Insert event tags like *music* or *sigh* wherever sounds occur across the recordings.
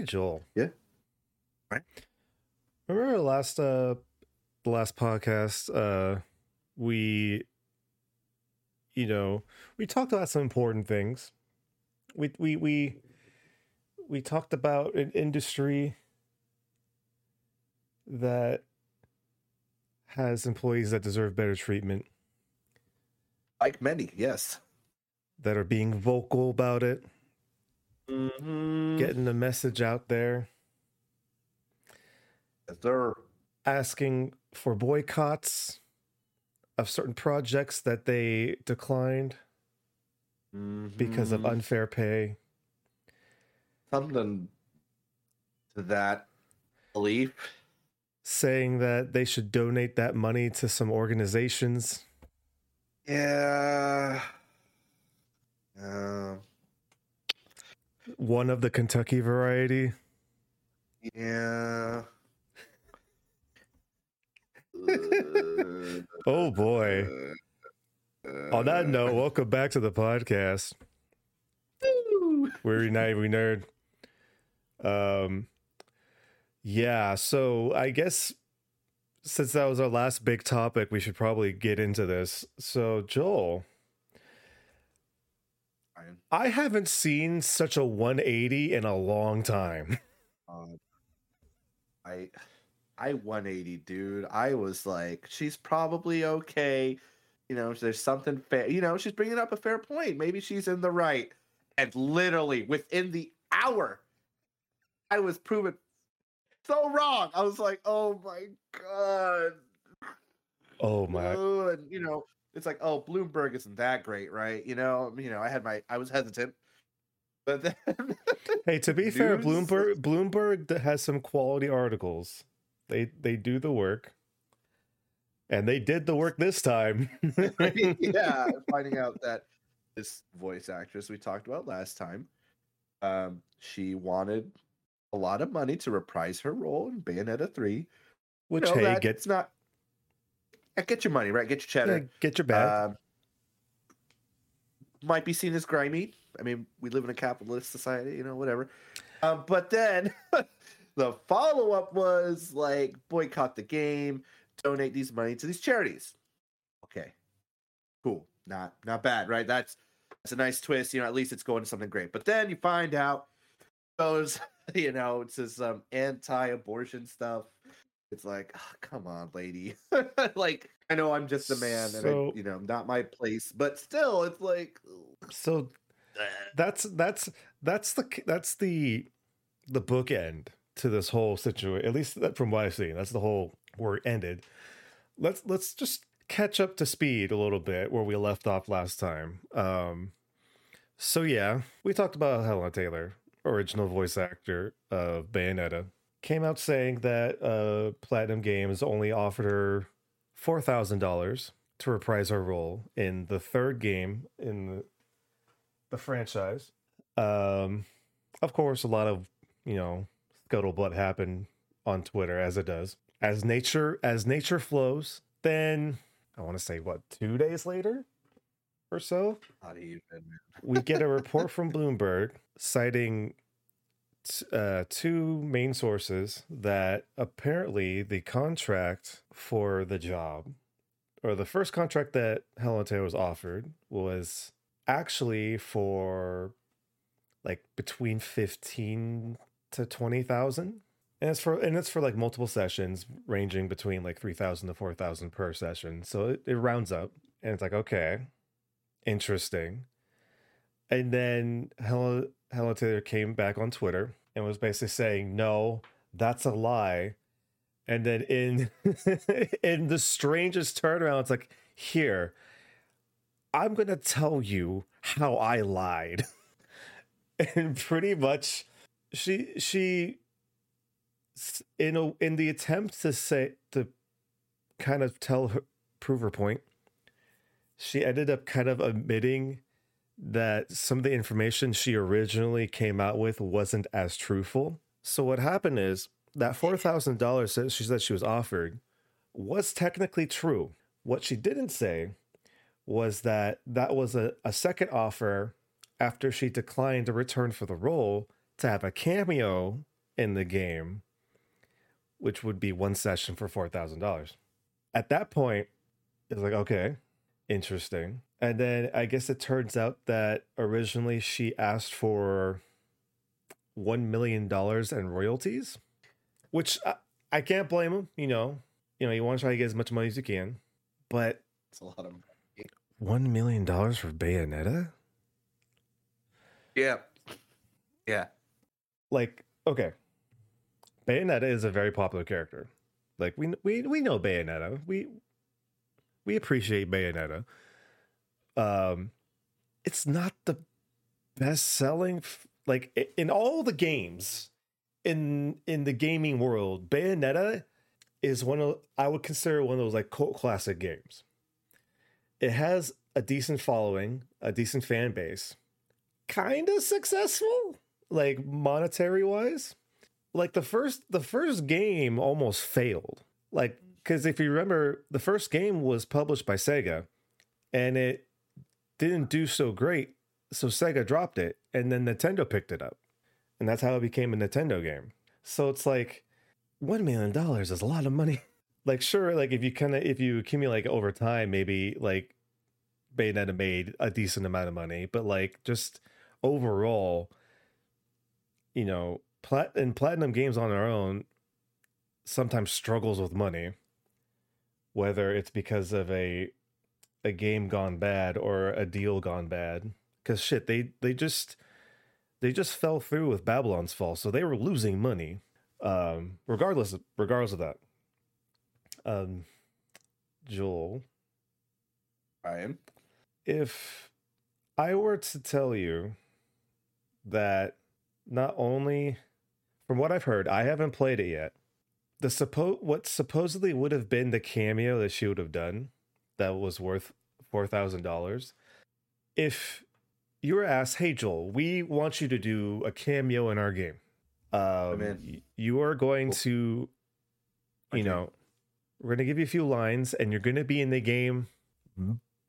Hey Joel. Yeah. Right. Remember the last uh the last podcast uh we you know, we talked about some important things. We we we we talked about an industry that has employees that deserve better treatment Like many, yes. that are being vocal about it, Mm-hmm. getting the message out there, Yes, sir. asking for boycotts of certain projects that they declined because of unfair pay. something to that belief. saying that they should donate that money to some organizations. Yeah. Uh, One of the Kentucky variety. yeah. *laughs* Oh boy. On that note, welcome back to the podcast. We're United We Nerd. Um yeah, so I guess since that was our last big topic, we should probably get into this. So Joel, I haven't seen such a 180 in a long time. *laughs* Um, I I 180, dude. I was like, she's probably okay. You know, there's something fair. You know, she's bringing up a fair point. Maybe she's in the right. And literally within the hour, I was proven so wrong. I was like, oh my god. Oh my Oh, and you know, it's like, oh, Bloomberg isn't that great, right? You know, you know, I had my, I was hesitant, but then, *laughs* Hey, to be fair, Bloomberg Bloomberg has some quality articles. They they do the work. And they did the work this time. *laughs* yeah, *laughs* finding out that this voice actress we talked about last time, um, she wanted a lot of money to reprise her role in Bayonetta three. Which you know, hey, that's get not. Yeah, get your money, right? Get your yeah, cheddar. get your bag. Um, might be seen as grimy. I mean, we live in a capitalist society, you know, whatever. Um, but then *laughs* the follow up was like boycott the game, donate these money to these charities. Okay, cool, not not bad, right? That's that's a nice twist. You know, at least it's going to something great. But then you find out those, *laughs* you know, it's this um, anti-abortion stuff. It's like, oh, come on, lady. *laughs* like, I know I'm just a man, and I, you know, not my place, but still, it's like, so that's that's that's the that's the the bookend to this whole situation. At least that- from what I've seen, that's the whole where it ended. Let's let's just catch up to speed a little bit where we left off last time. Um, so yeah, we talked about Helen Taylor, original voice actor of Bayonetta, came out saying that uh, Platinum Games only offered her four thousand dollars to reprise her role in the third game in the, the franchise. Um, of course, a lot of you know scuttlebutt happened on Twitter as it does. As nature as nature flows, then I want to say what two days later or so, even. we get a report from Bloomberg citing uh, two main sources that apparently the contract for the job, or the first contract that Helen Taylor was offered, was actually for like between fifteen to twenty thousand. And it's for and it's for like multiple sessions ranging between like three thousand to four thousand per session. So it, it rounds up. And it's like, okay, interesting. And then Helen, Helen Taylor came back on Twitter and was basically saying, no, that's a lie. And then in *laughs* in the strangest turnaround, it's like, here, I'm gonna tell you how I lied. *laughs* and pretty much she she in a in the attempt to say to kind of tell her prove her point, she ended up kind of admitting that some of the information she originally came out with wasn't as truthful. So what happened is that four thousand dollars that she said she was offered was technically true. What she didn't say was that that was a, a second offer after she declined to return for the role to have a cameo in the game, which would be one session for $4,000. At that point, it's like, okay, interesting. And then I guess it turns out that originally she asked for $1 million in royalties, which I, I can't blame him. You know, you know, you want to try to get as much money as you can, but It's a lot of money. $1 million for Bayonetta? yeah, yeah. like okay bayonetta is a very popular character like we we we know bayonetta we we appreciate bayonetta um it's not the best selling f- like in all the games in in the gaming world bayonetta is one of i would consider one of those like cult classic games. It has a decent following a decent fan base kind of successful like monetary wise. Like the first the first game almost failed. Like because if you remember the first game was published by sega and it didn't do so great so sega dropped it and then nintendo picked it up. And that's how it became a nintendo game. So it's like one million dollars is a lot of money. *laughs* Like sure like if you kind of if you accumulate over time maybe like bayonetta made a decent amount of money but like just overall you know, plat and platinum games on their own sometimes struggles with money, whether it's because of a a game gone bad or a deal gone bad. Because shit, they they just they just fell through with Babylon's Fall, so they were losing money. Um, regardless, of, regardless of that. Um, Joel, Ryan. if I were to tell you that not only from what I've heard, I haven't played it yet. The suppo- what supposedly would have been the cameo that she would have done that was worth four thousand dollars. If you were asked, "Hey Joel, we want you to do a cameo in our game," um, you are going Cool. to, you Okay. know, we're going to give you a few lines, and you're going to be in the game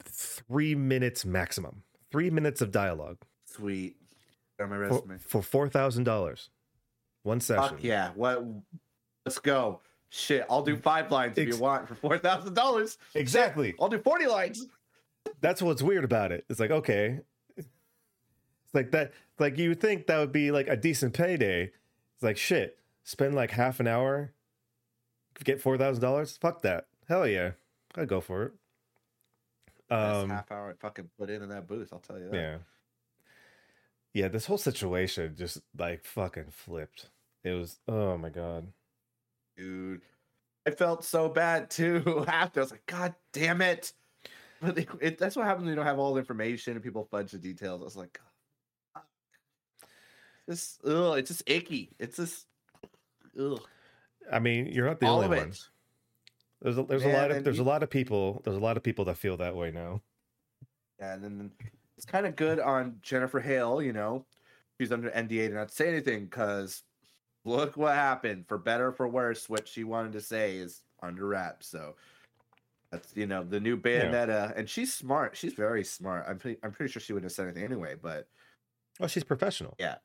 three minutes maximum, three minutes of dialogue Sweet. On my for, for four thousand dollars, one session. Fuck yeah. What? Let's go. Shit, I'll do five lines if Ex- you want for four thousand dollars. Exactly. I'll do forty lines. That's what's weird about it. It's like okay, it's like that. Like you would think that would be like a decent payday. It's like shit. Spend like half an hour, get four thousand dollars. Fuck that. Hell yeah, I'd go for it. Um, half hour I fucking put in in that booth. I'll tell you that. yeah, yeah. This whole situation just like fucking flipped. It was oh my god. Dude. I felt so bad too *laughs* after. I was like, God damn it. But it, it, that's what happens when you don't have all the information and people fudge the details. I was like, "God, this, ugh, it's just icky. It's just, ugh. I mean, you're not the all only one. There's a, there's a lot of there's a lot of people there's a lot of people that feel that way now. Yeah, and then it's kind of good on Jennifer Hale, you know. She's under NDA to not say anything because look what happened. For better or for worse, what she wanted to say is under wraps. So that's you know the new Bayonetta, and she's smart. She's very smart. I'm pretty, I'm pretty sure she wouldn't have said anything anyway. But Oh, she's professional. yeah,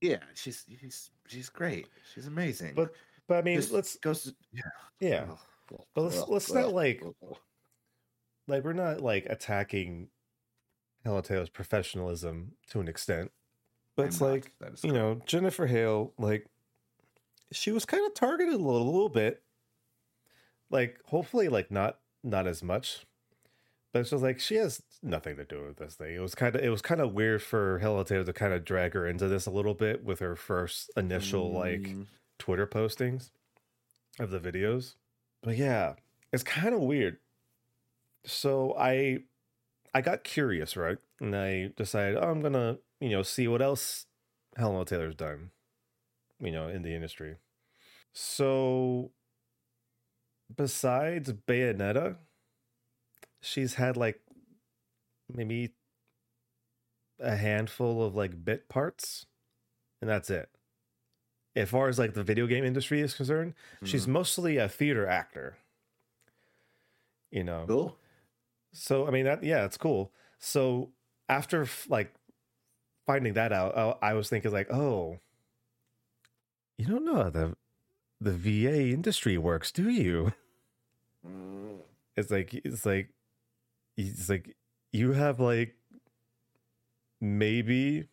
yeah she's she's she's great. She's amazing. But but I mean, Just let's to, yeah. yeah, But let's- let's not, like, like we're not like attacking Taylor's professionalism to an extent, but I'm it's not. like you know Jennifer Hale, like she was kind of targeted a little, little bit. Like hopefully, like not not as much, but it's just like she has nothing to do with this thing. It was kind of it was kind of weird for Taylor to kind of drag her into this a little bit with her first initial like Mm, Twitter postings of the videos. But yeah, it's kind of weird. So I I got curious, right? And I decided, oh, I'm gonna, you know, see what else Hellena Taylor's done, you know, in the industry. So besides Bayonetta, she's had like maybe a handful of like bit parts, and that's it. As far as like the video game industry is concerned, she's mhm. mostly a theater actor. You know, cool. So I mean that yeah, it's cool. So after f- like finding that out, I, I was thinking like, oh, you don't know how the the VA industry works, do you? It's like it's like it's like you have like maybe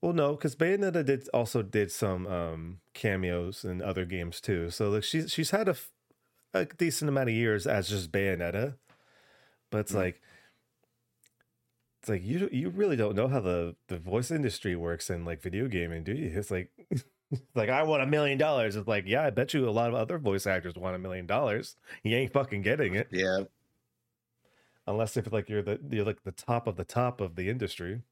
well no because bayonetta did also did some um cameos in other games too so like she's she's had a, f- a decent amount of years as just bayonetta but it's Mm. like it's like you you really don't know how the the voice industry works in like video gaming do you it's like *laughs* *laughs* like i want a million dollars it's like yeah i bet you a lot of other voice actors want a million dollars you ain't fucking getting it yeah. unless if like you're the you're like the top of the top of the industry.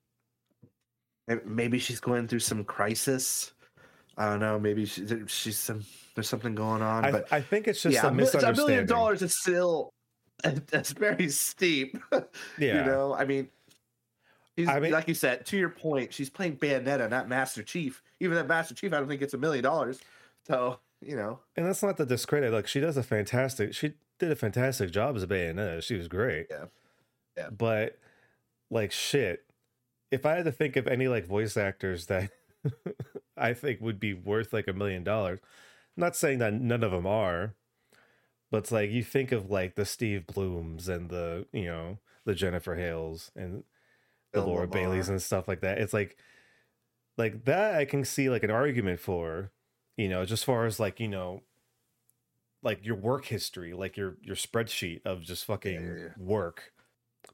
Maybe she's going through some crisis. I don't know. Maybe she, she's some. There's something going on. I, but I think it's just yeah, a mi- a misunderstanding. million dollars is still *laughs* that's very steep. *laughs* Yeah, You know, I mean, I mean- like you said, to your point, she's playing Bayonetta, not Master Chief. Even that Master Chief, I don't think gets a million dollars. So you know, and that's not the discredit. Like she does a fantastic. She did a fantastic job as a Bayonetta. She was great. Yeah. Yeah. But like shit, if I had to think of any like voice actors that *laughs* I think would be worth like a million dollars, not saying that none of them are, but it's like you think of like the Steve Blums and the you know the Jennifer Hales and the Laura Lamar. Baileys and stuff like that. It's like like that I can see like an argument for, you know, just far as like, you know, like your work history, like your your spreadsheet of just fucking yeah, yeah. work.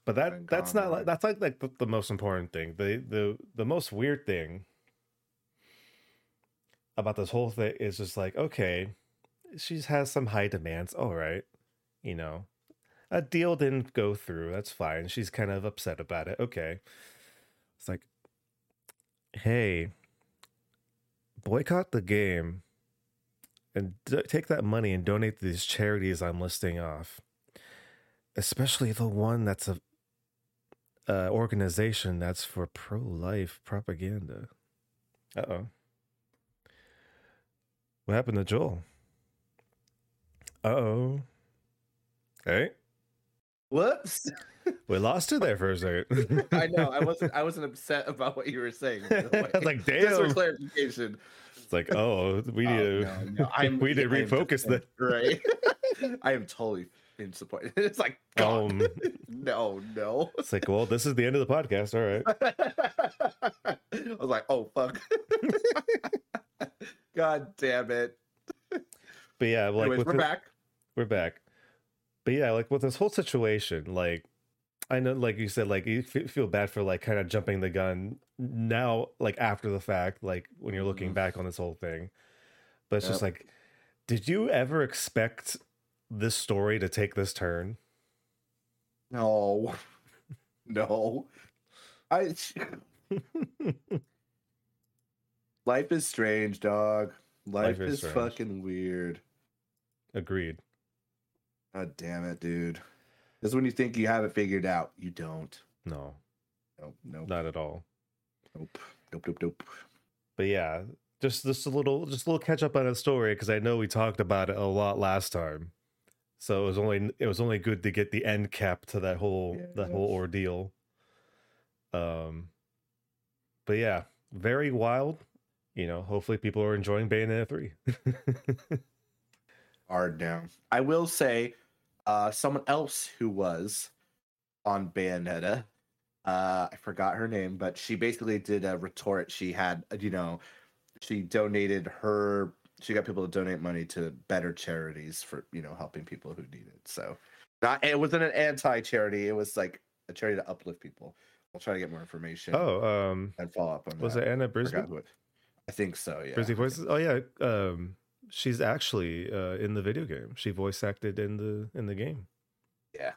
But that that's not like that's like like the, the most important thing. The the the most weird thing about this whole thing is just like, okay, she has some high demands. All right. You know, a deal didn't go through. That's fine. She's kind of upset about it. Okay. It's like, hey, boycott the game and d- take that money and donate to these charities I'm listing off, especially the one that's a uh, organization that's for pro life propaganda. Uh oh. What happened to Joel? Uh oh. Hey, whoops. we lost you there for a second. *laughs* I know. I wasn't. I wasn't upset about what you were saying. by the *laughs* I way. like, Just for damn. clarification. It's like, oh, we need Oh, to, no, no, *laughs* I'm- we need to refocus that. Right. I am totally in support. It's like, God, Um, no, no. it's like, well, this is the end of the podcast. All right. I was like, oh fuck. God damn it. But yeah, like Anyways, we're the- back. we're back. But yeah, like with this whole situation, like I know, like you said, like you f- feel bad for like kind of jumping the gun now, like after the fact, like when you're looking Mhm. back on this whole thing. But it's just like, did you ever expect this story to take this turn? No. *laughs* No. I *laughs* Life is strange, dog. Life, Life is is, fucking weird. Agreed. God damn it, dude. This is when you think you have it figured out. You don't. No, Nope. Nope. not at all. Nope. Nope. Nope. Nope. But yeah, just just a little, just a little catch up on the story because I know we talked about it a lot last time. So it was only it was only good to get the end cap to that whole that whole ordeal. Um, but yeah, very wild. You know, hopefully people are enjoying Bayonetta three. *laughs* hard down. I will say, uh, someone else who was on Bayonetta, uh, I forgot her name, but she basically did a retort. She had, you know, she donated her. She got people to donate money to better charities for you know helping people who need it. So, not it wasn't an anti-charity. It was like a charity to uplift people. I'll try to get more information oh, um, and follow up on was that. it Anna Brisbane? I think so. Yeah. Brisbane voices. Oh yeah, um, she's actually uh, in the video game. She voice acted in the in the game. Yeah.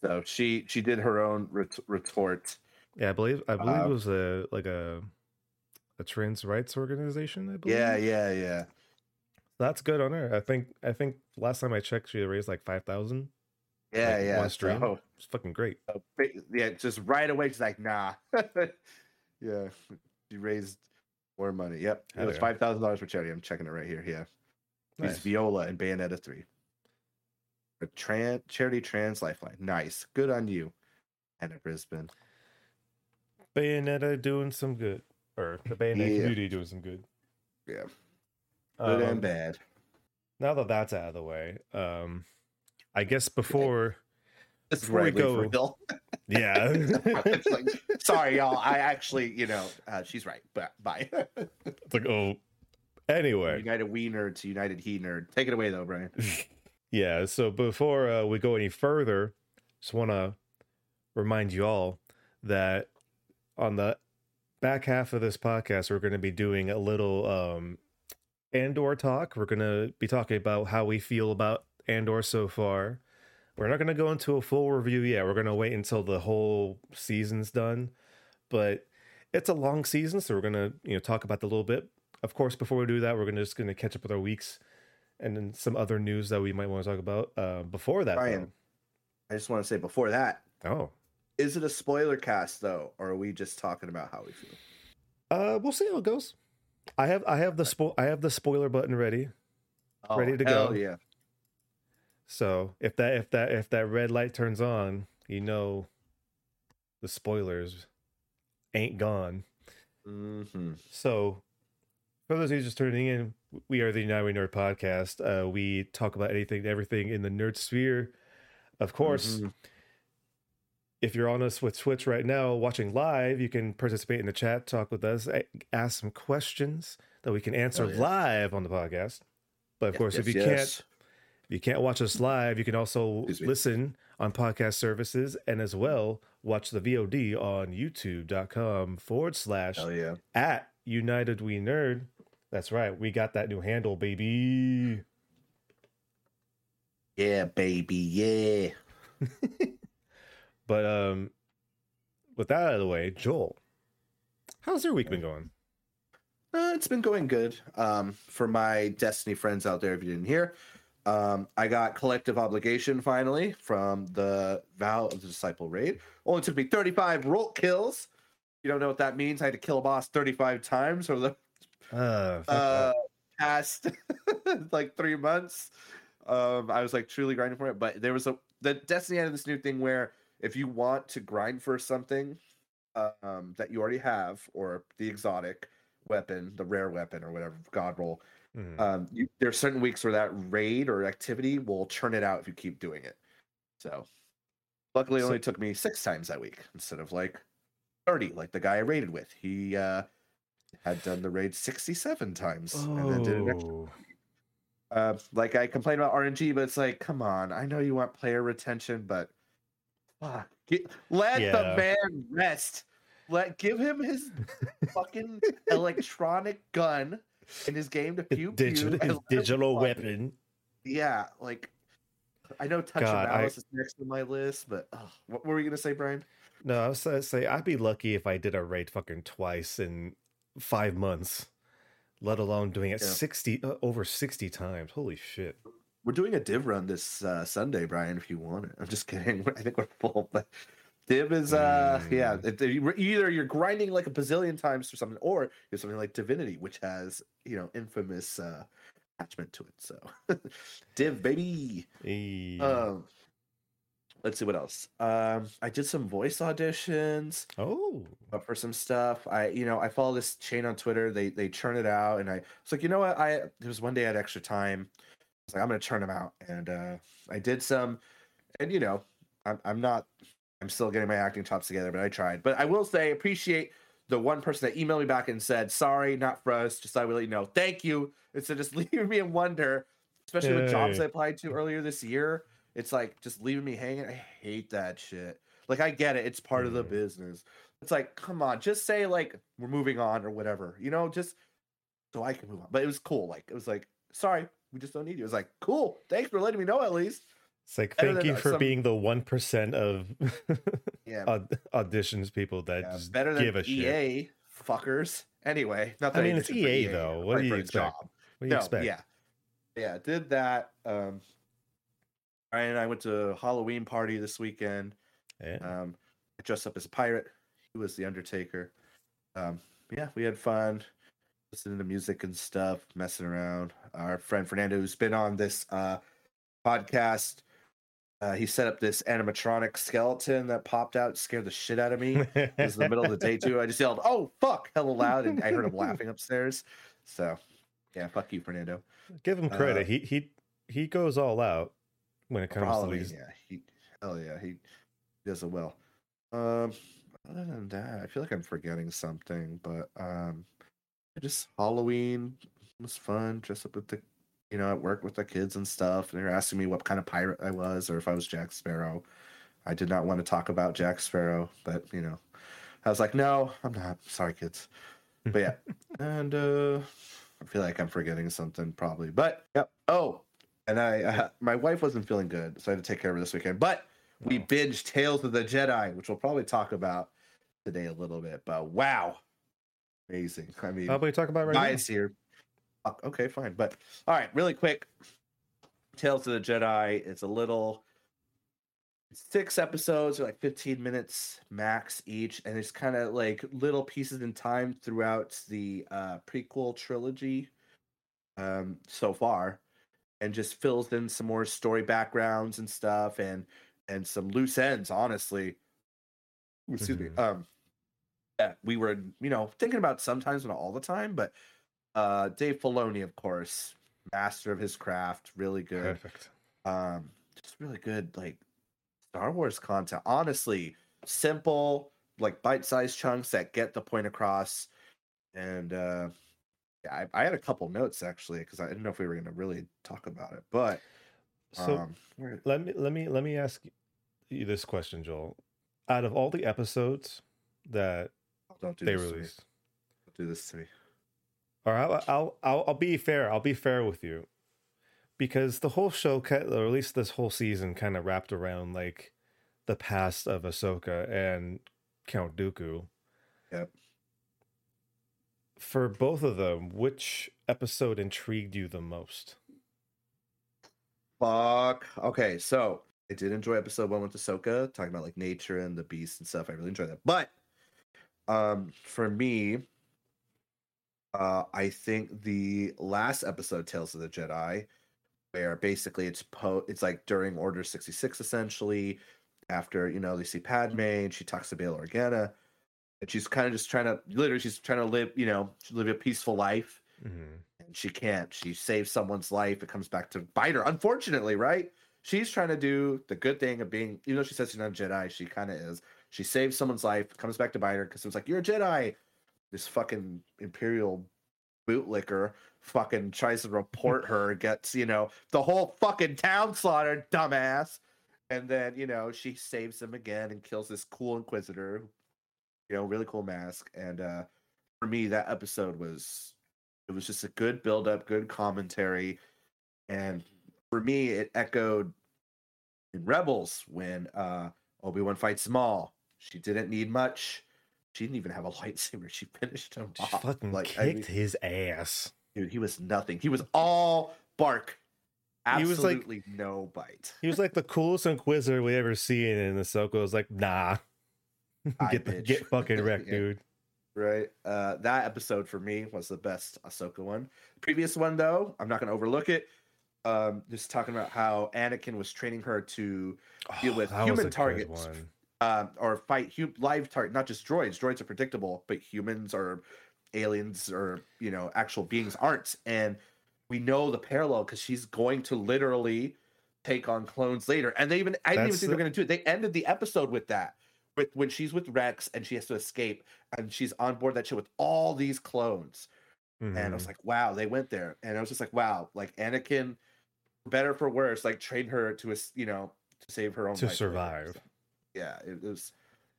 So she she did her own ret- retort. Yeah, I believe I believe it was a like a a trans rights organization. I believe. Yeah, yeah, yeah. that's good on her. I think I think last time I checked, she raised like five thousand. Yeah, Like, yeah. one stream? So, It's fucking great. so yeah, just right away, she's like, nah. *laughs* yeah, she raised more money. Yep, it was yeah. five thousand dollars for charity. I'm checking it right here. Yeah, Nice. Viola and Bayonetta three. A tran charity trans lifeline. Nice. Good on you. Anna Brisbane. Bayonetta doing some good, or the Bayonetta Yeah. community doing some good. Yeah. Good Um, and bad. Now that that's out of the way, um, I guess before, Before we leave for go- *laughs* yeah, *laughs* It's like, sorry, y'all. I actually, you know, uh, she's right. But bye. it's like oh, anyway, United We Nerd to United He Nerd. Take it away though, Brian. *laughs* yeah. So before uh, we go any further, just want to remind you all that on the back half of this podcast, we're going to be doing a little um, Andor talk. We're going to be talking about how we feel about Andor so far. We're not going to go into a full review yet. We're going to wait until the whole season's done. But it's a long season, so we're going to you know talk about that a little bit. Of course, before we do that, we're going to just going to catch up with our weeks and then some other news that we might want to talk about. Uh, before that, Brian. I just want to say before that, oh, is it a spoiler cast though, or are we just talking about how we feel? uh, we'll see how it goes. I have I have the spo- I have the spoiler button ready. Ready to go. Yeah. So if that if that if that red light turns on, you know the spoilers ain't gone. Mm-hmm. So for those of you just turning in, we are the United We Nerd podcast. Uh, we talk about anything, everything in the nerd sphere. Of course, Mhm. if you're on us with Twitch right now, watching live, you can participate in the chat, talk with us, ask some questions that we can answer Oh, yeah. live on the podcast. But of course, if you Yes, can't yes. You can't watch us live, you can also listen on podcast services and as well watch the VOD on youtube.com forward slash yeah. at United We Nerd. That's right. We got that new handle, baby. Yeah, baby. Yeah. *laughs* But um with that out of the way, Joel, how's your week been going? Uh, it's been going good. Um, for my Destiny friends out there, if you didn't hear, um, I got collective obligation finally from the Vow of the Disciple raid. Only took me 35 roll kills. You don't know what that means. I had to kill a boss 35 times over the Uh, uh, past *laughs* like three months. Um, I was like truly grinding for it, but there was a the Destiny had this new thing where if you want to grind for something um, that you already have or the exotic weapon, the rare weapon or whatever god roll, Mhm. um, you, there are certain weeks where that raid or activity will churn it out if you keep doing it. So, luckily, it only took me six times that week instead of like thirty, like the guy I raided with. He uh, had done the raid sixty-seven times and then did an extra. Oh, *laughs* Uh, like I complain about RNG, but it's like, come on, I know you want player retention, but fuck, get, let Yeah. the man rest. Let give him his *laughs* fucking electronic gun in his game to pew pew. digital, his digital weapon. Yeah, like I know touch God, and I- is next on my list, but ugh, what were you gonna say, Brian? No, I was gonna say I'd be lucky if I did a raid fucking twice in five months, let alone doing it Yeah. sixty uh, over sixty times. Holy shit! We're doing a div run this uh, Sunday, Brian. If you want it, I'm just kidding. *laughs* I think we're full, but div is uh yeah. Mm. it- it- either you're grinding like a bazillion times for something, or you're something like Divinity, which has you know infamous uh attachment to it. So *laughs* div baby. Um, let's see what else. Um, I did some voice auditions. oh, up for some stuff. I, you know, I follow this chain on Twitter. They they churn it out, and I was like, you know what? I there was one day I had extra time. I was like, I'm gonna churn them out, and uh, I did some. And you know, I'm I'm not. I'm still getting my acting chops together, but I tried. But I will say, appreciate the one person that emailed me back and said, "Sorry, not for us. Just I will let you know. Thank you." Instead of just *laughs* leaving me in wonder, especially with jobs I applied to earlier this year. It's like just leaving me hanging. I hate that shit. Like I get it. It's part of the Mhm. business. It's like, come on, just say like we're moving on or whatever. You know, just so I can move on. But it was cool. Like it was like, sorry, we just don't need you. It was like, cool. Thanks for letting me know at least. It's like Better thank you for some- being the one percent of Yeah. *laughs* aud- auditions people that yeah, just better than give a shit. EA fuckers. Anyway, not I mean, it's shit for EA, though. What do you expect? job. What do you no, expect? yeah, yeah, did that. Um, Ryan and I went to a Halloween party this weekend. Yeah. Um, I dressed up as a pirate. He was the Undertaker. Um, yeah, we had fun listening to music and stuff, messing around. Our friend Fernando, who's been on this uh, podcast uh, he set up this animatronic skeleton that popped out, scared the shit out of me. It was in the middle of the day too. I just yelled, "Oh fuck!" hella loud, and I heard him *laughs* laughing upstairs. So, yeah, fuck you, Fernando. Give him credit. Uh, he he he goes all out when it comes to Halloween, these. yeah, he, hell yeah, he does it well. Um, other than that, I feel like I'm forgetting something, but um, just Halloween was fun. Dress up with the, you know, at work with the kids and stuff. And they were asking me what kind of pirate I was or if I was Jack Sparrow. I did not want to talk about Jack Sparrow, but you know, I was like, no, I'm not. Sorry, kids. But yeah, *laughs* and uh, I feel like I'm forgetting something probably. But yep. Oh, and I, uh, my wife wasn't feeling good, so I had to take care of her this weekend. But we Oh. binged Tales of the Jedi, which we'll probably talk about today a little bit. But wow, amazing! I mean, we talk about right now? here. Okay, fine. But all right, really quick. Tales of the Jedi. It's a little six episodes, or like 15 minutes max each, and it's kind of like little pieces in time throughout the uh prequel trilogy um so far and just fills in some more story backgrounds and stuff and and some loose ends honestly excuse me Mhm. um yeah, we were you know thinking about sometimes not all the time but uh dave filoni of course master of his craft really good Perfect. um just really good like star wars content honestly simple like bite-sized chunks that get the point across and uh yeah i, I had a couple notes actually because i didn't know if we were going to really talk about it but So um let me let me let me ask you this question, Joel. Out of all the episodes that don't do they this to me. released, Don't do this to me or I'll, I'll I'll I'll be fair. I'll be fair with you, because the whole show, or at least this whole season, kind of wrapped around like the past of Ahsoka and Count Dooku. Yep. For both of them, which episode intrigued you the most? Fuck. Okay, so I did enjoy episode one with Ahsoka, talking about like nature and the beast and stuff. I really enjoyed that. But um for me, uh I think the last episode, Tales of the Jedi, where basically it's po it's like during Order 66 essentially, after you know, they see Padme and she talks to Bail Organa. And she's kind of just trying to literally she's trying to live, you know, live a peaceful life Mhm. and she can't. She saves someone's life. It comes back to bite her. Unfortunately, right? She's trying to do the good thing of being, even though she says she's not a Jedi, she kind of is. She saves someone's life, comes back to bite her because it was like, You're a Jedi. This fucking Imperial bootlicker fucking tries to report *laughs* her, gets, you know, the whole fucking town slaughtered, dumbass. And then, you know, she saves him again and kills this cool Inquisitor, you know, really cool mask. And uh for me, that episode was it was just a good build up, good commentary. And for me, it echoed in Rebels when uh Obi-Wan fights Maul. She didn't need much. She didn't even have a *laughs* lightsaber. She finished him She off. fucking Like, I kicked mean, his ass. dude, he was nothing. He was all bark. He was like- no bite. He was like the coolest Inquisitor we ever seen, and Ahsoka was like, "Nah, *laughs* get the, get fucking *laughs* wrecked, Yeah. dude." Right. Uh, that episode for me was the best Ahsoka one. Previous one though, I'm not going to overlook it. Um, just talking about how Anakin was training her to Deal with human targets. Um, or fight hu- live target, not just droids. Droids are predictable, but humans or aliens or you know actual beings aren't. And we know the parallel because she's going to literally take on clones later. And they even I didn't even think they're going to do it. They ended the episode with that. With when she's with Rex and she has to escape and she's on board that ship with all these clones. And I was Mhm. like, wow, they went there. And I was just like, wow, like Anakin, better for worse, like trained her to, you know, to save her own To life survive. Yeah, it was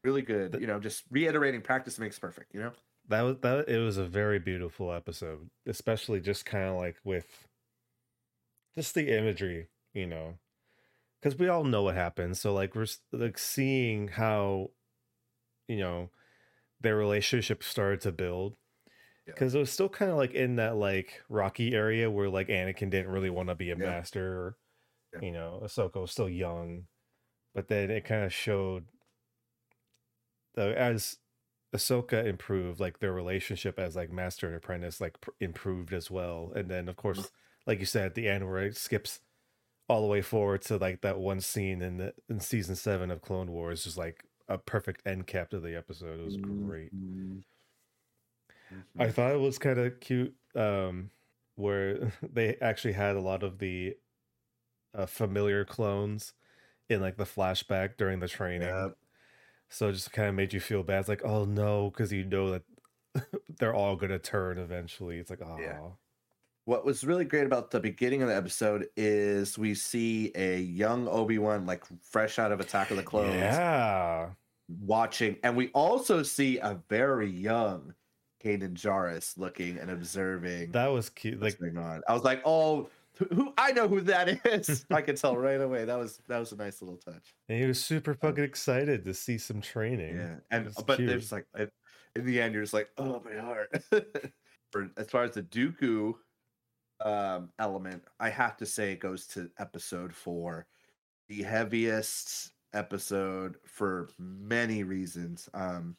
really good. You know, just reiterating practice makes perfect. You know, that was that. It was a very beautiful episode, especially just kind of like with just the imagery, you know, because we all know what happens. So like we're like seeing how, you know, their relationship started to build. Yeah. Because it was still kind of like in that like rocky area where like Anakin didn't really want to be a Yeah. master, or, Yeah. you know, Ahsoka was still young, but then it kind of showed uh, as Ahsoka improved, like their relationship as like master and apprentice like pr- improved as well. And then of course, like you said, at the end where it skips all the way forward to like that one scene in the in season seven of Clone Wars, just like a perfect end cap to the episode. It was great. Mhm. I thought it was kind of cute um, where *laughs* they actually had a lot of the uh, familiar clones in like the flashback during the training. Yep. So it just kind of made you feel bad. It's like, oh no, because you know that *laughs* they're all gonna turn eventually. It's like, oh, Yeah. What was really great about the beginning of the episode is we see a young Obi Wan, like fresh out of Attack of the Clones, yeah, watching, and we also see a very young Kanan Jarrus looking and observing that was cute. Like. I was like, oh, who- who? I know who that is. *laughs* I could tell right away. That was that was a nice little touch. and he was super fucking excited to see some training. Yeah, and It's but cute. there's like in- in the end, you're just like, oh my heart. *laughs* For as far as the Dooku um, element, I have to say it goes to episode four, the heaviest episode for many reasons. Um,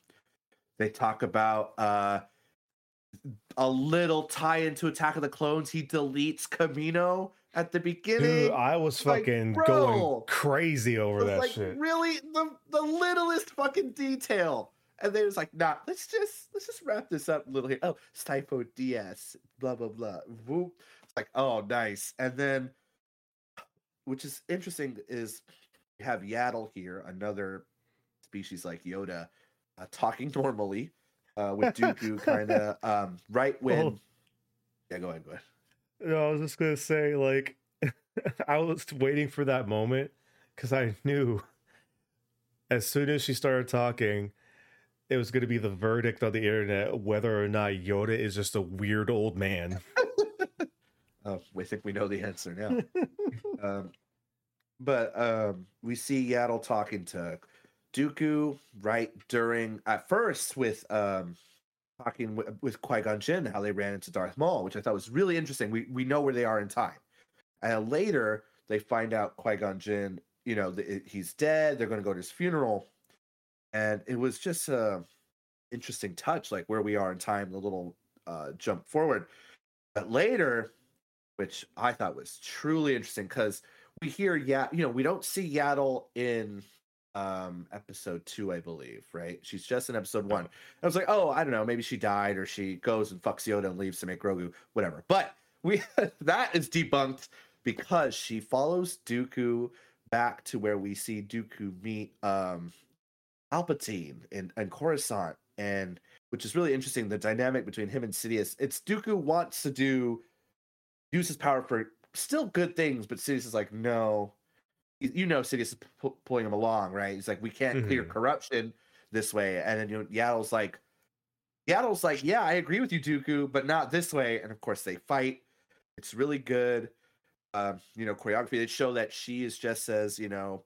they talk about uh, a little tie into Attack of the Clones. He deletes Camino at the beginning. Dude, I was like, fucking bro. going crazy over that like shit. really the the littlest fucking detail. And they was like, nah, let's just let's just wrap this up a little here. Oh, Stipo DS, blah blah blah. Whoop. It's like, oh nice. And then which is interesting is you have Yaddle here, another species like Yoda, uh, talking *laughs* normally, uh, with Dooku *laughs* kind of um, right when Oh. Yeah, go ahead, go ahead. No, I was just gonna say, like, *laughs* I was waiting for that moment because I knew as soon as she started talking, it was gonna be the verdict on the internet whether or not Yoda is just a weird old man. *laughs* Oh, we think we know the answer now. um, but um, we see Yaddle talking to Dooku right during at first with um, talking with, with Qui Gon Jinn how they ran into Darth Maul, which I thought was really interesting. We we know where they are in time, and later they find out Qui Gon Jinn, you know, he's dead. They're going to go to his funeral, and it was just a interesting touch, like where we are in time, the little uh, jump forward. But later, which I thought was truly interesting because we hear yeah, you know, we don't see Yaddle in um episode two, I believe, right? She's just in episode one. I was like, oh, I don't know, maybe she died or she goes and fucks Yoda and leaves to make Grogu, whatever. But we *laughs* that is debunked because she follows Dooku back to where we see Dooku meet um Palpatine in, in Coruscant, and which is really interesting. The dynamic between him and Sidious. It's Dooku wants to do use his power for still good things, but Sidious is like, no. You know, Sidious is pu- pulling him along, right? He's like, we can't clear Mhm. corruption this way, and then you know, Yaddle's like, Yaddle's like, yeah, I agree with you, Dooku, but not this way. And of course, they fight. It's really good. Um, you know, choreography. They show that she is just as you know,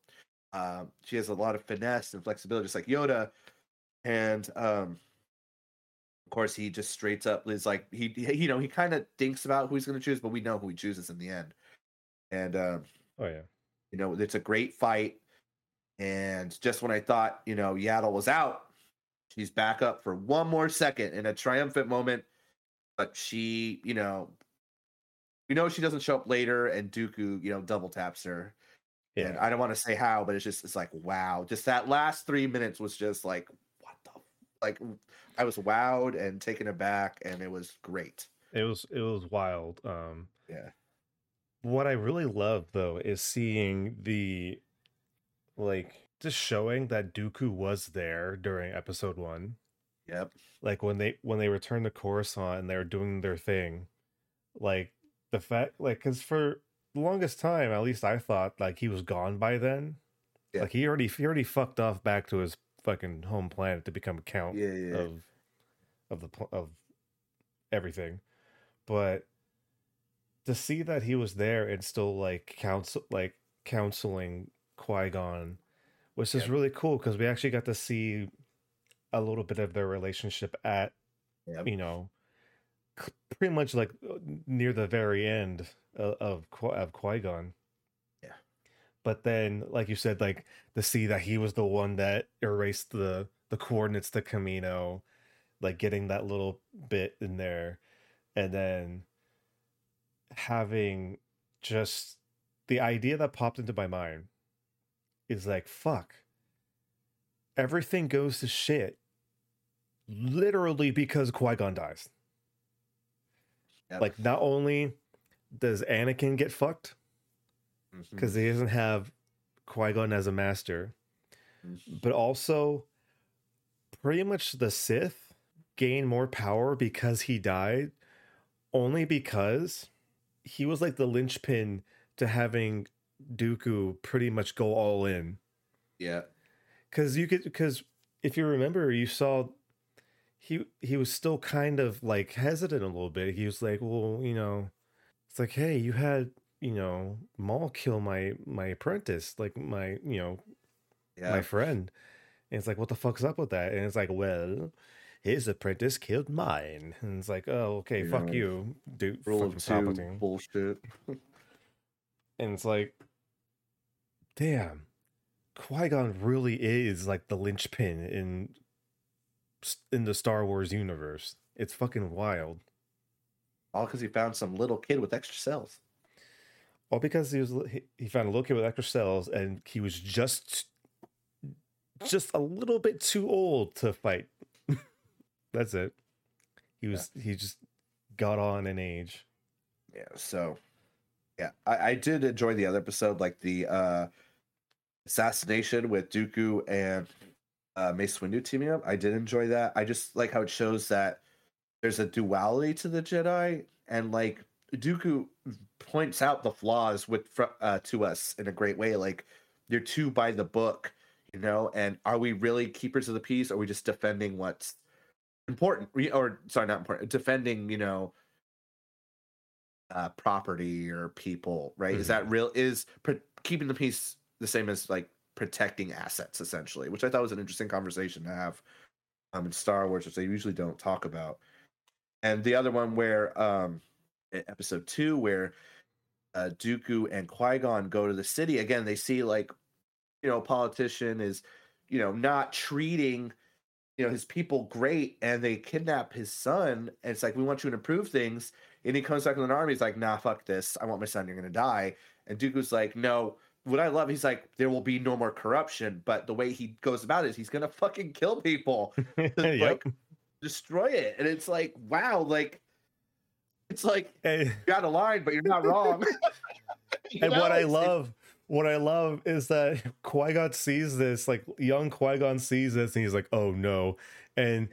um, she has a lot of finesse and flexibility, just like Yoda. And um, of course, he just straight up is like he, he you know, he kind of thinks about who he's going to choose, but we know who he chooses in the end. And um, Oh yeah. You know, it's a great fight. And just when I thought, you know, Yaddle was out, she's back up for one more second in a triumphant moment. But she, you know, we know she doesn't show up later, and Dooku, you know, double taps her. And Yeah. I don't want to say how, but it's just, it's like, wow. Just that last three minutes was just like, what the, like, I was wowed and taken aback, and it was great. It was it was wild. Um Yeah. What I really love though is seeing the like just showing that Dooku was there during episode one. Yep. Like when they when they returned to Coruscant and they were doing their thing. Like the fact like because for the longest time, at least I thought like he was gone by then. Yeah. Like he already he already fucked off back to his fucking home planet to become a count Yeah. Yeah. of of the of everything but to see that he was there and still like counsel like counseling Qui-Gon was just Yep. really cool because we actually got to see a little bit of their relationship at Yep. you know pretty much like uh, near the very end of of, Qui- Qui-Gon Yeah. but then like you said like to see that he was the one that erased the the coordinates to Camino like getting that little bit in there and then having just the idea that popped into my mind is like, fuck. Everything goes to shit literally because Qui Gon dies. Yep. Like, not only does Anakin get fucked because he doesn't have Qui Gon as a master, Mhm. but also pretty much the Sith gain more power because he died, only because he was like the linchpin to having Dooku pretty much go all in. yeah. Because you could, because if you remember, you saw he he was still kind of like hesitant a little bit. He was like, well, you know, it's like, hey, you had you know Maul kill my my apprentice, like my you know Yeah. my friend. And it's like, what the fuck's up with that? And it's like, well, his apprentice killed mine. And it's like, oh, okay, fuck you, dude. Rule of two Palpatine. bullshit. *laughs* And it's like, damn, Qui Gon really is like the linchpin in in the Star Wars universe. It's fucking wild. All because he found some little kid with extra cells. All because he was he, he found a little kid with extra cells, and he was just just a little bit too old to fight. That's it. He was he just got on in age. Yeah. So, yeah, I, I did enjoy the other episode, like the uh assassination with Dooku and uh, Mace Windu teaming up. I did enjoy that. I just like how it shows that there's a duality to the Jedi, and like Dooku points out the flaws with uh, to us in a great way. Like they're too by the book, you know. And are we really keepers of the peace? Or are we just defending what's important? Or sorry, not important. Defending, you know, uh, property or people, right? Is Mhm. that real? Is pr- keeping the peace the same as like protecting assets, essentially? Which I thought was an interesting conversation to have um, in Star Wars, which they usually don't talk about. And the other one where um, episode two, where uh, Dooku and Qui Gon go to the city again, they see like you know a politician is you know not treating you know his people great and they kidnap his son and it's like we want you to improve things and he comes back with an army he's like nah fuck this i want my son you're gonna die and dooku's like no what i love he's like there will be no more corruption but the way he goes about it is he's gonna fucking kill people *laughs* yep. like destroy it and it's like wow like it's like And, you got a line but you're not wrong *laughs* You and know, what I love, what I love is that *laughs* Qui Gon sees this, like young Qui Gon sees this, and he's like, "Oh no!" And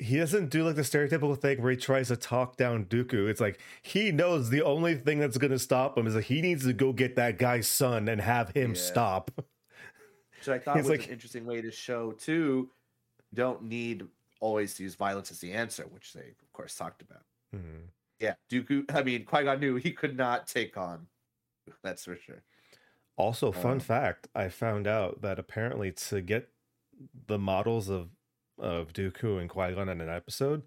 he doesn't do like the stereotypical thing where he tries to talk down Dooku. It's like he knows the only thing that's going to stop him is that he needs to go get that guy's son and have him Yeah. stop. which I thought was like- an interesting way to show too. Don't need always to use violence as the answer, which they of course talked about. Hmm. Yeah, Dooku. I mean, Qui Gon knew he could not take on. That's for sure. Also, fun Um, fact: I found out that apparently to get the models of of Dooku and Qui Gon in an episode,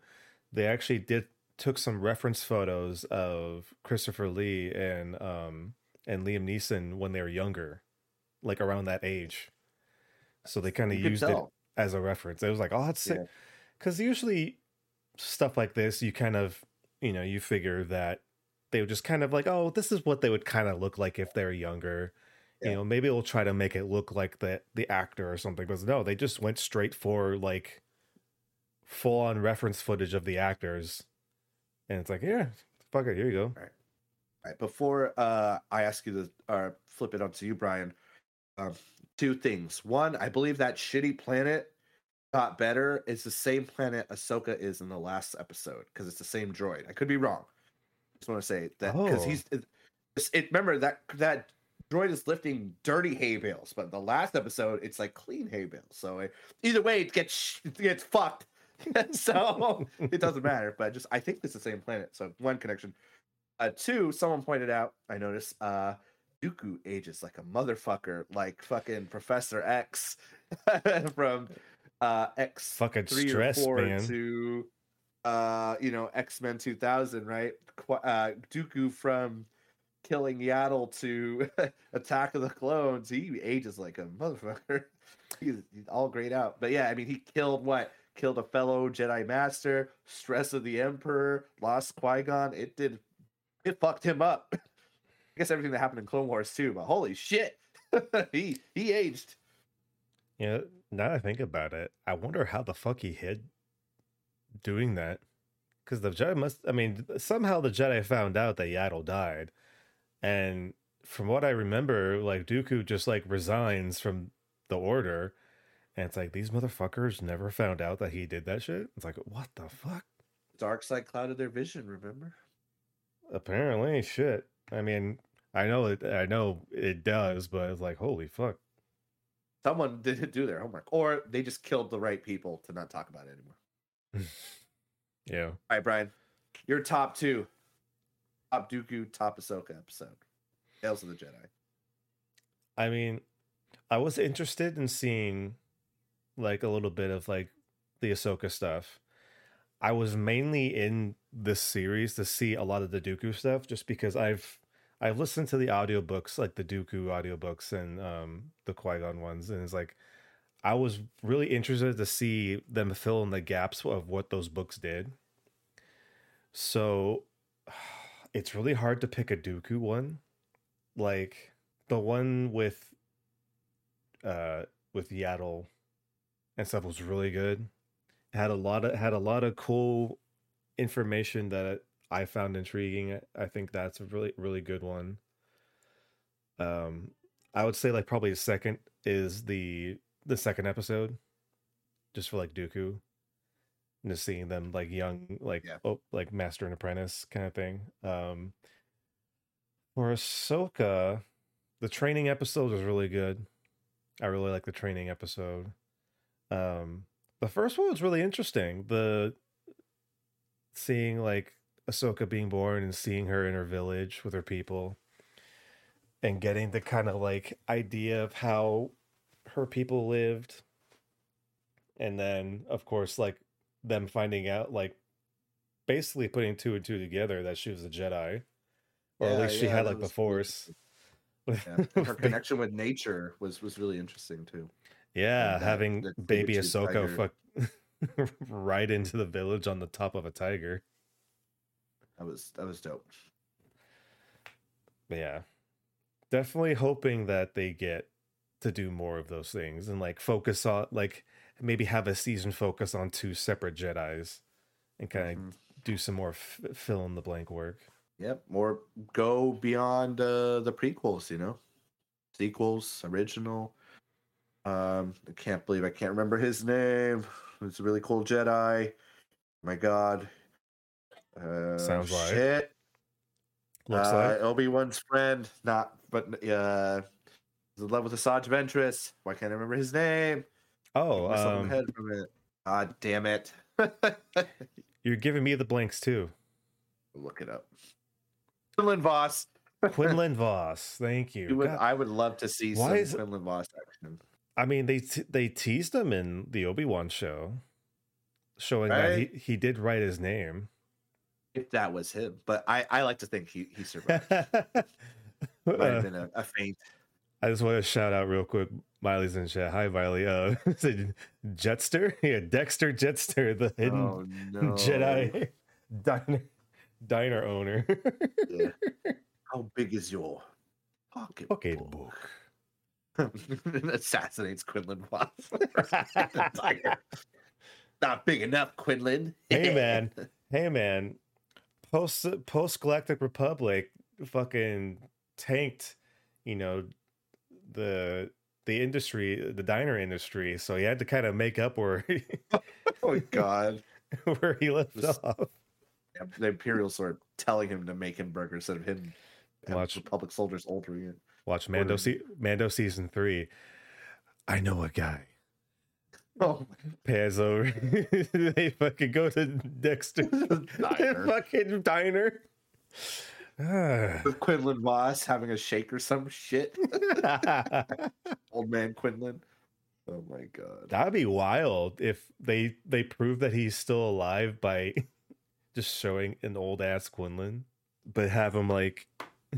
they actually did took some reference photos of Christopher Lee and um and Liam Neeson when they were younger, like around that age. So they kind of used it as a reference. It was like, oh, that's sick. Yeah. Because usually stuff like this, you kind of, you know, you figure that they would just kind of like, oh, this is what they would kind of look like if they're younger. Yeah. You know, maybe we'll try to make it look like the the actor or something. But no, they just went straight for like full on reference footage of the actors. And it's like, yeah, fuck it, here you go. All right, before uh, I ask you to uh, flip it onto you, Brian, um, two things. One, I believe that shitty planet got better. It's the same planet Ahsoka is in the last episode because it's the same droid. I could be wrong. Just want to say that because Oh. he's it. Remember that that droid is lifting dirty hay bales, but the last episode it's like clean hay bales. So it, either way, it gets it gets fucked. *laughs* so it doesn't matter. But just I think it's the same planet. So one connection. Uh, two, someone pointed out, I noticed, uh, Dooku ages like a motherfucker, like fucking Professor X *laughs* from uh X Fucking three stress, or four man. to uh you know X Men two thousand, right? Uh, Dooku from killing Yaddle to *laughs* Attack of the Clones, he ages like a motherfucker. *laughs* he's, he's all grayed out, but yeah, I mean, he killed what? Killed a fellow Jedi Master, stress of the Emperor, lost Qui Gon. It did, it fucked him up. *laughs* I guess everything that happened in Clone Wars too. But holy shit, he he aged. Yeah, now that I think about it, I wonder how the fuck he hid doing that. Because the Jedi must, I mean, somehow the Jedi found out that Yaddle died. And from what I remember, like Dooku just like resigns from the order. And it's like, these motherfuckers never found out that he did that shit. It's like, what the fuck? Dark side clouded their vision. Remember? Apparently, shit. I mean, I know it, I know it does, but it's like, holy fuck. Someone *laughs* didn't do their homework, or they just killed the right people to not talk about it anymore. *laughs* Yeah. All right, Brian, your top two, top Dooku, top Ahsoka episode, Tales of the Jedi. I mean, I was interested in seeing like a little bit of like the Ahsoka stuff. I was mainly in this series to see a lot of the Dooku stuff just because I've I've listened to the audiobooks, like the Dooku audiobooks and um the Qui-Gon ones, and it's like I was really interested to see them fill in the gaps of what those books did. So it's really hard to pick a Dooku one. Like the one with uh with Yaddle and stuff was really good. It had a lot of had a lot of cool information that I found intriguing. I think that's a really really good one. Um I would say like probably second is the the second episode just for like Dooku and just seeing them like young like Yeah. oh like master and apprentice kind of thing. Um for Ahsoka, the training episode was really good. I really like the training episode. Um, the first one was really interesting. The seeing like Ahsoka being born and seeing her in her village with her people, and getting the kind of like idea of how her people lived, and then of course like them finding out like basically putting two and two together that she was a Jedi, or at Yeah, least she yeah, had like the Force. *laughs* Yeah. *laughs* her connection with nature was was really interesting too. Yeah, having that baby Ahsoka fuck *laughs* right into the village on the top of a tiger. That was that was dope. But yeah, definitely hoping that they get to do more of those things and like focus on like maybe have a season focus on two separate Jedi's and kind of Mhm. do some more f- fill in the blank work. Yep, or go beyond uh, the prequels, you know, sequels, original. Um, I can't believe I can't remember his name. It's a really cool Jedi. My God. Uh, Sounds like. shit. Looks uh, like Obi Wan's friend, not but uh, he's in love with Asajj Ventress. Why can't I remember his name? Oh, Myself in the um, head from it. God damn it! *laughs* you're giving me the blanks too. Look it up. Quinlan Vos. Quinlan *laughs* Vos, thank you. Would, I would love to see Why some Quinlan Vos action. I mean, they t- they teased him in the Obi Wan show, showing that he, he did write his name. If that was him, but I, I like to think he, he survived. *laughs* Might Uh, have been a, a feint. I just want to shout out real quick. Miley's in chat. Hi, Miley. Uh, *laughs* is it Jettster? *laughs* Yeah, Dexter Jettster, the hidden Oh no, Jedi *laughs* diner diner owner. Yeah. How big is your pocket? Pocketbook. Assassinates Quinlan tiger. Not big enough, Quinlan. hey man, hey man. Post post Galactic Republic fucking tanked, you know, the the industry, the diner industry. So he had to kind of make up where he, *laughs* oh God. *laughs* where he left Just- off. Yeah, The Imperials are telling him to make him burgers instead of him. Watch. Republic soldiers altering it. Watch Mando Ordering. se- Mando season three. I know a guy. Oh, Pans over. *laughs* they fucking go to Dexter's Diner. fucking diner. *sighs* With Quinlan Vos having a shake or some shit. *laughs* Old man Quinlan. Oh my god. That'd be wild if they they prove that he's still alive by *laughs* just showing an old ass Quinlan, but have him like *laughs*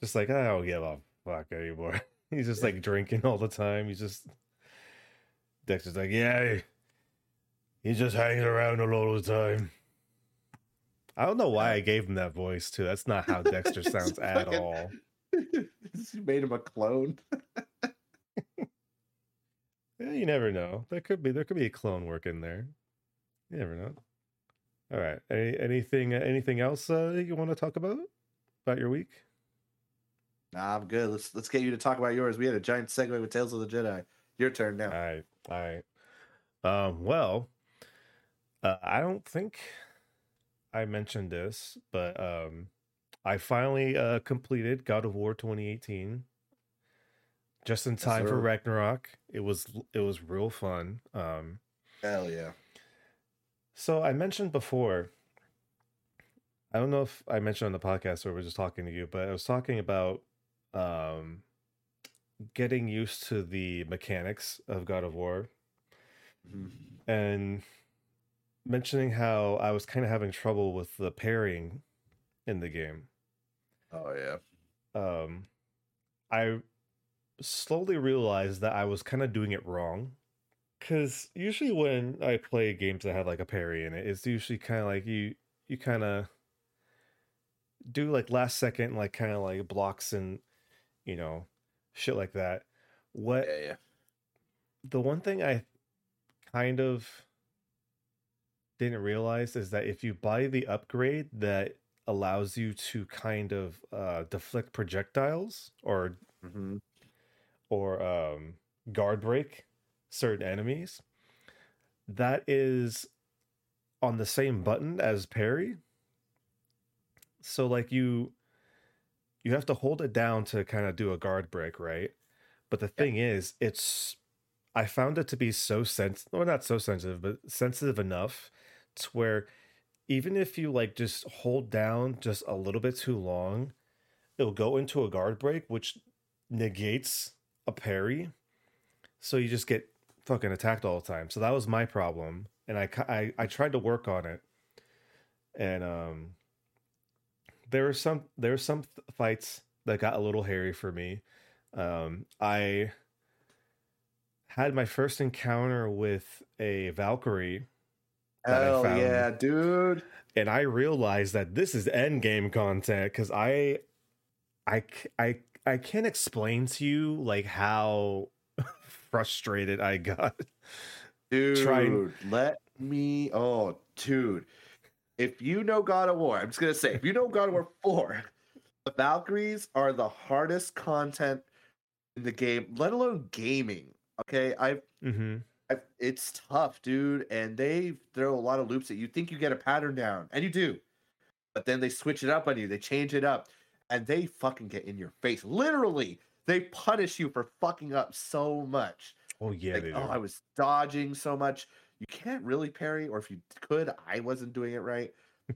just like I don't give a fuck anymore. He's just like drinking all the time. He's just Dexter's like, yeah, he, he just hangs around a lot of the time. I don't know why I gave him that voice too. That's not how *laughs* Dexter sounds at fucking- all. *laughs* you made him a clone. *laughs* Yeah, you never know. There could be there could be a clone work in there. You never know. All right. Any, anything anything else uh, you want to talk about about your week? Nah, I'm good. Let's let's get you to talk about yours. We had a giant segue with Tales of the Jedi. Your turn now. All right. All right. Um, well, uh, I don't think I mentioned this, but um, I finally uh, completed God of War 2018 just in Yes, time for. Ragnarok. It was it was real fun. Um, Hell yeah. so I mentioned before. I don't know if I mentioned on the podcast or we're just talking to you, but I was talking about um, getting used to the mechanics of God of War Mhm. and mentioning how I was kind of having trouble with the parrying in the game. Oh yeah. Um, I slowly realized that I was kind of doing it wrong. Because usually when I play games that have like a parry in it, it's usually kind of like you you kind of do like last second like kind of like blocks and you know shit like that. What Yeah, yeah. the one thing I kind of didn't realize is that if you buy the upgrade that allows you to kind of uh, deflect projectiles or hmm or um, guard break certain enemies, that is on the same button as parry. So like you you have to hold it down to kind of do a guard break, right? But the thing is, it's I found it to be so sensitive, well, not so sensitive, but sensitive enough where even if you like just hold down just a little bit too long, it'll go into a guard break, which negates a parry. So you just get fucking attacked all the time. So that was my problem, and I I, I tried to work on it, and um, there were some there were some th- fights that got a little hairy for me. Um, I had my first encounter with a Valkyrie, Hell found- yeah, dude. and I realized that this is end game content because I, I, I, I can't explain to you like how *laughs* frustrated I got. *laughs* Dude, Trying- let me. Oh, dude. If you know God of War, I'm just gonna say, if you know God of War 4, the Valkyries are the hardest content in the game, let alone gaming. Okay, I've, hmm I've it's tough, dude, and they throw a lot of loops that you. Think you get a pattern down, and you do, but then they switch it up on you. They change it up, and they fucking get in your face. Literally, they punish you for fucking up so much Oh yeah, like, oh, I was dodging so much. You can't really parry, or if you could, I wasn't doing it right.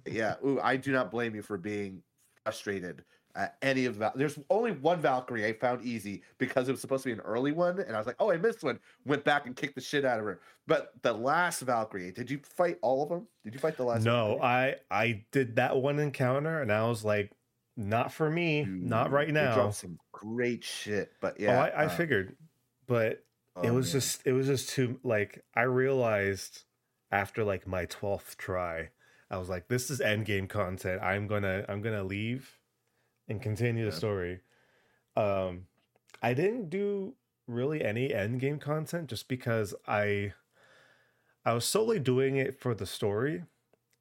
Yeah, ooh, I do not blame you for being frustrated at any of that. There's only one Valkyrie I found easy because it was supposed to be an early one, and I was like, oh, I missed one. Went back and kicked the shit out of her. But the last Valkyrie, did you fight all of them? Did you fight the last? no, Valkyrie? I I did that one encounter, and I was like, not for me, not right now. dropped some great shit, but oh, yeah, I, I uh, figured, but it oh, was man. just it was just too like I realized after like my twelfth try, I was like, this is end game content. I'm gonna I'm gonna leave and continue the Yeah. story. Um, I didn't do really any end game content just because I I was solely doing it for the story,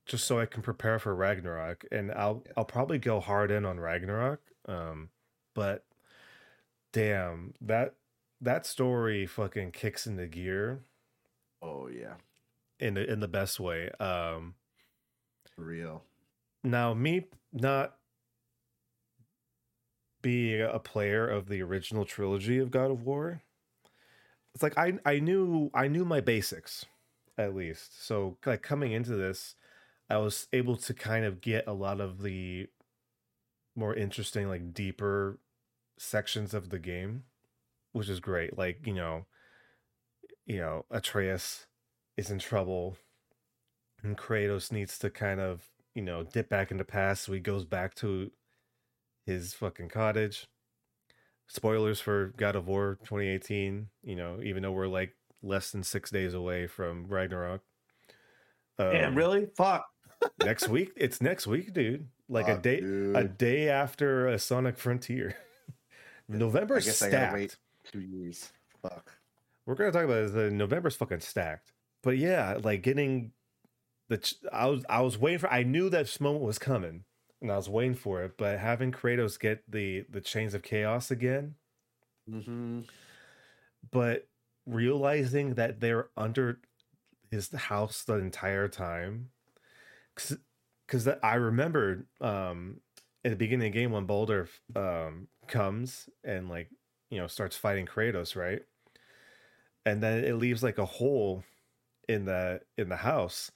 just so I can prepare for Ragnarok, and I'll Yeah. I'll probably go hard in on Ragnarok. Um, but damn that that story fucking kicks into gear oh yeah, in the in the best way. Um, for real. now me not being a player of the original trilogy of God of War, it's like I I knew I knew my basics at least. So like coming into this, I was able to kind of get a lot of the more interesting like deeper sections of the game, which is great. Like, you know, you know, Atreus is in trouble and Kratos needs to kind of, you know, dip back in the past so he goes back to his fucking cottage. Spoilers for God of War 2018, you know, even though we're like less than six days away from Ragnarok. Damn, Um, really? Fuck. next week. *laughs* It's next week, dude. Like a Fuck, day, a day after a Sonic Frontier. *laughs* November I guess I stacked. gotta wait two years. Fuck. We're gonna talk about it. The November's fucking stacked. But yeah, like getting the. ch- I was I was waiting for. I knew that moment was coming, and I was waiting for it. But having Kratos get the the chains of chaos again, Mm-hmm. but realizing that they're under his house the entire time because i remembered um at the beginning of the game when Baldur um comes and like you know starts fighting kratos right and then it leaves like a hole in the in the house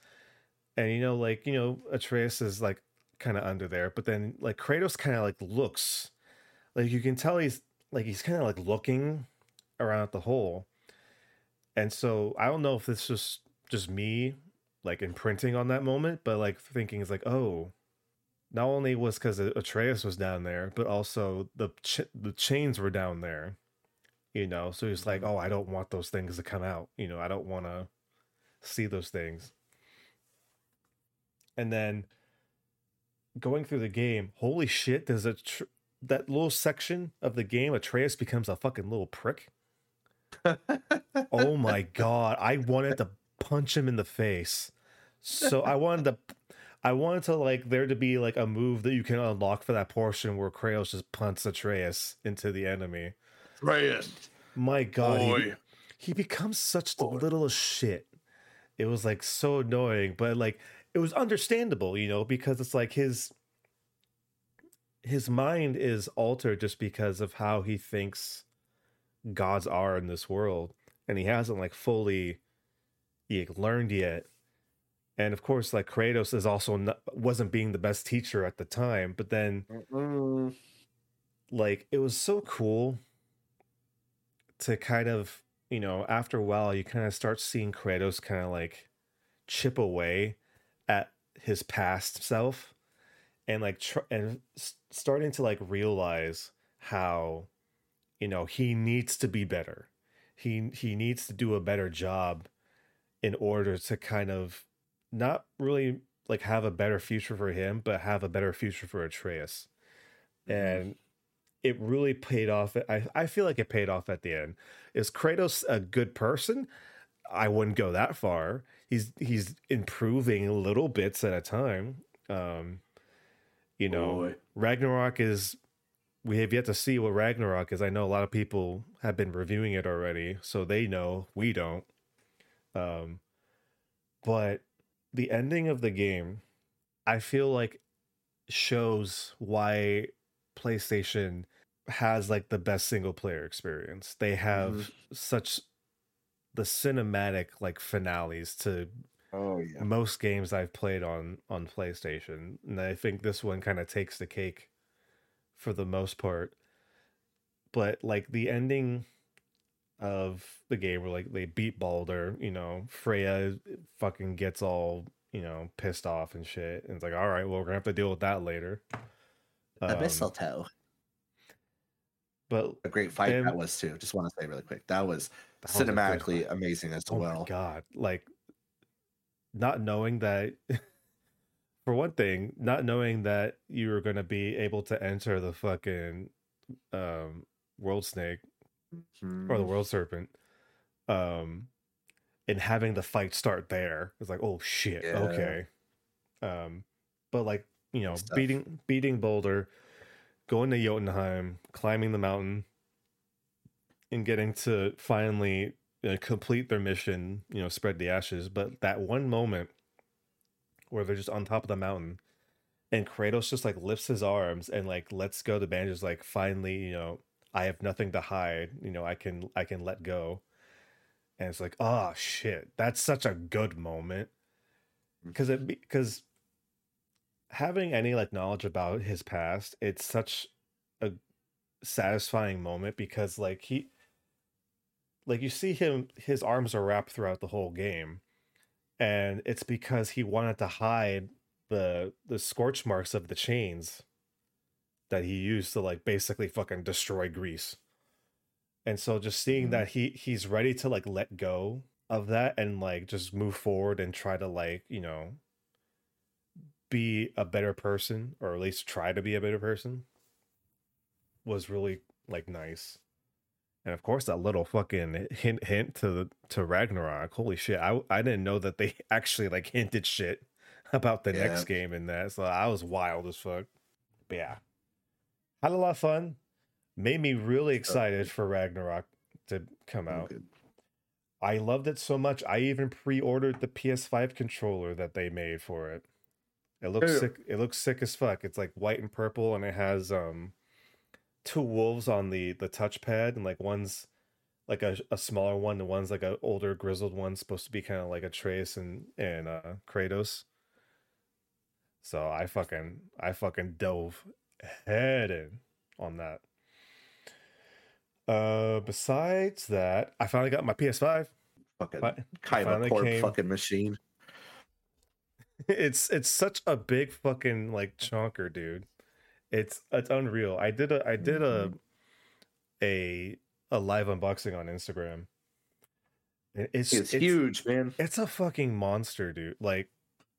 and you know like you know atreus is like kind of under there but then like kratos kind of like looks like you can tell he's like he's kind of like looking around at the hole. And so i don't know if this just just me like imprinting on that moment but like thinking is like oh not only was because atreus was down there but also the ch- the chains were down there you know? So he's like mm-hmm. oh i don't want those things to come out you know? I don't want to see those things. And then going through the game holy shit there's a tr- that little section of the game atreus becomes a fucking little prick? Oh my god i wanted to punch him in the face. So i wanted to i wanted to like there to be like a move that you can unlock for that portion where kratos just punts atreus into the enemy. Reyes. my god he, he becomes such Boy. little shit. It was like so annoying but like it was understandable you know because it's like his his mind is altered just because of how he thinks gods are in this world and he hasn't like fully like, learned yet and of course like kratos is also not, wasn't being the best teacher at the time but then Mm-mm. like it was so cool to kind of you know after a while you kind of start seeing kratos kind of like chip away at his past self and like tr- and starting to like realize how you know he needs to be better. He he needs to do a better job in order to kind of not really like have a better future for him but have a better future for Atreus. Mm-hmm. And it really paid off I, I feel like it paid off at the end. Is kratos a good person i wouldn't go that far. He's he's improving little bits at a time. Um you know Boy. ragnarok is we have yet to see what ragnarok is. I know a lot of people have been reviewing it already so they know. We don't. Um but the ending of the game i feel like shows why PlayStation has like the best single player experience. They have such the cinematic like finales to Oh yeah. most games I've played on on PlayStation, and I think this one kind of takes the cake for the most part. But like the ending of the game where like they beat Baldur, you know, Freya fucking gets all, you know, pissed off and shit. And it's like, all right, well, we're gonna have to deal with that later. The Um, mistletoe. but A great fight and- that was too. Just want to say really quick. That was that was a good cinematically amazing as oh well. my god like not knowing that *laughs* for one thing not knowing that you were going to be able to enter the fucking um world snake Mhm. or the world serpent um and having the fight start there it's like oh shit Yeah. okay um but like you know stuff. beating beating Baldur going to jotunheim climbing the mountain and getting to finally uh, complete their mission you know spread the ashes but that one moment where they're just on top of the mountain and kratos just like lifts his arms and like lets go the bandages like finally you know i have nothing to hide you know i can i can let go. And it's like oh shit that's such a good moment. Because it because having any like knowledge about his past it's such a satisfying moment because like he like you see him his arms are wrapped throughout the whole game and it's because he wanted to hide the the scorch marks of the chains that he used to like basically fucking destroy Greece. And so just seeing Mhm. that he he's ready to like let go of that and like just move forward and try to like, you know, be a better person or at least try to be a better person was really like nice. And of course that little fucking hint hint to to Ragnarok. Holy shit. I I didn't know that they *laughs* actually like hinted shit about the Yeah. next game in that. So I was wild as fuck. But yeah. Had a lot of fun. Made me really excited for Ragnarok to come out. I loved it so much. I even pre-ordered the PS5 controller that they made for it. It looks sick. It looks sick as fuck. It's like white and purple, and it has um two wolves on the the touchpad, and like one's like a, a smaller one, and one's like a older grizzled one, supposed to be kind of like Atreus and and uh Kratos. So I fucking I fucking dove head in on that. Uh, besides that, I finally got my PS5. Fucking Kaima finally poor came. fucking machine. *laughs* It's it's such a big fucking like chonker, dude. It's it's unreal. I did a I did a mm-hmm. a a live unboxing on Instagram. And It's It's, huge, man. It's a fucking monster, dude. Like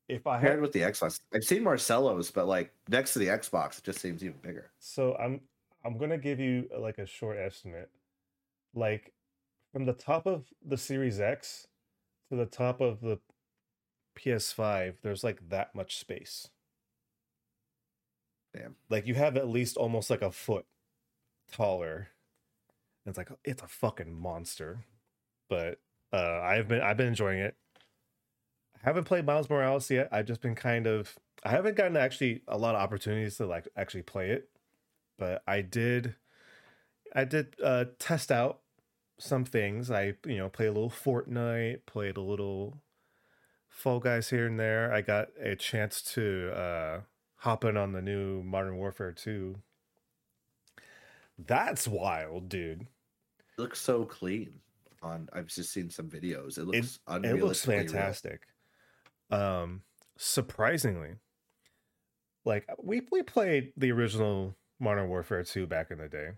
if I had with the Xbox, I've seen Marcello's, but like next to the Xbox, it just seems even bigger. so I'm I'm gonna give you like a short estimate. Like from the top of the Series X to the top of the PS5, there's like that much space. Damn. Like you have at least almost like a foot taller. And it's like it's a fucking monster. But uh I've been I've been enjoying it. I haven't played Miles Morales yet. I've just been kind of I haven't gotten actually a lot of opportunities to like actually play it. But I did I did uh test out some things. I you know played a little Fortnite, played a little Fall Guys here and there. I got a chance to uh hop in on the new Modern Warfare 2. That's wild, dude. It looks so clean. On I've just seen some videos. It looks It looks unrealistically real. fantastic. Um surprisingly like we we played the original Modern Warfare 2 back in the day.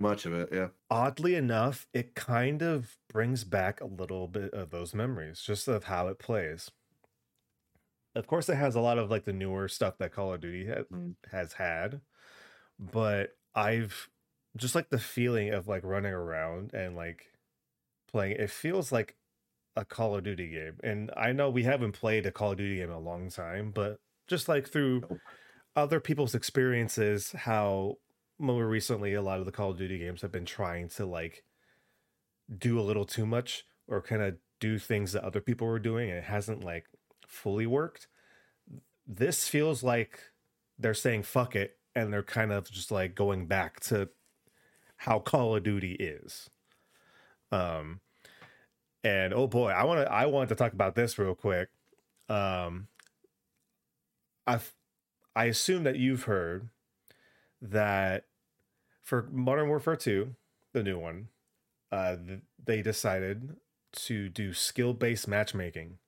Much of it, yeah. oddly enough, it kind of brings back a little bit of those memories, just of how it plays. Of course, it has a lot of like the newer stuff that Call of Duty ha- Mm. has had, but I've just like the feeling of like running around and like playing. It feels like a Call of Duty game, and I know we haven't played a Call of Duty game in a long time, but just like through other people's experiences, how more recently a lot of the Call of Duty games have been trying to like do a little too much or kind of do things that other people were doing and it hasn't like fully worked. This feels like they're saying fuck it and they're kind of just like going back to how Call of Duty is. Um and oh boy, I want to I want to talk about this real quick. Um I've I assume that you've heard that for Modern Warfare 2, the new one, uh, th- they decided to do skill based matchmaking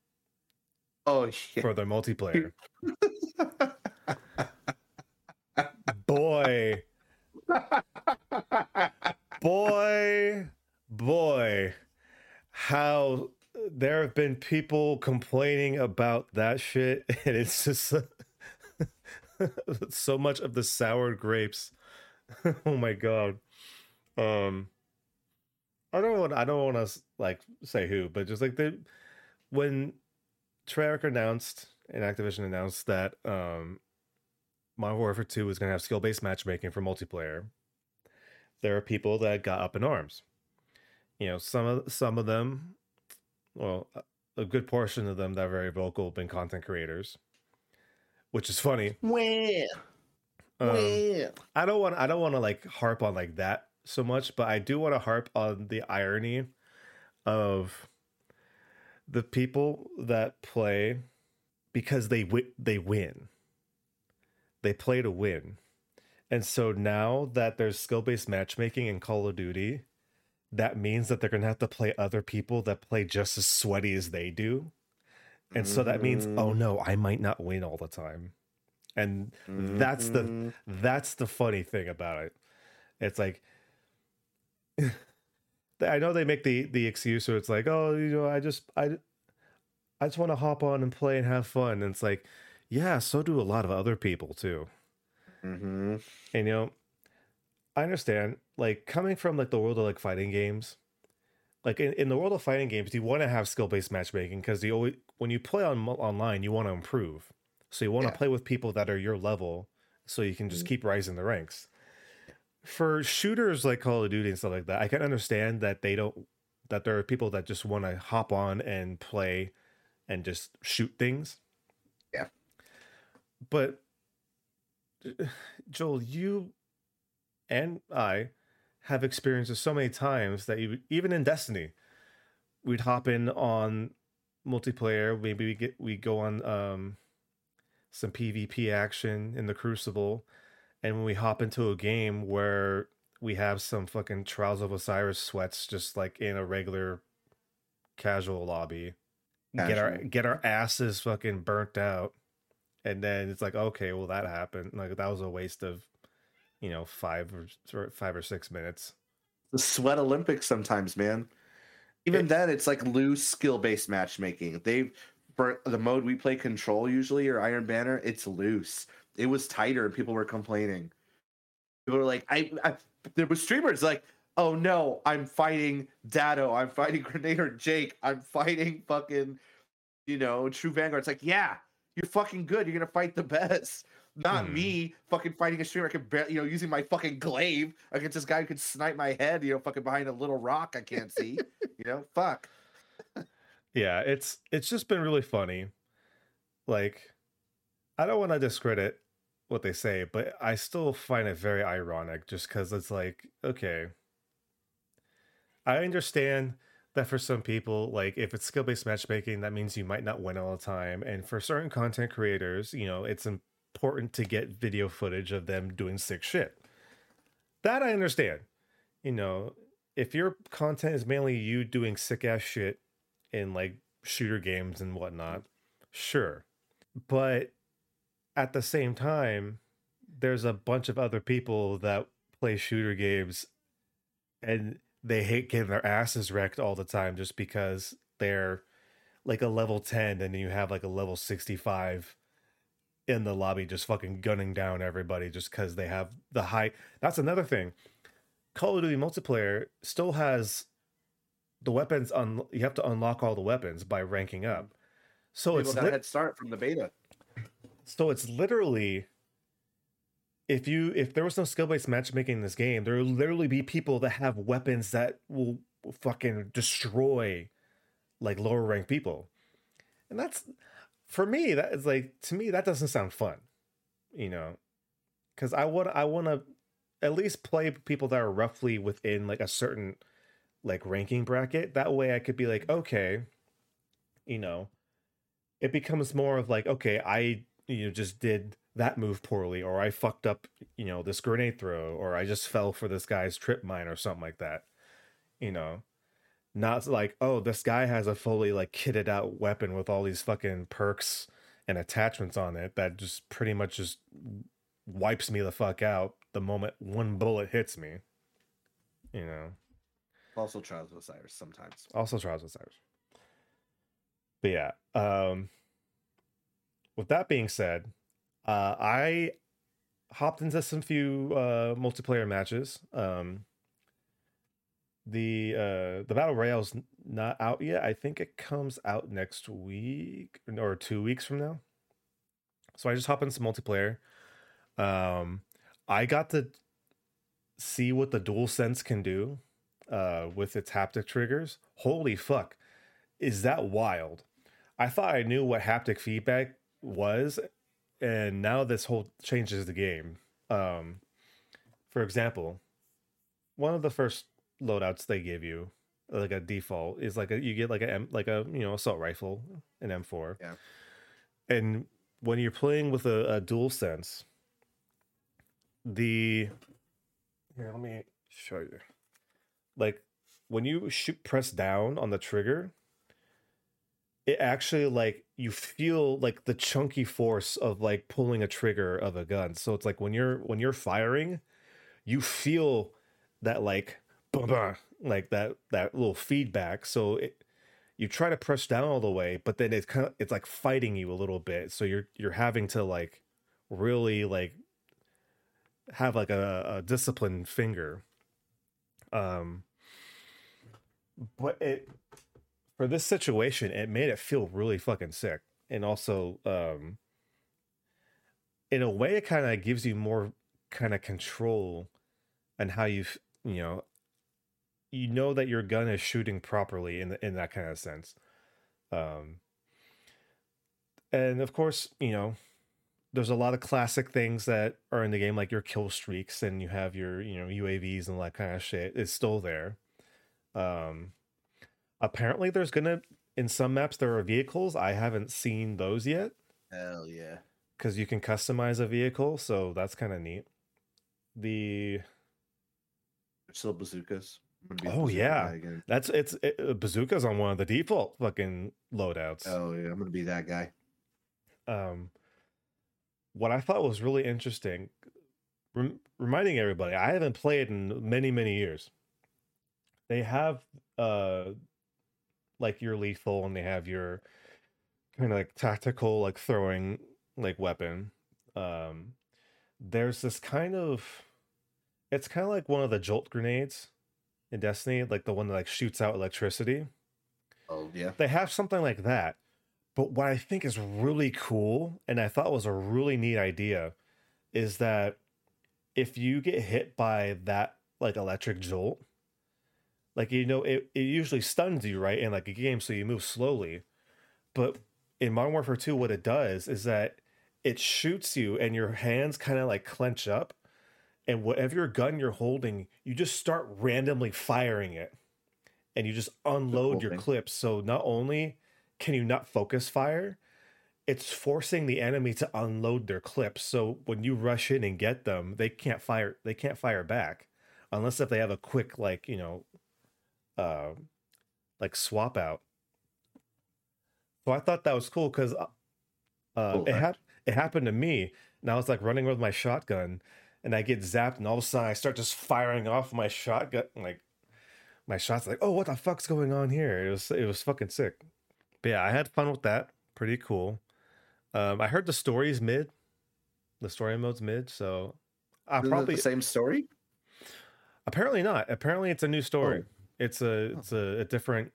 Oh yeah. for their multiplayer. boy, boy, boy, how there have been people complaining about that shit, *laughs* and it's just *laughs* so much of the sour grapes. *laughs* oh my god. Um, I don't want I don't want to like say who, but just like the when Treyarch announced and Activision announced that um Modern Warfare 2 was going to have skill-based matchmaking for multiplayer. There are people that got up in arms. You know, some of some of them well, a- good portion of them that are very vocal have been content creators, which is funny. Wah, Um. I don't want I don't want to like harp on like that so much, but I do want to harp on the irony of the people that play because they wi- they win. They play to win. And so now that there's skill-based matchmaking in Call of Duty, that means that they're going to have to play other people that play just as sweaty as they do. And so that means oh no, I might not win all the time. And that's the Mhm. that's the funny thing about it. It's like *laughs* I know they make the the excuse so it's like, oh, you know, I just I I just want to hop on and play and have fun. And it's like, yeah, so do a lot of other people too. Mm-hmm. And you know, I understand, like coming from like the world of like fighting games, like in, in the world of fighting games, you want to have skill based matchmaking because you always when you play on online, you want to improve. So you want to Yeah. play with people that are your level, so you can just Mhm. keep rising the ranks. For shooters like Call of Duty and stuff like that, I can understand that they don't that there are people that just want to hop on and play and just shoot things. Yeah. But *sighs* Joel, you and I have experienced so many times that you, even in Destiny, we'd hop in on multiplayer. Maybe we get we go on um, some PvP action in the Crucible, and when we hop into a game where we have some fucking Trials of Osiris sweats, just like in a regular casual lobby, get our get our asses fucking burnt out, and then it's like, okay, well that happened. Like that was a waste of, you know, five or or five or six minutes. The sweat Olympics sometimes, man. Even It- then, it's like loose skill based matchmaking. They for the mode we play control usually or Iron Banner, it's loose. It was tighter and people were complaining. People were like, I, I there were streamers like, oh no, I'm fighting Datto, I'm fighting *laughs* Gernader Jake, I'm fighting fucking, you know, True Vanguard. It's like, yeah, you're fucking good. You're gonna fight the *laughs* best. Not Hmm. me fucking fighting a streamer. I could barely, you know, using my fucking glaive against this guy who could snipe my head, you know, fucking behind a little rock I can't see. you know, fuck. *laughs* Yeah, it's it's just been really funny. Like, I don't want to discredit what they say, but I still find it very ironic just because it's like, okay, I understand that for some people, like if it's skill based matchmaking, that means you might not win all the time. And for certain content creators, you know, it's important to get video footage of them doing sick shit. That I understand. You know, if your content is mainly you doing sick ass shit in like shooter games and whatnot, sure. But at the same time, there's a bunch of other people that play shooter games and they hate getting their asses wrecked all the time just because they're like a level 10 and you have like a level 65 in the lobby just fucking gunning down everybody just because they have the high that's another thing call of duty multiplayer still has the weapons un- you have to unlock all the weapons by ranking up so People it's lit- head start from the beta. So it's literally if you if there was no skill based matchmaking in this game, there would literally be people that have weapons that will fucking destroy like lower ranked people. And that's for me, that is like to me, that doesn't sound fun. You know? Cause I want I wanna at least play people that are roughly within like a certain like ranking bracket. That way I could be like, okay, you know, it becomes more of like, okay, I you know just did that move poorly, or I fucked up, you know, this grenade throw, or I just fell for this guy's trip mine or something like that. You know. Not like, oh, this guy has a fully like kitted out weapon with all these fucking perks and attachments on it that just pretty much just wipes me the fuck out the moment one bullet hits me. You know. Also, Trials of Osiris sometimes. Also Trials of Cyrus. But yeah, um with that being said, uh I hopped into some few uh multiplayer matches. Um the uh the battle royale's not out yet. I think it comes out next week or 2 weeks from now. So I just hop into some multiplayer. Um I got to see what the DualSense can do uh with its haptic triggers. Holy fuck. Is that wild? I thought I knew what haptic feedback was and now this whole changes the game. Um for example, one of the first loadouts they give you like a default is like a you get like a M, like a you know assault rifle an M4. Yeah. And when you're playing with a, a DualSense the here let me show you like when you shoot press down on the trigger it actually like you feel like the chunky force of like pulling a trigger of a gun so it's like when you're when you're firing you feel that like bah, bah, like that that little feedback so it, you try to press down all the way, but then it's kind of it's like fighting you a little bit. So you're you're having to like really like have like a, a disciplined finger. Um but it for this situation, it made it feel really fucking sick. And also, um in a way it kind of gives you more kind of control and how you you know you know that your gun is shooting properly in the, in that kind of sense um and of course you know there's a lot of classic things that are in the game like your kill streaks and you have your you know UAVs and all that kind of shit is still there um apparently there's gonna in some maps there are vehicles i haven't seen those yet Hell yeah. because you can customize a vehicle so that's kind of neat the still bazookas. Oh, bazooka yeah. That's it's it, uh, bazooka's on one of the default fucking loadouts. Oh yeah, I'm gonna be that guy. Um, what I thought was really interesting, rem- reminding everybody, I haven't played in many many years. They have uh, like your lethal, and they have your kind of like tactical, like throwing like weapon. Um, there's this kind of, it's kind of like one of the jolt grenades in Destiny, like the one that like shoots out electricity Oh yeah. they have something like that. But what I think is really cool, and I thought was a really neat idea, is that if you get hit by that like electric jolt, like you know, it, it usually stuns you, right? In like a game, so you move slowly. But in Modern Warfare 2, what it does is that it shoots you and your hands kind of like clench up. And whatever gun you're holding, you just start randomly firing it. And you just unload your clips. So not only can you not focus fire, it's forcing the enemy to unload their clips. So when you rush in and get them, they can't fire they can't fire back. Unless if they have a quick like, you know, uh like swap out. So I thought that was cool because uh, uh, Cool it hap- it happened to me, and I was like running with my shotgun, and I get zapped, and all of a sudden I start just firing off my shotgun, like my shots. Like, oh, what the fuck's going on here? It was it was fucking sick. But yeah, I had fun with that. Pretty cool. Um, I heard the story's mid, the story mode's mid, so I probably the same story. apparently not. Apparently it's a new story. Oh. It's a it's a, a different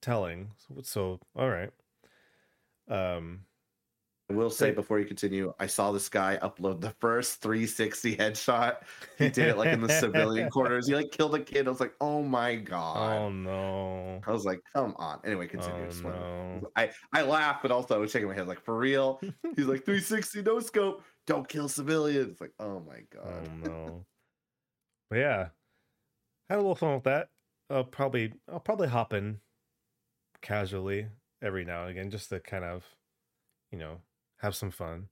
telling. So, so all right. Um I will say Say- before you continue, I saw this guy upload the first 360 headshot. He did it like in the civilian *laughs* quarters. He like killed a kid. I was like, oh my god. Oh no. I was like, come on. Anyway, continue. Oh no. I I laughed, but also I was shaking my head like, for real. *laughs* He's like 360 no scope. Don't kill civilians. Like, oh my god. Oh god. no. But yeah. Had a little fun with that. I'll probably I'll probably hop in casually every now and again just to kind of, you know, have some fun.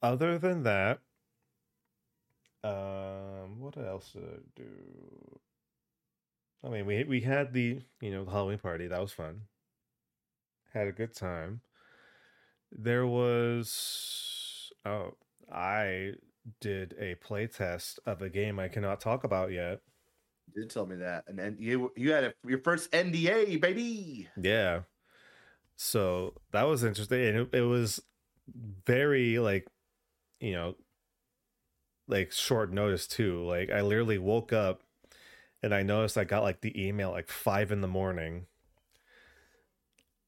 Other than that, um, what else did I do? I mean, we we had the you know the Halloween party that was fun. Had a good time. There was oh I did a play test of a game I cannot talk about yet. You did tell me that. And then you you had a, your first NDA, baby. Yeah. So that was interesting. And it, it was very like, you know, like short notice too. Like I literally woke up and I noticed I got like the email like five in the morning.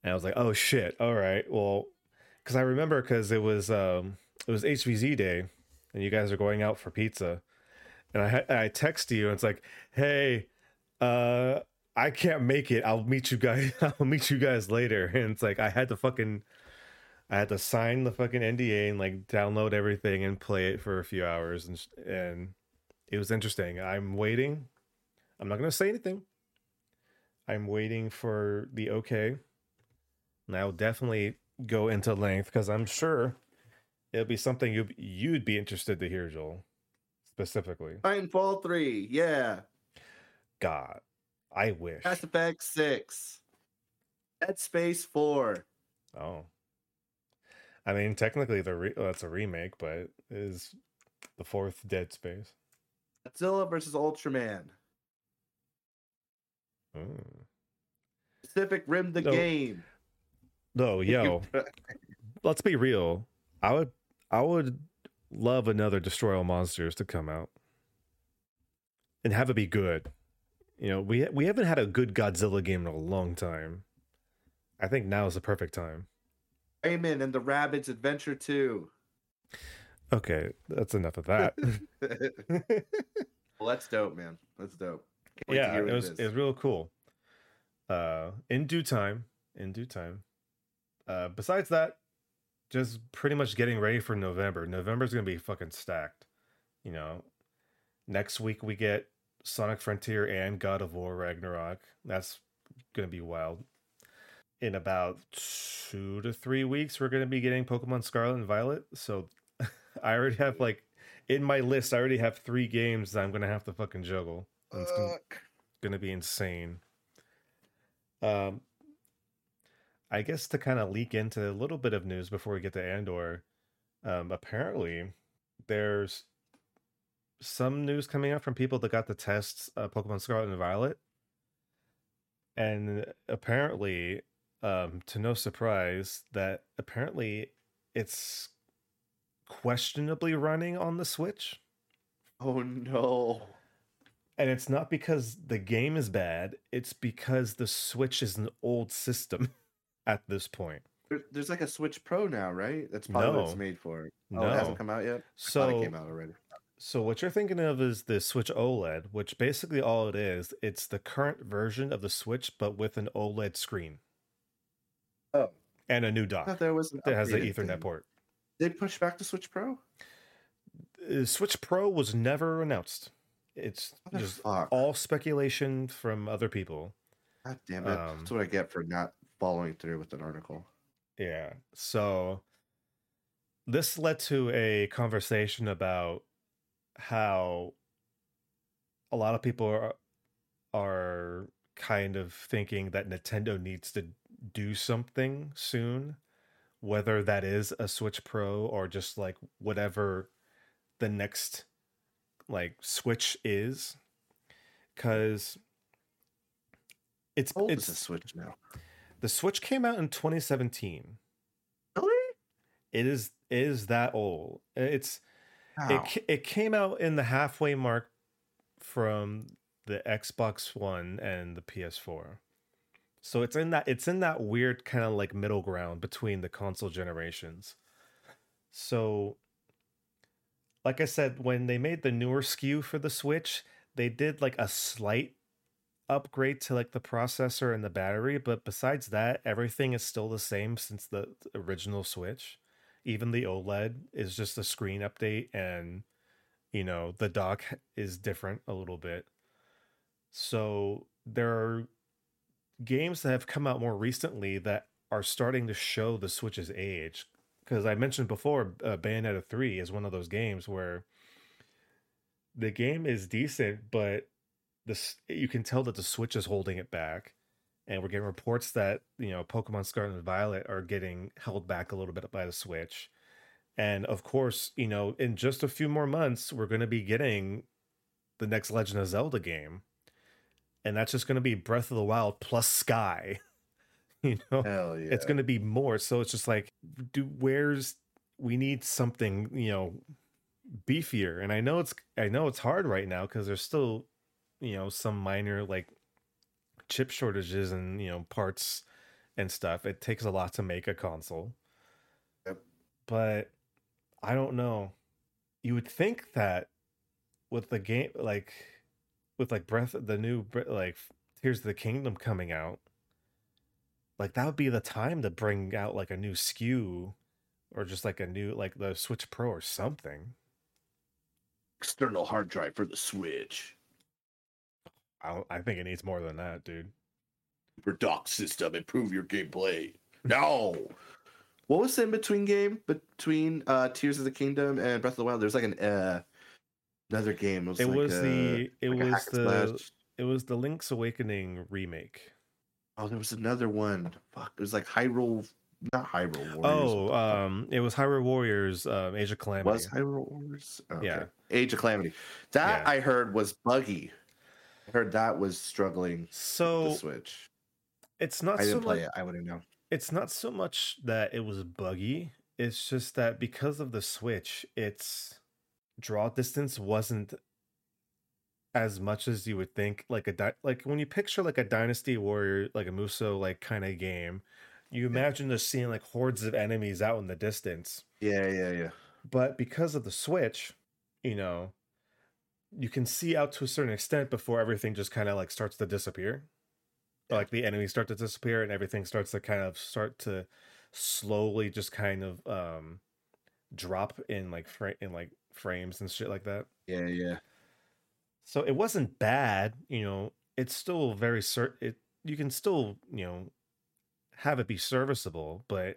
And I was like, oh shit. All right. Well, because I remember because it was um it was HVZ day and you guys are going out for pizza. And I I text you and it's like, hey, uh I can't make it. I'll meet you guys. *laughs* I'll meet you guys later. And it's like I had to fucking, I had to sign the fucking NDA and like download everything and play it for a few hours and and it was interesting. I'm waiting. I'm not gonna say anything. I'm waiting for the okay. And I'll definitely go into length because I'm sure it'll be something you you'd be interested to hear, Joel, specifically. Titanfall 3. Yeah. God, I wish. Mass Effect 6. Dead Space 4. Oh. I mean, technically, the re- well, that's a remake, but it is the fourth Dead Space. Godzilla versus Ultraman. Mm. Pacific Rim the No. game. No, *laughs* yo, *laughs* let's be real. I would I would love another Destroy All Monsters to come out and have it be good. You know, we we haven't had a good Godzilla game in a long time. I think now is the perfect time. Rayman and the Rabbids Adventure 2. Okay, that's enough of that. *laughs* *laughs* well, that's dope, man. That's dope. Wait yeah, it was it was real cool. Uh, in due time, in due time. Uh, besides that, just pretty much getting ready for November. November's gonna be fucking stacked. You know, next week we get Sonic Frontier and God of War Ragnarok. That's gonna be wild. In about two to three weeks, we're gonna be getting Pokemon Scarlet and Violet. So *laughs* I already have like in my list. I already have three games that I'm gonna have to fucking juggle. It's gonna, gonna be insane. Um, I guess to kind of leak into a little bit of news before we get to Andor, um, apparently there's some news coming out from people that got to test uh, Pokemon Scarlet and Violet, and apparently, um, to no surprise, that apparently it's questionably running on the Switch. Oh no. And it's not because the game is bad, it's because the Switch is an old system *laughs* at this point. There's like a Switch Pro now, right? That's probably what it's made for. No. Oh, it hasn't come out yet. I it So came out already. so what you're thinking of is the Switch OLED, which basically all it is, it's the current version of the Switch but with an OLED screen Oh, and a new dock there was that has the Ethernet thing. port. They push back the Switch Pro. Switch Pro was never announced. It's just Fuck. all speculation from other people. God damn it. um, That's what I get for not following through with an article. Yeah. So this led to a conversation about how a lot of people are are kind of thinking that Nintendo needs to do something soon, whether that is a Switch Pro or just like whatever the next like Switch is cuz it's it's the Switch now? The Switch came out in 2017. Really? It is it is that old. It's Wow. it it came out in the halfway mark from the Xbox One and the PS4. So it's in that it's in that weird kind of like middle ground between the console generations. So like I said when they made the newer SKU for the Switch, they did like a slight upgrade to like the processor and the battery, but besides that, everything is still the same since the original Switch. Even the OLED is just a screen update, and you know the dock is different a little bit. So there are games that have come out more recently that are starting to show the Switch's age. Because I mentioned before, uh, Bayonetta three is one of those games where the game is decent, but this you can tell that the Switch is holding it back, and we're getting reports that you know Pokemon Scarlet and Violet are getting held back a little bit by the Switch, and of course, you know, in just a few more months, we're going to be getting the next Legend of Zelda game, and that's just going to be Breath of the Wild plus Sky. *laughs* you know, Hell yeah. it's going to be more. So it's just like, do where's we need something, you know, beefier. And I know it's I know it's hard right now because there's still, you know, some minor like chip shortages and you know parts and stuff. It takes a lot to make a console. Yep. But I don't know. You would think that with the game like with like breath the new like Tears of the Kingdom coming out like that would be the time to bring out like a new SKU or just like a new like the Switch Pro or something. external hard drive for the Switch. I I think it needs more than that, dude. Super dock system, improve your gameplay. No. What was the in between game between uh Tears of the Kingdom and Breath of the Wild? There's like an uh another game. It was, It like was a- the it like was the it was the Link's Awakening remake. Oh, there was another one. Fuck, it was like Hyrule, not Hyrule Warriors. Oh, um, it was Hyrule Warriors, um, Age of Calamity. was Hyrule Warriors? Okay. Yeah. Age of Calamity. That Yeah. I heard was buggy. I heard that was struggling so the Switch. it's not I so didn't play much, it. I wouldn't know. it's not so much that it was buggy. It's just that because of the Switch, its draw distance wasn't as much as you would think. Like a di- like when you picture like a Dynasty Warrior, like a Musou like kind of game, you imagine just seeing like hordes of enemies out in the distance. Yeah, yeah, yeah. But because of the Switch, you know, you can see out to a certain extent before everything just kind of like starts to disappear. Yeah. Like the enemies start to disappear and everything starts to kind of start to slowly just kind of um drop in like fra- in like frames and shit like that. Yeah, yeah. So it wasn't bad, you know. It's still very cert. It you can still you know have it be serviceable, but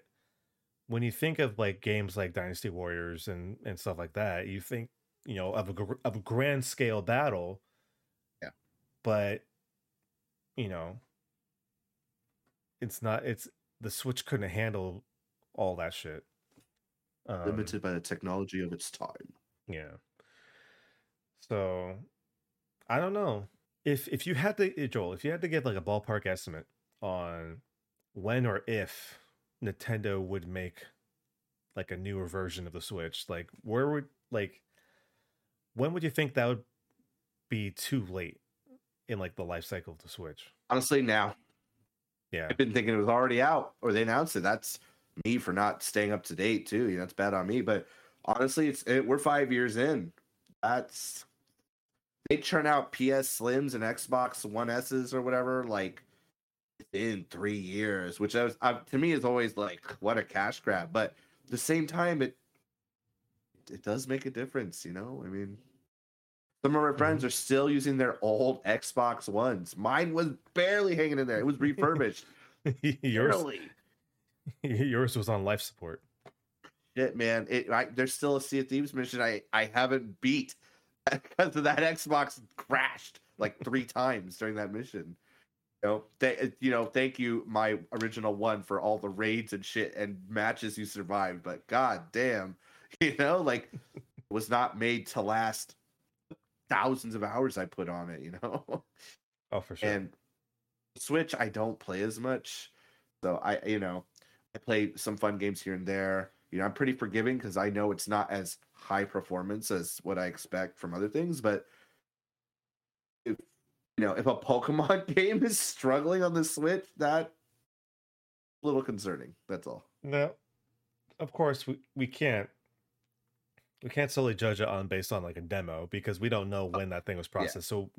when you think of like games like Dynasty Warriors and and stuff like that, you think you know of a of a grand scale battle. Yeah. But you know, it's not. It's the Switch couldn't handle all that shit. Um, Limited by the technology of its time. yeah. So I don't know. If if you had to eh, Joel, if you had to give like a ballpark estimate on when or if Nintendo would make like a newer version of the Switch, like where would like when would you think that would be too late in like the life cycle of the Switch? Honestly, now Yeah. I've been thinking it was already out or they announced it. That's me for not staying up to date too. You know, it's bad on me. But honestly, it's it, we're five years in. That's they churn out PS Slims and Xbox One S's or whatever like in three years, which I was, I, to me is always like what a cash grab. But at the same time, it it does make a difference. You know, I mean. Some of my friends mm-hmm. are still using their old Xbox Ones. Mine was barely hanging in there. It was refurbished. *laughs* yours Barely. *laughs* yours was on life support. Shit, man. It I, there's still a Sea of Thieves mission I I haven't beat *laughs* because of that Xbox crashed like three times during that mission. You know, th- uh, you know, thank you, my original one, for all the raids and shit and matches you survived. But god damn, *laughs* you know, like was not made to last thousands of hours I put on it. You know. Oh, for sure. And Switch, I don't play as much. So I, you know, I play some fun games here and there. You know, I'm pretty forgiving because I know it's not as high performance as what I expect from other things. But if you know, if a Pokemon *laughs* game is struggling on the Switch, that a little concerning. That's all. No, of course we, we can't we can't solely judge it on based on like a demo because we don't know oh, when that thing was processed. So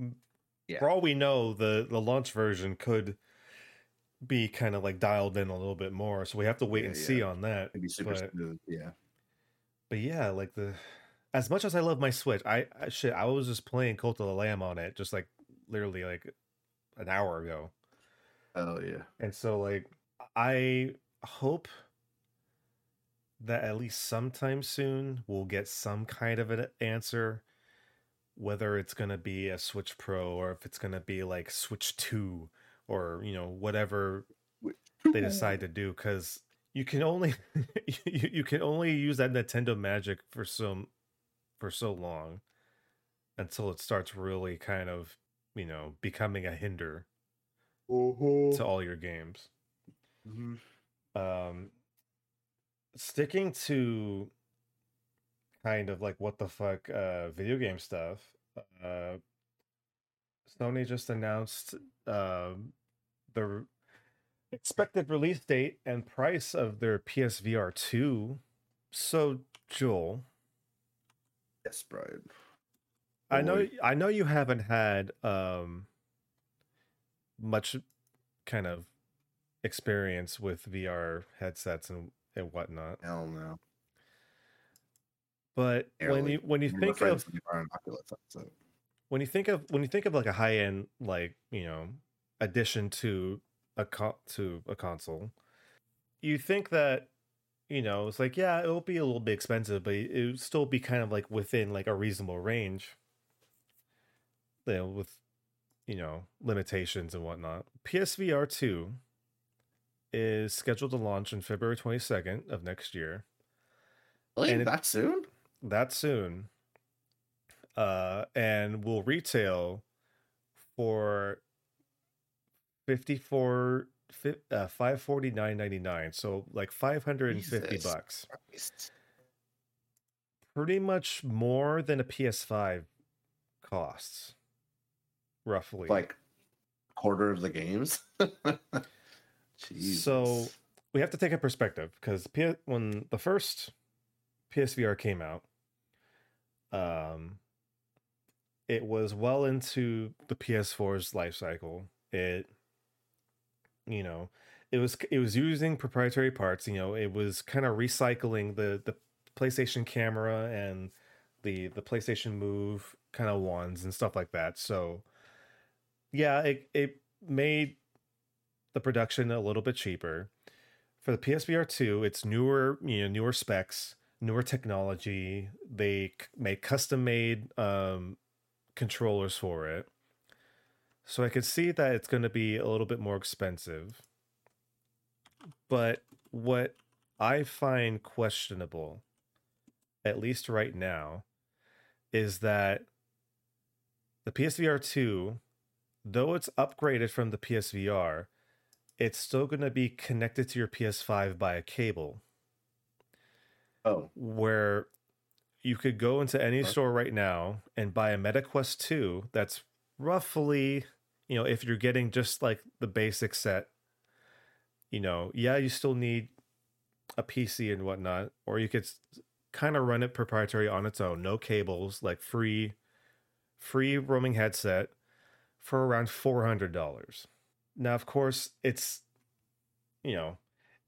Yeah. for all we know, the the launch version could be kind of like dialed in a little bit more. So we have to wait Yeah, and yeah. see on that. Maybe super But, smooth. Yeah. but yeah, like the as much as I love my Switch, I, I shit, I was just playing Cult of the Lamb on it just like literally like an hour ago. Oh yeah. And so like I hope that at least sometime soon we'll get some kind of an answer whether it's going to be a Switch Pro or if it's going to be like Switch 2 or you know whatever they decide to do cuz you can only *laughs* you, you can only use that Nintendo Magic for some for so long until it starts really kind of, you know, becoming a hinder to all your games. Mhm. um sticking to kind of like what the fuck uh video game stuff uh sony just announced um the expected release date and price of their psvr 2 so joel Yes, Brian. i know i know you haven't had um much kind of experience with vr headsets and and whatnot Hell no. But when you when you think of when you think of when you think of like a high end like you know addition to a co- to a console, you think that you know it's like yeah it'll be a little bit expensive, but it would still be kind of like within like a reasonable range. You know, with you know limitations and whatnot. PSVR two is scheduled to launch on February twenty second of next year. Really? And it- that soon? that soon uh and will retail for 54 uh, 549.99 so like 550 Jesus bucks Christ. pretty much more than a ps5 costs roughly Like quarter of the games. *laughs* Jesus. So we have to take a perspective because P- when the first PSVR came out, um, it was well into the PS4's life cycle. It, you know, it was it was using proprietary parts. You know, it was kind of recycling the the PlayStation camera and the the PlayStation Move kind of ones and stuff like that. So, yeah, it it made the production a little bit cheaper. For the PSVR 2, it's newer, you know, newer specs, newer technology. They c- make custom made um, controllers for it. So I could see that it's going to be a little bit more expensive. But what I find questionable, at least right now, is that the PSVR 2, though it's upgraded from the PSVR, it's still going to be connected to your PS5 by a cable oh, where you could go into any Okay. store right now and buy a MetaQuest 2 that's roughly, you know, if you're getting just like the basic set, you know, yeah, you still need a PC and whatnot, or you could kind of run it proprietary on its own, no cables, like free, free roaming headset for around $400. Now, of course, it's, you know,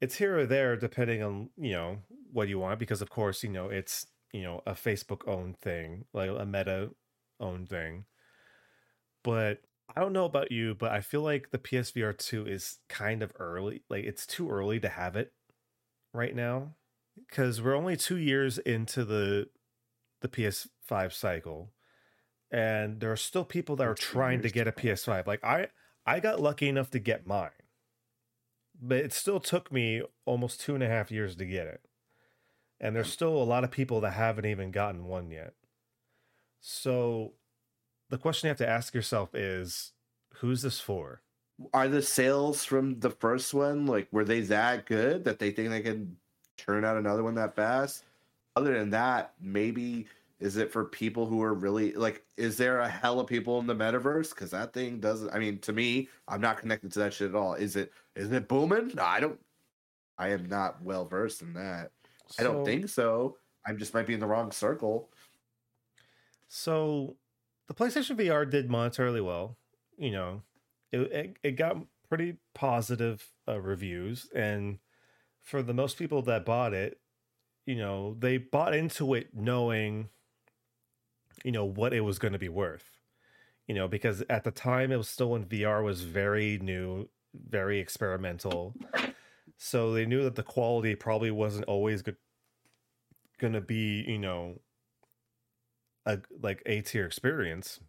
it's here or there depending on, you know, what you want, because of course, you know, it's, you know, a Facebook owned thing, like a meta owned thing. But I don't know about you, but I feel like the PSVR 2 is kind of early. Like it's too early to have it right now because we're only 2 years into the the PS5 cycle and there are still people that We're trying to get a PS5. Like I I got lucky enough to get mine. But it still took me almost two and a half years to get it. And there's still a lot of people that haven't even gotten one yet. So the question you have to ask yourself is who's this for? are the sales from the first one like were they that good that they think they can turn out another one that fast? Other than that, maybe is it for people who are really like is there a hell of people in the metaverse? Because that thing doesn't i mean to me i'm not connected to that shit at all. Is it is it booming? No, i don't i am not well versed in that. I don't think so. I just might be in the wrong circle. So the PlayStation VR did monetarily well. You know, it it, it got pretty positive uh, reviews, and for the most people that bought it, you know, they bought into it knowing, you know, what it was going to be worth. You know, because at the time it was still when VR was very new, very experimental. So they knew that the quality probably wasn't always good, going to be, you know, a like a tier experience,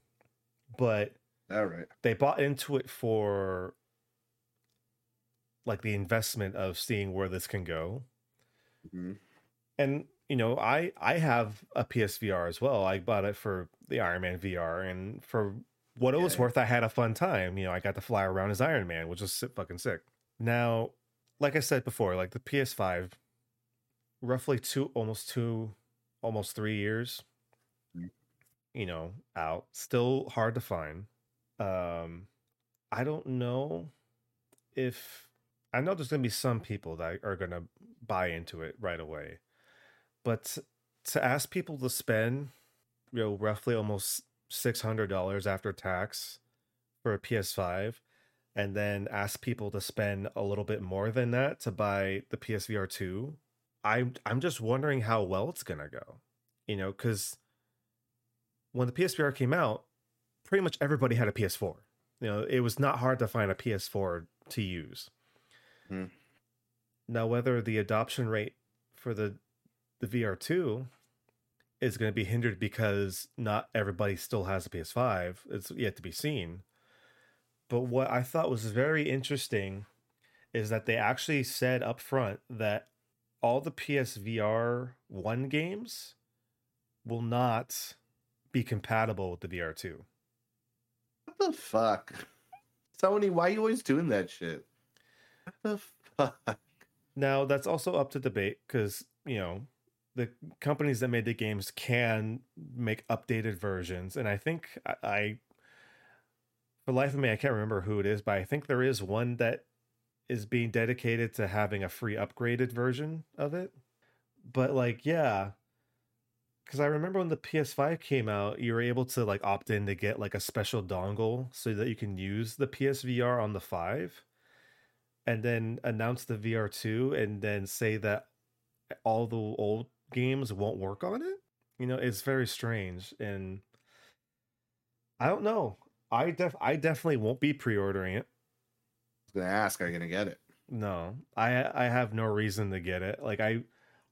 but all right they bought into it for like the investment of seeing where this can go. Mhm. And you know, I I have a PSVR as well. I bought it for the Iron Man VR, and for what it was worth, I had a fun time. You know, I got to fly around as Iron Man, which was fucking sick. Now, like I said before, like the PS5, roughly two, almost two, almost three years. Mhm. You know, out still hard to find. Um, I don't know if I know there's gonna be some people that are gonna buy into it right away, but to ask people to spend, you know, roughly almost six hundred dollars after tax for a PS5, and then ask people to spend a little bit more than that to buy the PSVR two, I'm I'm just wondering how well it's gonna go, you know, because when the PSVR came out, pretty much everybody had a PS4. You know, it was not hard to find a PS4 to use. Hmm. Now, whether the adoption rate for the the VR2 is going to be hindered because not everybody still has a PS5, it's yet to be seen. But what I thought was very interesting is that they actually said up front that all the PSVR 1 games will not be compatible with the VR2. what the fuck sony why are you always doing that shit The fuck? Now that's also up to debate because you know the companies that made the games can make updated versions, and I think I, I for life of me I can't remember who it is, but I think there is one that is being dedicated to having a free upgraded version of it. But like, yeah, because I remember when the PS5 came out, you were able to like opt in to get like a special dongle so that you can use the PSVR on the 5 and then announce the VR2 and then say that all the old games won't work on it. You know, it's very strange and I don't know. I def I definitely won't be pre-ordering it. I was gonna ask, are you gonna get it? No. I I have no reason to get it. Like I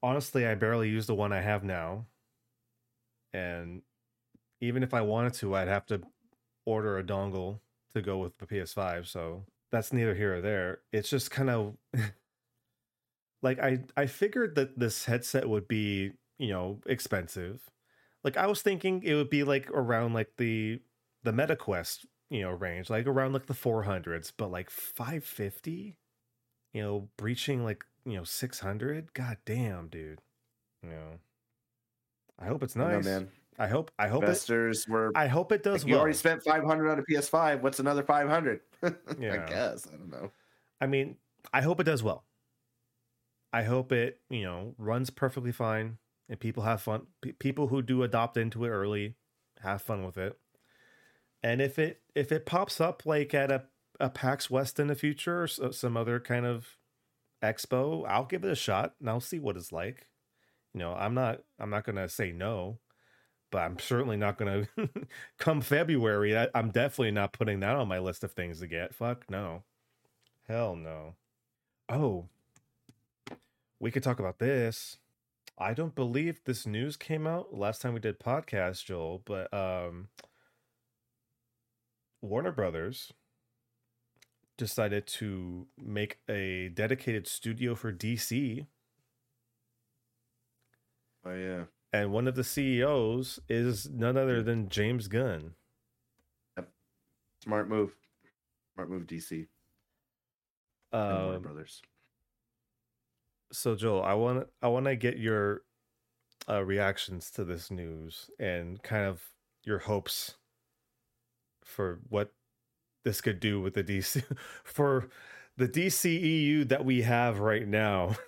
honestly I barely use the one I have now. And even if I wanted to, I'd have to order a dongle to go with the PS5, so that's neither here or there. It's just kind of *laughs* like I I figured that this headset would be, you know, expensive. Like I was thinking it would be like around like the the MetaQuest, you know, range, like around like the 400s, but like 550, you know, breaching like, you know, 600. God damn, dude. You know. I hope it's I don't know, nice. man. I hope I hope it were. I hope it does Like, you well. already spent five hundred on a PS5. What's another five hundred? *laughs* Yeah. I guess I don't know. I mean, I hope it does well. I hope it, you know, runs perfectly fine and people have fun. P- people who do adopt into it early have fun with it. And if it if it pops up like at a a PAX West in the future or s- uh, some other kind of expo, I'll give it a shot and I'll see what it's like. You know, I'm not I'm not going to say no, but I'm certainly not going *laughs* to come February. I, I'm definitely not putting that on my list of things to get. Fuck no. Hell no. Oh, we could talk about this. I don't believe this news came out last time we did podcast, Joel, but um Warner Brothers decided to make a dedicated studio for DC, Oh yeah. and one of the CEOs is none other than James Gunn. Yep. Smart move. Smart move, DC. and Warner Um, Brothers. So Joel, I want I want to get your uh, reactions to this news and kind of your hopes for what this could do with the DC *laughs* for the DCEU that we have right now. *laughs*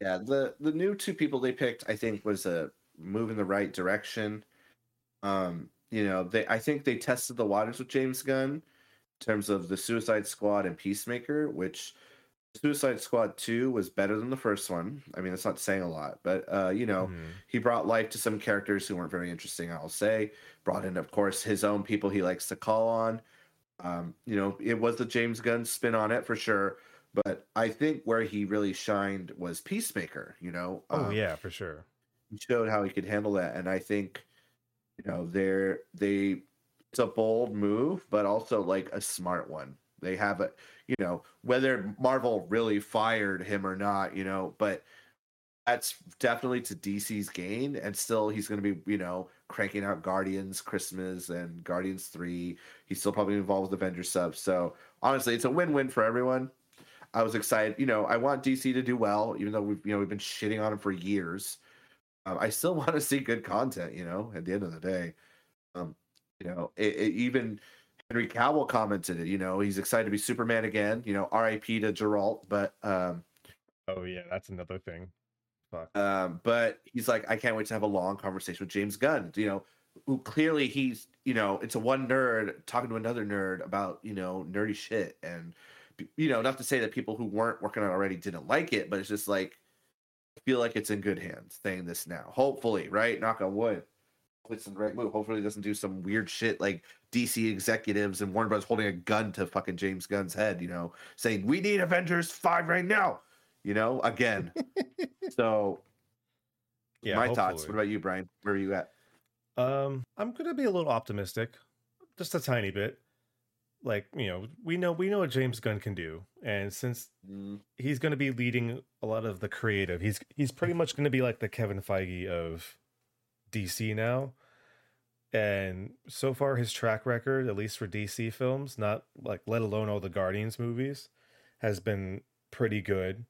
Yeah, the the new two people they picked, I think, was a move in the right direction. Um, you know, they I think they tested the waters with James Gunn in terms of the Suicide Squad and Peacemaker, which Suicide Squad 2 was better than the first one. I mean, that's not saying a lot, but uh, you know, Mhm. he brought life to some characters who weren't very interesting, I'll say. Brought in, of course, his own people he likes to call on. Um, you know, it was the James Gunn spin on it for sure. But I think where he really shined was Peacemaker, you know. Oh Um, yeah, for sure. He showed how he could handle that. And I think, you know, they're they it's a bold move, but also like a smart one. They have a you know, whether Marvel really fired him or not, you know, but that's definitely to DC's gain. And still he's gonna be, you know, cranking out Guardians Christmas and Guardians 3. He's still probably involved with Avengers subs. So honestly, it's a win-win for everyone. I was excited. You know, I want DC to do well, even though we've you know we've been shitting on him for years. Um, I still *laughs* want to see good content. You know, at the end of the day, um, you know, it, it, even Henry Cavill commented it. You know, he's excited to be Superman again. You know, R.I.P. to Geralt, but um, Oh yeah, that's another thing. Fuck. um, but he's like, I can't wait to have a long conversation with James Gunn. You know, who clearly he's, you know, it's a one nerd talking to another nerd about, you know, nerdy shit. And, you know, not to say that people who weren't working on it already didn't like it, but it's just like, I feel like it's in good hands saying this now. Hopefully, right? Knock on wood. Hopefully It's the right move. Hopefully, he doesn't do some weird shit like DC executives and Warner Bros. holding a gun to fucking James Gunn's head, you know, saying, We need Avengers 5 right now, you know, again. *laughs* so, Yeah, my thoughts. What about you, Brian? Where are you at? Um, I'm gonna be a little optimistic, just a tiny bit. Like you know, we know we know what James Gunn can do, and since Mm, he's gonna be leading a lot of the creative, he's he's pretty much gonna be like the Kevin Feige of DC now. And so far, his track record, at least for DC films, not like let alone all the Guardians movies, has been pretty good.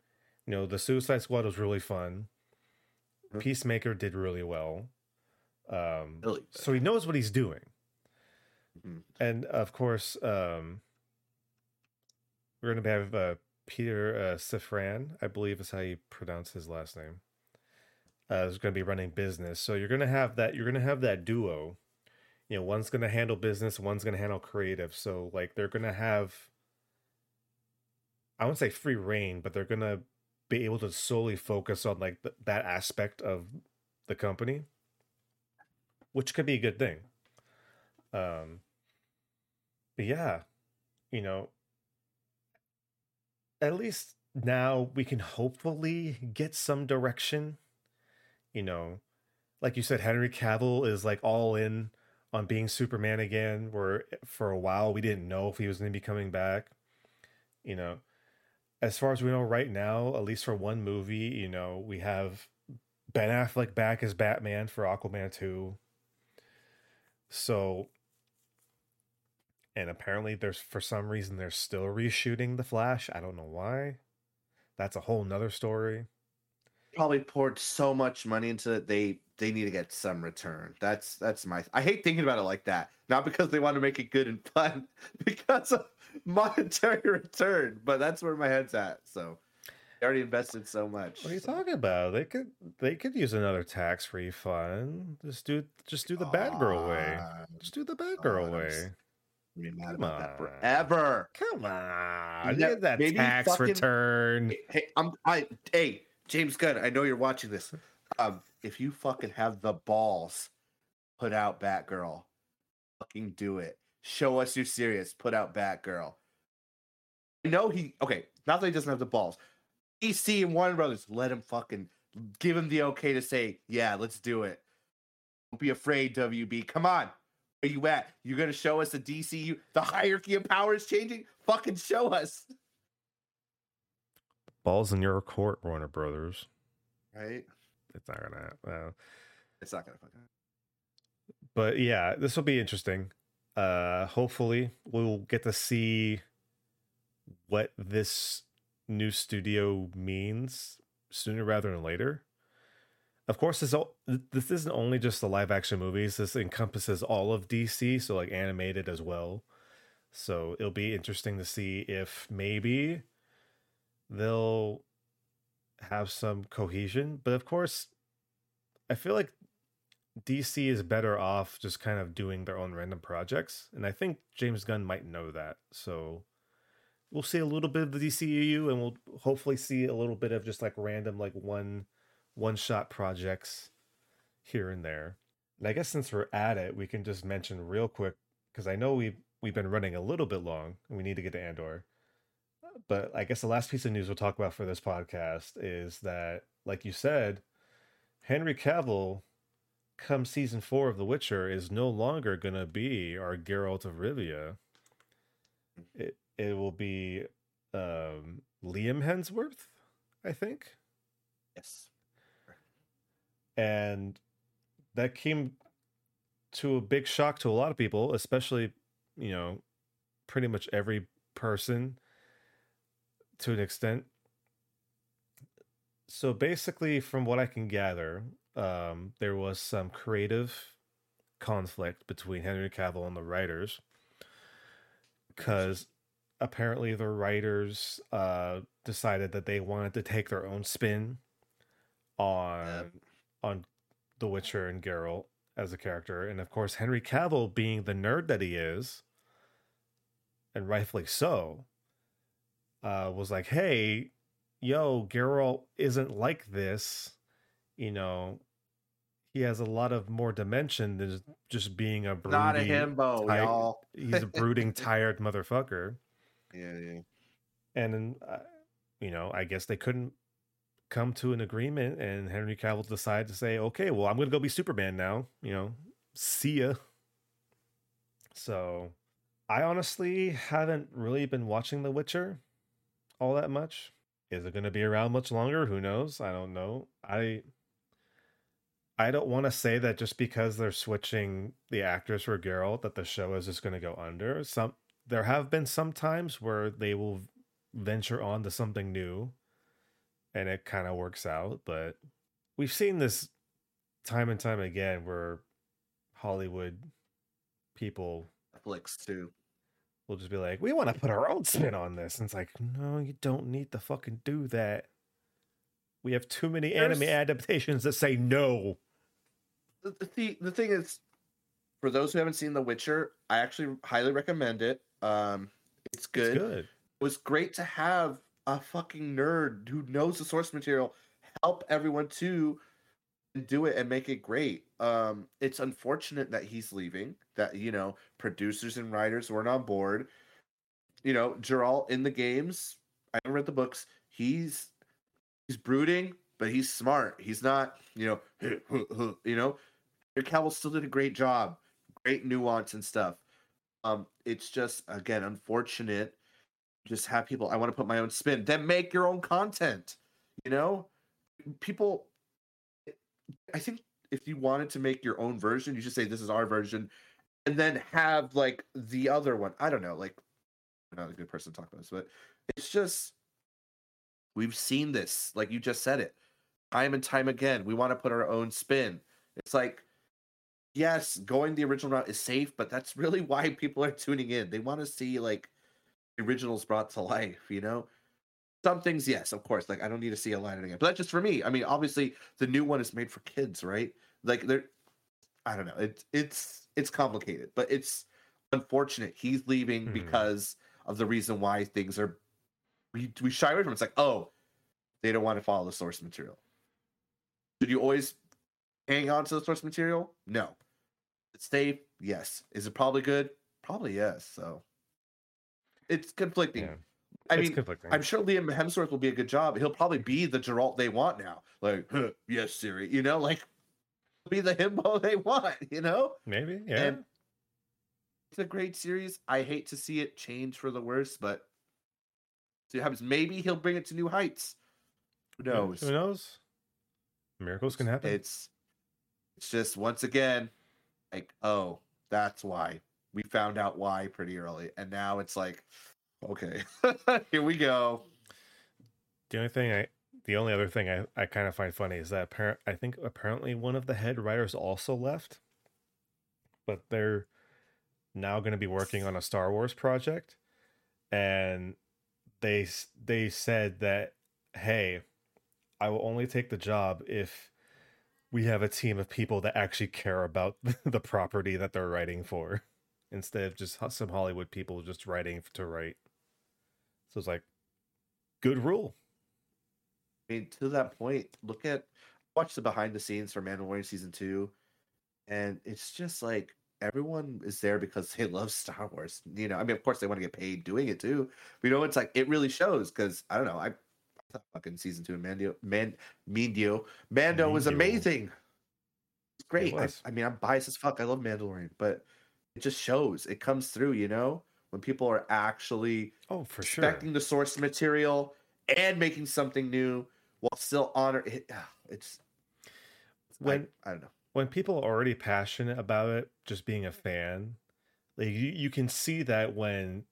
You know, the Suicide Squad was really fun. Mhm. Peacemaker did really well. Um, Really so he knows what he's doing. Mhm. And of course, um, we're going to have uh, Peter uh, Safran, I believe is how you pronounce his last name. Uh, is going to be running business. So you're going to have that. You're going to have that duo. You know, one's going to handle business, one's going to handle creative. So like they're going to have, I wouldn't say free reign, but they're going to be able to solely focus on like th- that aspect of the company, which could be a good thing. Um, but yeah, you know, at least now we can hopefully get some direction. You know, like you said, Henry Cavill is like all in on being Superman again. Where for a while we didn't know if he was going to be coming back. You know, as far as we know right now, at least for one movie, you know, we have Ben Affleck back as Batman for Aquaman 2. So and apparently there's for some reason they're still reshooting the Flash. I don't know why. That's a whole nother story. Probably poured so much money into it. They they need to get some return. That's that's my. I hate thinking about it like that. Not because they want to make it good and fun, *laughs* because of monetary *laughs* return. But that's where my head's at. So they already invested so much. What are you talking about? They could they could use another tax refund. Just do just do the Batgirl way. Just do the Batgirl I'm way. be mad Come about that on. forever. Come on, Ne- get that maybe tax fucking- return. Hey, hey, I'm I hey James Gunn. I know you're watching this. Um, if you fucking have the balls, put out Batgirl. Fucking do it. Show us you're serious. Put out Batgirl. I know he okay. Not that he doesn't have the balls. DC and Warner Brothers let him fucking give him the okay to say yeah, let's do it. Don't be afraid, WB. Come on. Where you at? You're gonna show us the DCU, the hierarchy of power is changing? Fucking show us. Balls in your court, Warner Brothers. Right? It's not gonna. Uh, It's not gonna fucking but yeah, this will be interesting. Uh, hopefully, we'll get to see what this new studio means sooner rather than later. Of course, this all, this isn't only just the live action movies. This encompasses all of DC, so like animated as well. So it'll be interesting to see if maybe they'll have some cohesion. But of course, I feel like DC is better off just kind of doing their own random projects. And I think James Gunn might know that. So we'll see a little bit of the DCEU and we'll hopefully see a little bit of just like random, like one one shot projects here and there. And I guess since we're at it, we can just mention real quick because I know we've we've been running a little bit long and we need to get to Andor. But I guess the last piece of news we'll talk about for this podcast is that, like you said, Henry Cavill, come season four of The Witcher, is no longer gonna be our Geralt of Rivia. It it will be um, Liam Hemsworth, I think, Yes. and that came to a big shock to a lot of people, especially you know, pretty much every person to an extent. So basically, from what I can gather, um, there was some creative conflict between Henry Cavill and the writers because apparently the writers uh, decided that they wanted to take their own spin on Yep. on The Witcher and Geralt as a character, and of course Henry Cavill being the nerd that he is, and rightfully so, uh, was like, "Hey, yo, Geralt isn't like this. You know, he has a lot of more dimension than just being a broody, Not a himbo, tight- y'all. *laughs* He's a brooding, tired motherfucker." Yeah, yeah. And then, uh, you know, I guess they couldn't come to an agreement, and Henry Cavill decided to say, "Okay, well, I'm going to go be Superman now." You know, see ya. So, I honestly haven't really been watching The Witcher all that much. Is it going to be around much longer? Who knows? I don't know. I I don't want to say that just because they're switching the actors for Geralt that the show is just going to go under. Some there have been some times where they will venture on to something new and it kind of works out. But we've seen this time and time again where Hollywood people Netflix too. Will just be like, we want to put our own spin on this. And it's like, no, you don't need to fucking do that. We have too many anime adaptations that say no. the, the, the thing is, for those who haven't seen The Witcher, I actually highly recommend it. Um, it's good. It's good. It was great to have a fucking nerd who knows the source material help everyone to do it and make it great. Um, it's unfortunate that he's leaving. That you know, producers and writers weren't on board. You know, Geralt in the games. I haven't read the books. He's he's brooding, but he's smart. He's not, you know, *laughs* you know. Henry Cavill still did a great job, great nuance and stuff. Um, it's just again unfortunate. Just have people. I want to put my own spin. Then make your own content. You know, people. I think if you wanted to make your own version, you should say this is our version, and then have like the other one. I don't know. Like, I'm not a good person to talk about this, but it's just we've seen this. Like you just said it, time and time again. We want to put our own spin. It's like yes, going the original route is safe, but that's really *laughs* why people are tuning in. They want to see like originals brought to life, you know? Some things, yes, of course. Like I don't need to see a line again. But that's just for me. I mean, obviously the new one is made for kids, right? Like they're I don't know. It's it's it's complicated, but it's unfortunate he's leaving Hmm. because of the reason why things are we we shy away from it. It's like, oh, they don't want to follow the source material. Should you always hang on to the source material? No. It's safe? Yes. Is it probably good? Probably yes. So it's conflicting. Yeah. I it's mean, conflicting. I'm sure Liam Hemsworth will be a good job. He'll probably be the Geralt they want now. Like, huh, yes, Siri. You know, like *laughs* be the himbo they want. You know, Maybe, yeah. and it's a great series. I hate to see it change for the worse, but see what happens. Maybe he'll bring it to new heights. Who knows? Who knows? Miracles can happen. It's it's just once again like, oh, that's why we found out why pretty early, and now it's like, okay, *laughs* here we go. The only thing I, the only other thing I, I kind of find funny is that apparent. I think apparently one of the head writers also left, but they're now going to be working on a Star Wars project, and they they said that hey, I will only take the job if we have a team of people that actually care about *laughs* the property that they're writing for, instead of just some Hollywood people just writing to write. So it's like, good rule. I mean, to that point, look at watch the behind the scenes for Mandalorian season two, and it's just like everyone is there because they *laughs* love Star Wars. You know, I mean, of course they want to get paid doing it too. But you know, it's like it really shows because I don't know. I, I thought fucking season two of Mando, Man, Mando, Mando was amazing. It's great. I, was. I mean, I'm biased as fuck. I love Mandalorian, but it just shows. It comes through. You know, when people are actually Oh, for sure. respecting the source material and making something new while still honor it, ah, it's When- when I, don't know when people are already passionate about it, just being a fan, like you, you can see that when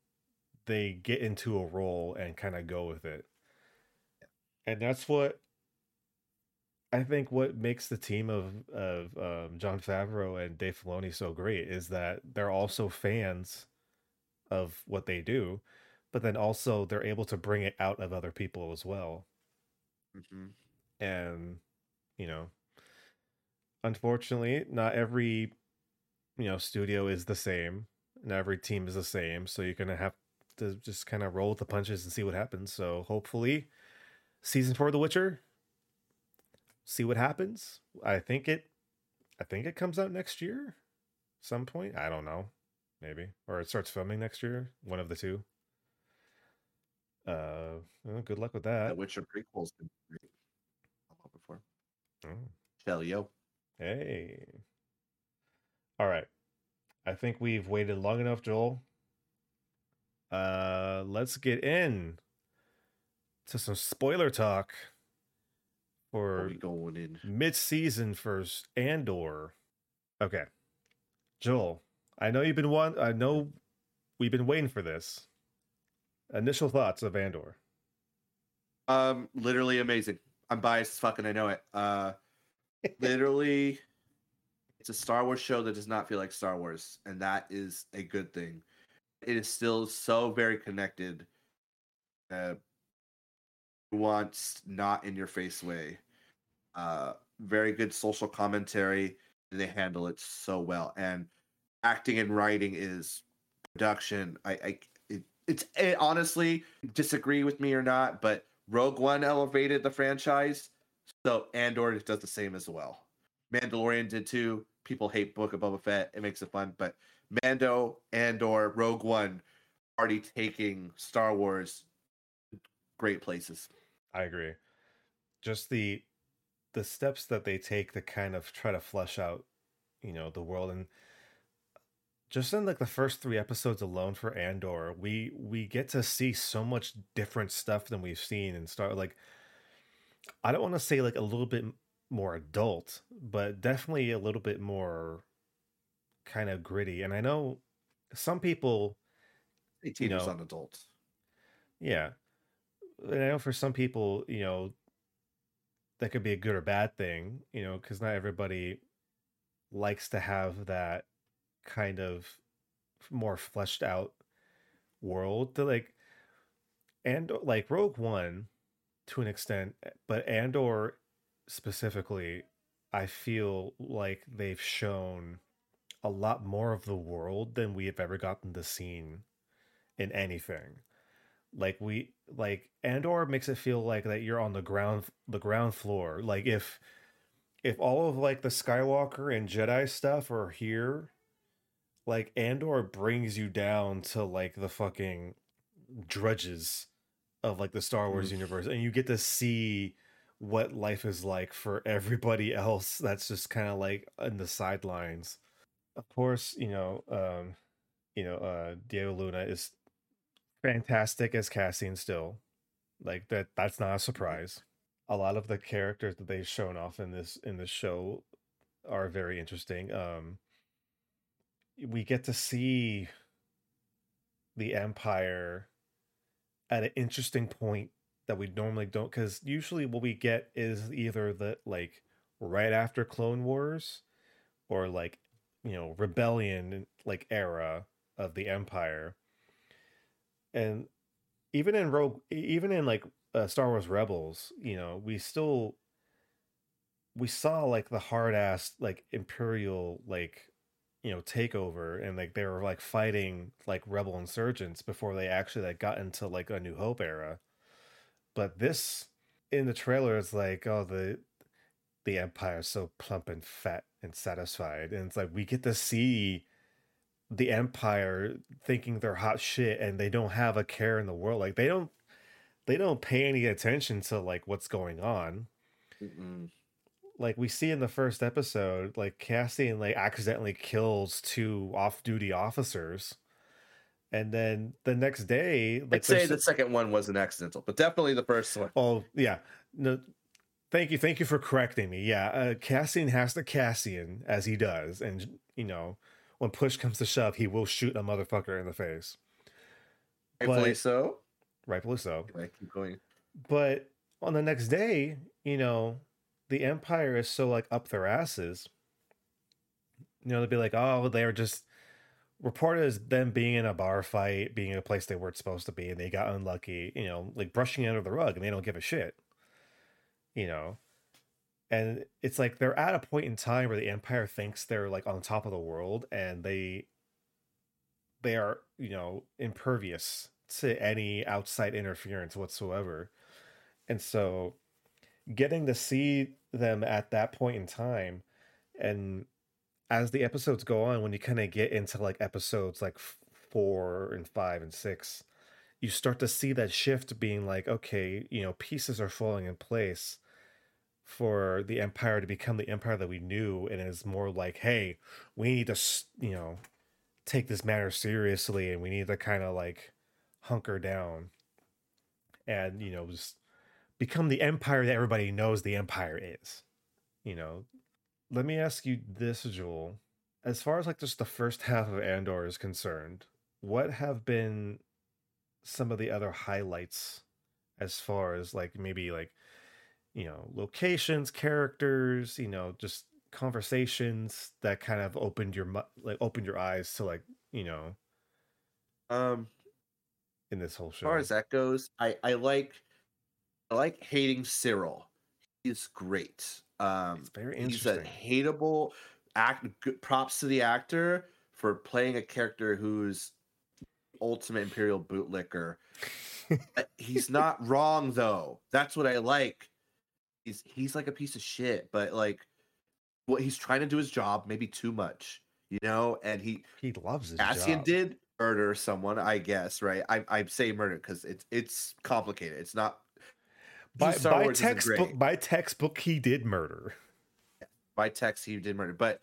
they get into a role and kind of go with it. And that's what I think what makes the team of of um, Jon Favreau and Dave Filoni so great is that they're also fans of what they do, but then also they're able to bring it out of other people as well. Mhm. and you know unfortunately not every you know studio is the same and every team is the same so you're gonna have to just kind of roll with the punches and see what happens so hopefully season four of the witcher see what happens i think it i think it comes out next year some point i don't know maybe or it starts filming next year one of the two uh well, good luck with that that Witcher prequels been great. I'm up before Oh. Hell yo Hey. All right. I think we've waited long enough, Joel. Uh let's get in to some spoiler talk for we going in mid-season for Andor. Okay. Joel, I know you've been one I know we've been waiting for this. initial thoughts of Andor. Um, literally amazing. I'm biased as fucking I know it. Uh, *laughs* literally, it's a Star Wars show that does not feel like Star Wars, and that is a good thing. It is still so very connected. Uh, wants not in your face way. Uh, very good social commentary. They handle it so well, and acting and writing is production. I, I it, it's it, honestly disagree with me or not, but Rogue One elevated the franchise, so Andor does the same as well. Mandalorian did too. People hate Book of Boba Fett. It makes it fun, but Mando, Andor, Rogue One, already taking Star Wars great places. I agree. Just the the steps that they take to kind of try to flesh out, you know, the world and just in like the first three episodes alone for Andor, we we get to see so much different stuff than we've seen and start like I don't want to say like a little bit more adult, but definitely a little bit more kind of gritty. And I know some people 18 you know, on adults. Yeah. And I know for some people, you know, that could be a good or bad thing, you know, because not everybody likes to have that kind of more fleshed out world to like and like Rogue One to an extent, eh, but Andor specifically, I feel like they've shown a lot more of the world than we have ever gotten to see in anything. Like we like Andor makes it feel like that you're on the ground the ground floor. Like if if all of like the Skywalker and Jedi stuff are here like Andor brings you down to like the fucking drudges of like the Star Wars universe and you get to see what life is like for everybody *laughs* else that's just kind of like in the sidelines. Of course, you know, um you know, uh Diego Luna is fantastic as Cassian still. Like that that's not a surprise. A lot of the characters that they've shown off in this in this show are very interesting. Um we get to see the empire at an interesting point that we normally don't because usually what we get is either the like right after clone wars or like you know rebellion like era of the empire. And even in rogue even in like uh, star wars rebels you know we still we saw like the hard ass like imperial like you know takeover and like they were like fighting like rebel insurgents before they actually like got into like a new hope era. But this in the trailer is like oh the the empire is so plump and fat and satisfied. And it's like we get to see the empire thinking they're hot shit and they don't have a care in the world. Like they don't they don't pay any attention to like what's going on. Mm-mm like we see in the first episode, like Cassian like accidentally kills two off-duty officers, and then the next day, like I'd say the second one wasn't accidental, but definitely the first one. Oh yeah, no, thank you, thank you for correcting me. Yeah, uh, Cassian has to Cassian as he does, and you know when push comes to shove, he will shoot a motherfucker in the face. Rightfully but, so. Rightfully so. Keep going. But on the next day, you know, the Empire is so like up their asses. You know, they'd be like, oh, they're just reported as them being in a bar fight, being in a place they weren't supposed to be, and they got unlucky, you know, like brushing it under the rug and they don't give a shit. You know? And it's like they're at a point in time where the Empire thinks they're like on top of the world and they they are, you know, impervious to any outside interference whatsoever. And so getting to see them at that point in time and as the episodes go on when you kind of get into like episodes like four and five and six you start to see that shift being like okay you know pieces are falling in place for the empire to become the empire that we knew and it's more like hey we need to you know take this matter seriously and we need to kind of like hunker down. And you know just become the empire that everybody knows the empire is. You know, let me ask you this, Joel. As far as like just the first half of Andor is concerned, what have been some of the other highlights as far as like maybe like you know locations characters you know just conversations that kind of opened your like opened your eyes to like you know Um, in this whole show as far as that goes, I I like I like hating Syril. He's great. Um, it's very interesting. he's a hateable act. Props to the actor for playing a character who's ultimate imperial bootlicker. Uh, *laughs* he's not wrong though. That's what I like. He's he's like a piece of shit, but like what he's trying to do his job, maybe too much, you know. And he he loves his Cassian job. did murder someone, I guess, right? I I say murder because it's it's complicated. It's not by, by textbook by textbook he did murder by text he did murder, but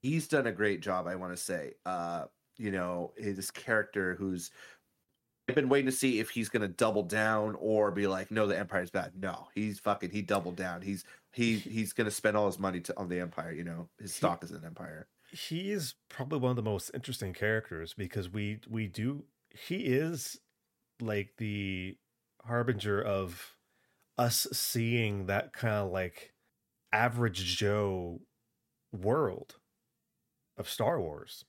he's done a great job. I want to say, uh, you know, his character who's. I've been waiting to see if he's gonna double down or be like, no, the Empire's bad. No, he's fucking. He doubled down. He's he he's gonna spend all his money to, on the Empire. You know, his He- stock is an Empire. he is probably one of the most interesting characters because we we do he is like the harbinger of us seeing that kind of like average joe world of star wars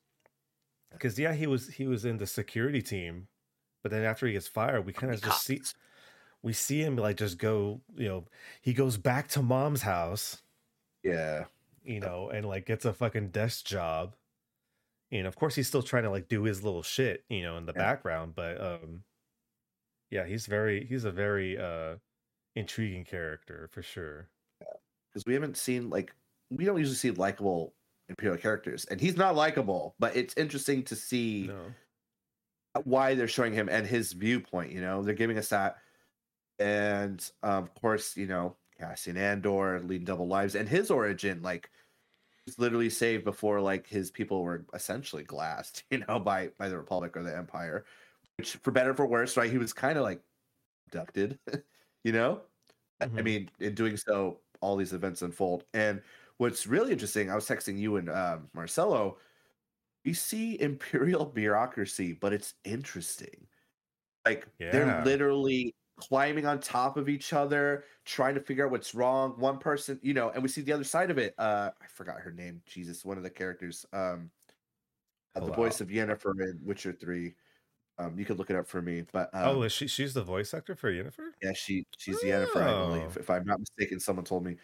because yeah he was he was in the security team but then after he gets fired we kind of just see we see him like just go you know he goes back to mom's house Yeah, you know, and like gets a fucking desk job. You know, of course he's still trying to like do his little shit, you know, in the Yeah. background, but um yeah, he's very he's a very uh intriguing character for sure. because we haven't seen like we don't usually see likable Imperial characters, and he's not likable, but it's interesting to see. No. why they're showing him and his viewpoint. You know, they're giving us that, and um, of course, you know, Cassian Andor leading double lives and his origin, like, he's literally saved before like his people were essentially glassed, *laughs* you know, by by the Republic or the Empire, which for better or for worse, right? He was kind of like abducted, *laughs* you know. I- I mean, in doing so, all these events unfold. And what's really interesting, I was texting you and um, Marcelo. We see imperial *laughs* bureaucracy, but it's interesting. Like they're literally climbing on top of each other, trying to figure out what's wrong. One person, you know, and we see the other side of it. Uh, I forgot her name. Jesus, one of the characters. Um, the voice of Yennefer in Witcher Three. Um, you could look it up for me. But um, oh, is she she's the voice actor for Yennefer? yeah, she she's Yennefer, I believe. Oh. If I'm not mistaken, someone told me.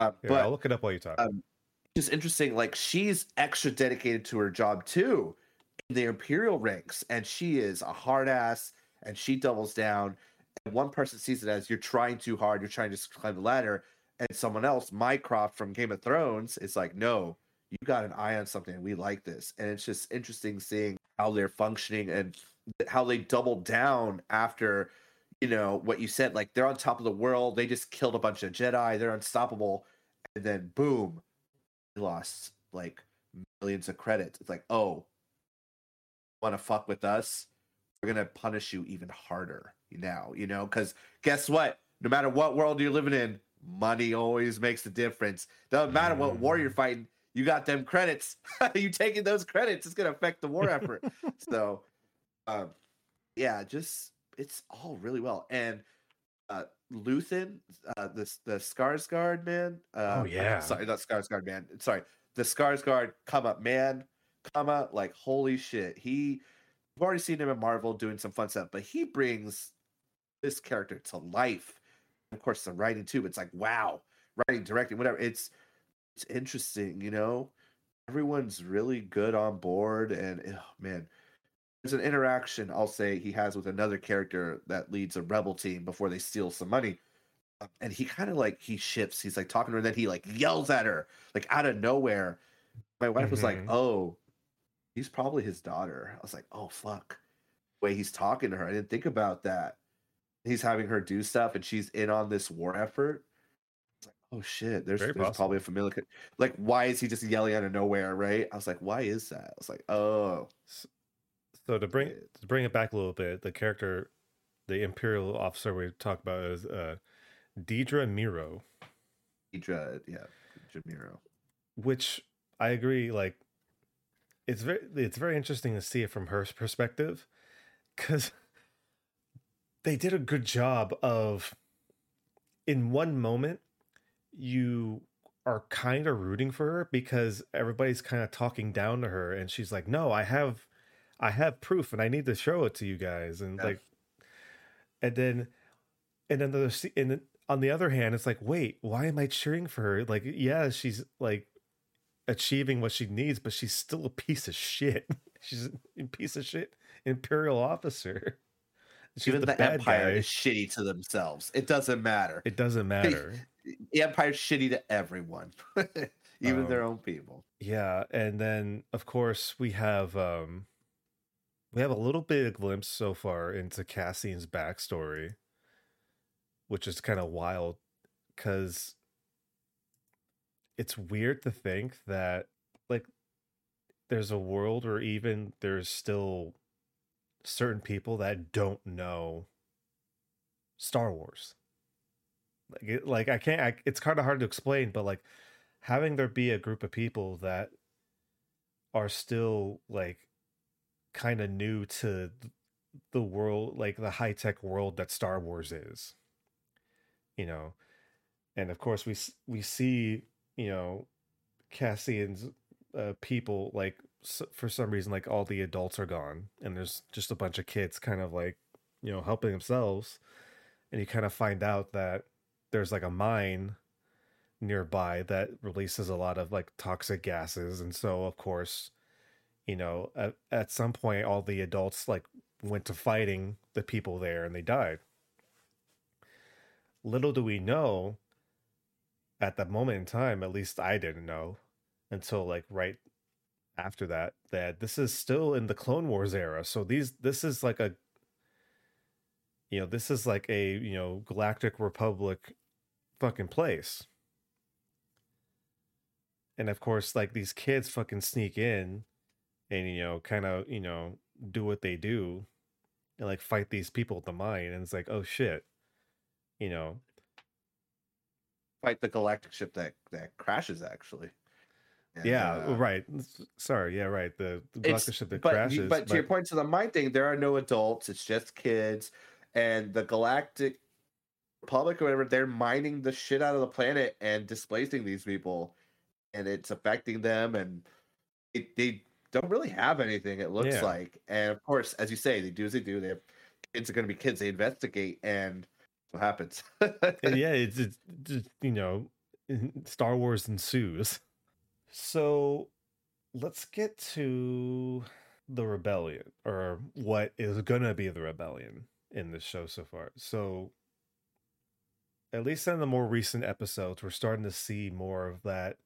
Uh, Here, but I'll look it up while you talk. um, just interesting. Like she's extra dedicated to her job too, in the Imperial ranks, and she is a hard ass, and she doubles down. And one person sees it as you're trying too hard, you're trying to climb the ladder, and someone else, Mycroft from Game of Thrones, is like, no, you got an eye on something. We like this, and it's just interesting seeing how they're functioning and how they double down after. You know what you said, like they're on top of the world. They just killed a bunch of Jedi. They're unstoppable, and then boom, they lost like millions of credits. It's like, oh, want to fuck with us? We're gonna punish you even harder now, you know? Because guess what? No matter what world you're living in, money always makes the difference. Doesn't matter what war you're fighting, you got them credits. *laughs* you taking those credits, it's gonna affect the war effort. so, um, yeah, just it's all really well. And uh Luthen, uh the the Skarsgård man. Uh, Oh, yeah. sorry, not Skarsgård man. Sorry, the Skarsgård come up man, comma like holy shit. He, we've already seen him in Marvel doing some fun stuff, but he brings this character to life. Of course, the writing too. It's like wow, writing, directing, whatever. It's it's interesting, you know. Everyone's really good on board, and oh, man, there's an interaction I'll say he has with another character that leads a rebel team before they steal some money. Uh, And he kind of like he shifts. He's like talking to her, and then he like yells at her, like out of nowhere. My wife was like, Mhm. "Oh, he's probably his daughter." I was like, "Oh fuck." The way he's talking to her, I didn't think about that. He's having her do stuff, and she's in on this war effort. It's like, oh shit, there's, there's probably a familiar. Like, why is he just yelling out of nowhere? Right? I was like, why is that? I was like, oh, So to bring to bring it back a little bit, the character, the Imperial officer we talked about is uh, Dedra Meero, Idra, yeah, Jamiro. which I agree. Like, it's very it's very interesting to see it from her perspective, because they did a good job of in one moment you are kind of rooting for her because everybody's kind of talking down to her and she's like no i have i have proof and i need to show it to you guys and Yeah. like and then and then the and then on the other hand it's like wait why am i cheering for her like yeah she's like achieving what she needs but she's still a piece of shit *laughs* she's a piece of shit imperial officer she's Even the, the, Empire guy is shitty to themselves. It doesn't matter. it doesn't matter The Empire's shitty to everyone, *laughs* even Um, their own people. Yeah, and then of course we have um we have a little bit of glimpse so far into Cassian's backstory, which is kind of wild because it's weird to think that like there's a world or even there's still certain people that don't know Star Wars. Like it, like I can't I, it's kind of hard to explain, but like having there be a group of people that are still like kind of new to the world like the high-tech world that Star Wars is you know? And of course we we see you know Cassian's uh, people like s- for some reason like all the adults are gone and there's just a bunch of kids kind of like you know helping themselves. And you kind of find out that there's like a mine nearby that releases a lot of like toxic gases. And so of course you know at, at some point all the adults like went to fighting the people there and they died. Little do we know at that moment in time at least i didn't know until like right after that that this is still in the clone wars era. So these this is like a you know this is like a you know galactic republic fucking place. And of course like these kids fucking sneak in and you know kind of you know do what they do and like fight these people at the mine and it's like oh shit you know Fight the galactic ship that that crashes. Actually. And, yeah uh, right sorry yeah right the, the galactic ship that but, crashes But to your point to the mine thing, there are no adults. It's just kids, and the galactic republic or whatever. They're mining the shit out of the planet and displacing these people, and it's affecting them. And it, they don't really have anything. It looks Yeah. like, and of course, as you say, they do as they do. They have kids are going to be kids. They investigate, and what happens? *laughs* Yeah, it's, it's just, you know, *laughs* Star Wars ensues. So let's get to the rebellion, or what is gonna be the rebellion in this show so far. So, at least in the more recent episodes, we're starting to see more of that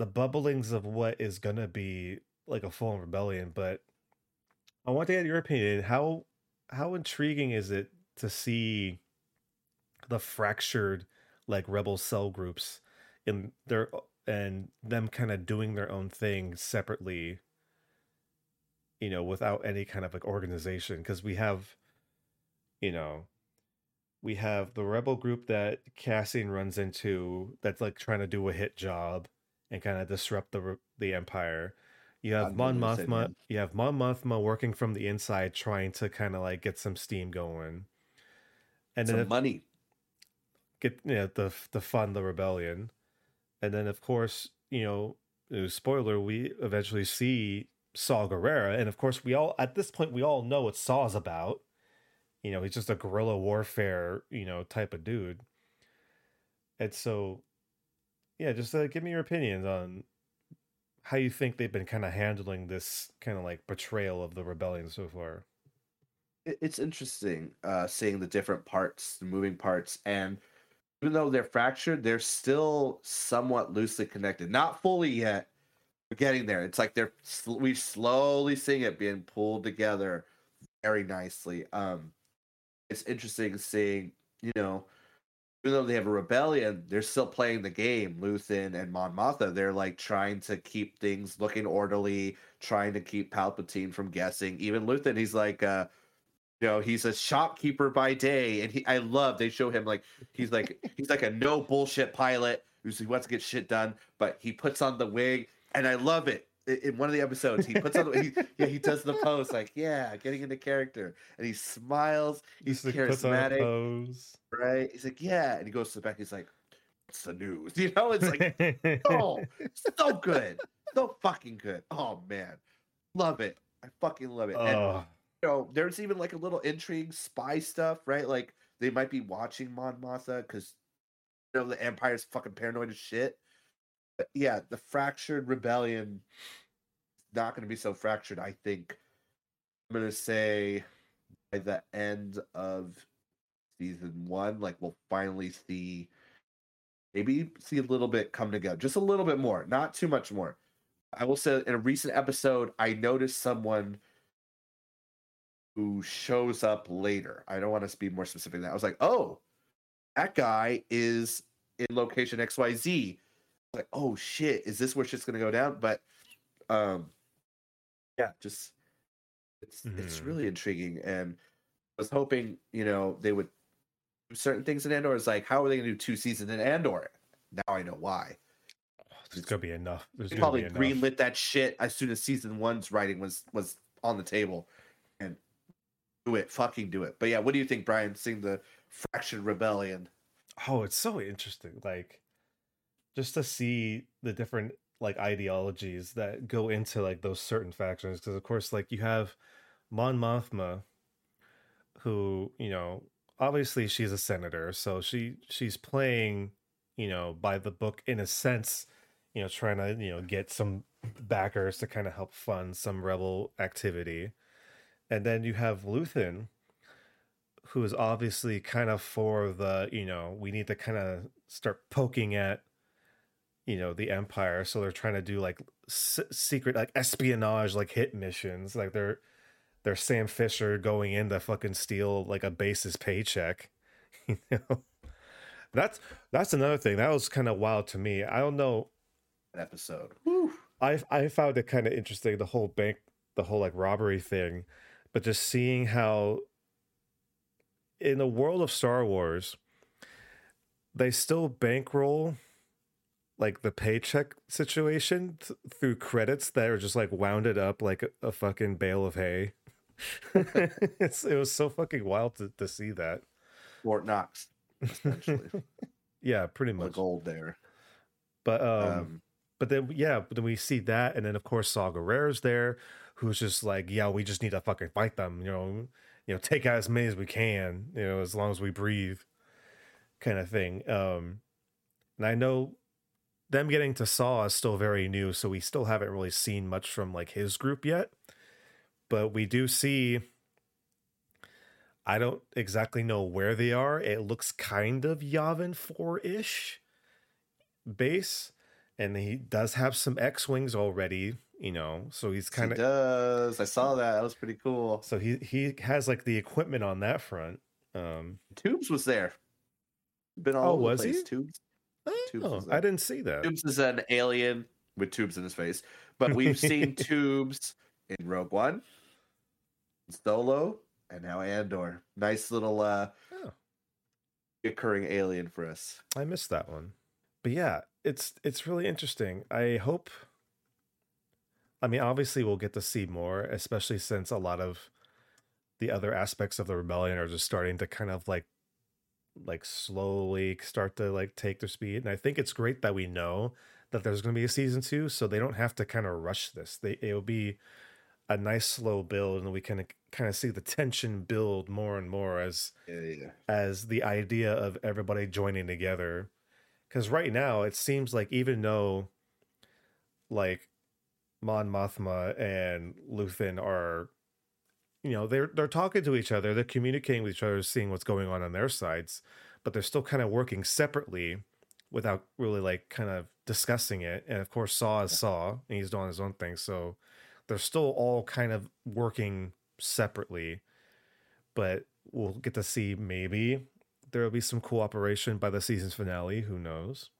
the bubblings of what is gonna be like a full rebellion. But I want to get your opinion. How how intriguing is it to see the fractured like rebel cell groups in their and them kind of doing their own thing separately you know without any kind of like organization because we have you know we have the rebel group that Cassian runs into that's like trying to do a hit job and kind of disrupt the the empire. You have Mon Mothma you have Mon Mothma working from the inside trying to kind of like get some steam going. And Some then money. get you know the to fund the rebellion, and then of course you know spoiler we eventually see Saw Gerrera, and of course we all at this point we all know what Saw's about. You know he's just a guerrilla warfare you know type of dude, and so yeah, just uh, give me your opinions on how you think they've been kind of handling this kind of like betrayal of the rebellion so far. it's interesting uh seeing the different parts the moving parts and even though they're fractured they're still somewhat loosely connected. Not fully yet we're getting there. It's like they're we slowly seeing it being pulled together very nicely. Um it's interesting seeing you know even though they have a rebellion they're still playing the game luthen and mon Mothma. they're like trying to keep things looking orderly trying to keep palpatine from guessing even luthen he's like uh you know he's a shopkeeper by day and he i love they show him like he's like he's like a no bullshit pilot who's he wants to get shit done but he puts on the wig and i love it in, one of the episodes, he puts on the, he, yeah he does the pose like yeah, getting into character, and he smiles. He's Just, charismatic, pose. right? He's like yeah, and he goes to the back. He's like, what's the news? *laughs* You know, it's like *laughs* oh, so good, so fucking good. Oh man, love it. I fucking love it. And oh, you know, there's even like a little intrigue, spy stuff, right? Like they might be watching Mon Mothma because you know the Empire's fucking paranoid as shit. But yeah, the fractured rebellion not going to be so fractured. I think I'm going to say by the end of season one, like we'll finally see maybe see a little bit come together, just a little bit more, not too much more. I will say in a recent episode, I noticed someone who shows up later. I don't want to be more specific than that. I was like, oh, that guy is in location XYZ. Like, oh shit, is this where shit's gonna go down? But um yeah, just it's it's Mhm. really intriguing and I was hoping, you know, they would do certain things in Andor. It's like, how are they gonna do two seasons in Andor? Now I know why. there's gonna be enough. There's They probably enough. greenlit that shit as soon as season one's writing was was on the table. And do it, fucking do it. But yeah, what do you think, Brian? Seeing the fractured rebellion. Oh, it's so interesting. Like just to see the different like ideologies that go into like those certain factions. Because of course, like you have Mon Mothma, who, you know, obviously she's a senator, so she she's playing, you know, by the book in a sense, you know, trying to, you know, get some backers to kind of help fund some rebel activity. And then you have Luthen, who is obviously kind of for the you know we need to kind of start poking at you know the empire so they're trying to do like s- secret like espionage like hit missions like they're they're sam fisher going in to fucking steal like a base's paycheck *laughs* you know that's that's another thing that was kind of wild to me i don't know episode. Whew. I I found it kind of interesting the whole bank the whole like robbery thing, but just seeing how in the world of Star Wars they still bankroll like the paycheck situation th- through credits that are just like wounded up like a, a fucking bale of hay. *laughs* it's, it was so fucking wild to, to see that. Fort Knox, essentially. *laughs* Yeah, pretty much. the gold there. But um, Um, But then, yeah, but then we see that, and then of course Saw there, who's just like, yeah, we just need to fucking fight them, you know, you know, take out as many as we can, you know, as long as we breathe, kind of thing. Um, and I know them getting to Saw is still very new, so we still haven't really seen much from like his group yet. But we do see. I don't exactly know where they are. It looks kind of Yavin 4 ish base and he does have some X wings already, you know. So he's kind he of does. I saw that. That was pretty cool. so he he has like the equipment on that front. Um, Tubes was there. Been all Oh, over was he? place. Tubes. Tubes oh, was I didn't see that. Tubes is an alien with tubes in his face, but we've seen *laughs* Tubes in Rogue One, Solo, and now Andor. Nice little uh, Oh. occurring alien for us. I missed that one. But yeah, it's it's really interesting. I hope I mean obviously we'll get to see more, especially since a lot of the other aspects of the rebellion are just starting to kind of like like slowly start to like take their speed. And I think it's great that we know that there's going to be a season 2 so they don't have to kind of rush this. They it'll be a nice slow build and we can kind of see the *laughs* tension build more and more as Yeah, yeah. as the idea of everybody joining together because right now it seems like even though like mon mothma and luthen are you know they're they're talking to each other they're communicating with each other seeing what's going on on their sides but they're still kind of working separately without really like kind of discussing it and of course saw is saw and he's doing his own thing so they're still all kind of working separately but we'll get to see maybe there will be some cooperation by the season's finale who knows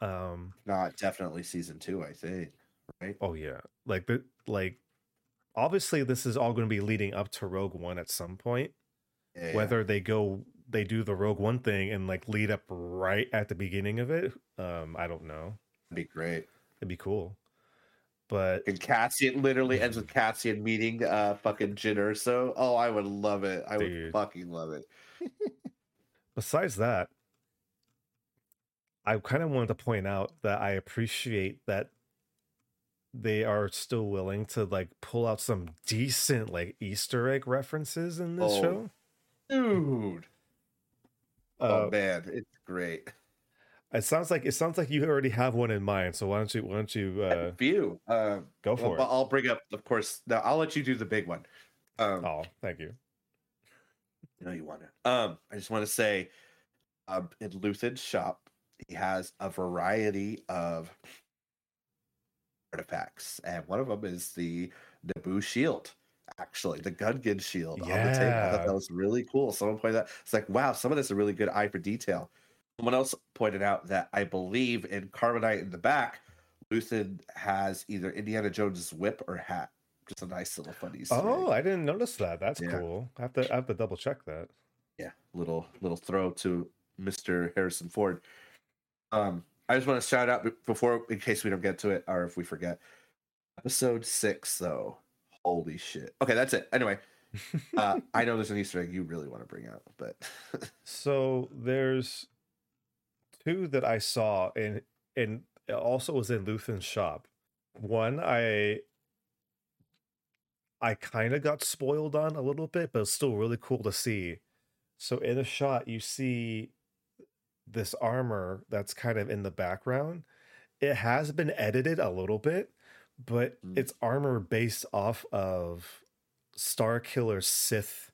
um Not definitely season two, I think. Right? oh yeah like the like obviously this is all going to be leading up to rogue one at some point Yeah, whether they go they do the rogue one thing and like lead up right at the beginning of it um i don't know That'd be great. it'd be cool But And Cassian literally ends with Cassian meeting uh fucking Jyn Erso. Oh, I would love it. I Dude. would fucking love it. *laughs* besides that, I kind of wanted to point out that I appreciate that they are still willing to like pull out some decent like Easter egg references in this Oh, show. Dude. oh Uh, man, it's great. it sounds like it sounds like you already have one in mind. So why don't you why don't you uh, View. Uh, go for but it? I'll bring up, of course. Now I'll let you do the big one. Um, Oh, thank you. No, you want to. Um, I just want to say, um, in Luthen's shop, he has a variety of artifacts, and one of them is the Naboo shield. Actually, the Gungan shield on the table. I Yeah. thought that was really cool. Someone pointed out, it's like, wow, some of this is a really good eye for detail. Someone else pointed out that I believe in Carbonite in the back, Luthen has either Indiana Jones's whip or hat. Just a nice little funny. Oh. I didn't notice that. That's Yeah. cool. I have to I have to double check that. yeah little little throw to mr harrison ford um i just want to shout out before in case we don't get to it or if we forget episode six though holy shit okay that's it anyway *laughs* uh i know there's an easter egg you really want to bring out but *laughs* So there's two that I saw and and it also was in Luthen's shop. One I I kind of got spoiled on a little bit, but it's still really cool to see. So in a shot you see this armor that's kind of in the background. It has been edited a little bit, but Mm. it's armor based off of Starkiller Sith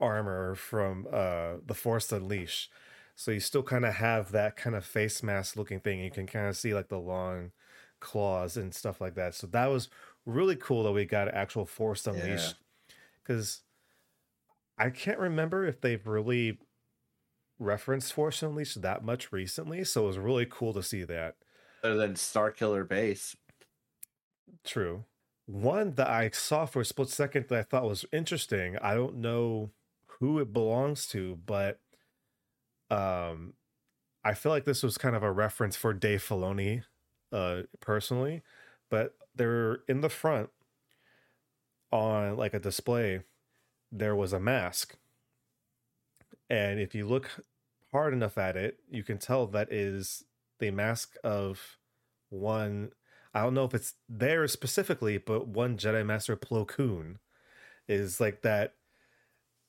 armor from uh the Force Unleashed. So you still kind of have that kind of face mask looking thing. You can kind of see like the long claws and stuff like that. So that was really cool that we got actual Force Unleashed because I can't remember if they've really referenced Force Unleashed that much recently. So it was really cool to see that. other than starkiller base True. One that I saw for a split second that I thought was interesting. I don't know who it belongs to, but um I feel like this was kind of a reference for Dave Filoni uh personally, but they're in the front on like a display there was a mask. And if you look hard enough at it, you can tell that is the mask of one I don't know if it's there specifically, but one Jedi Master Plo Koon is like that,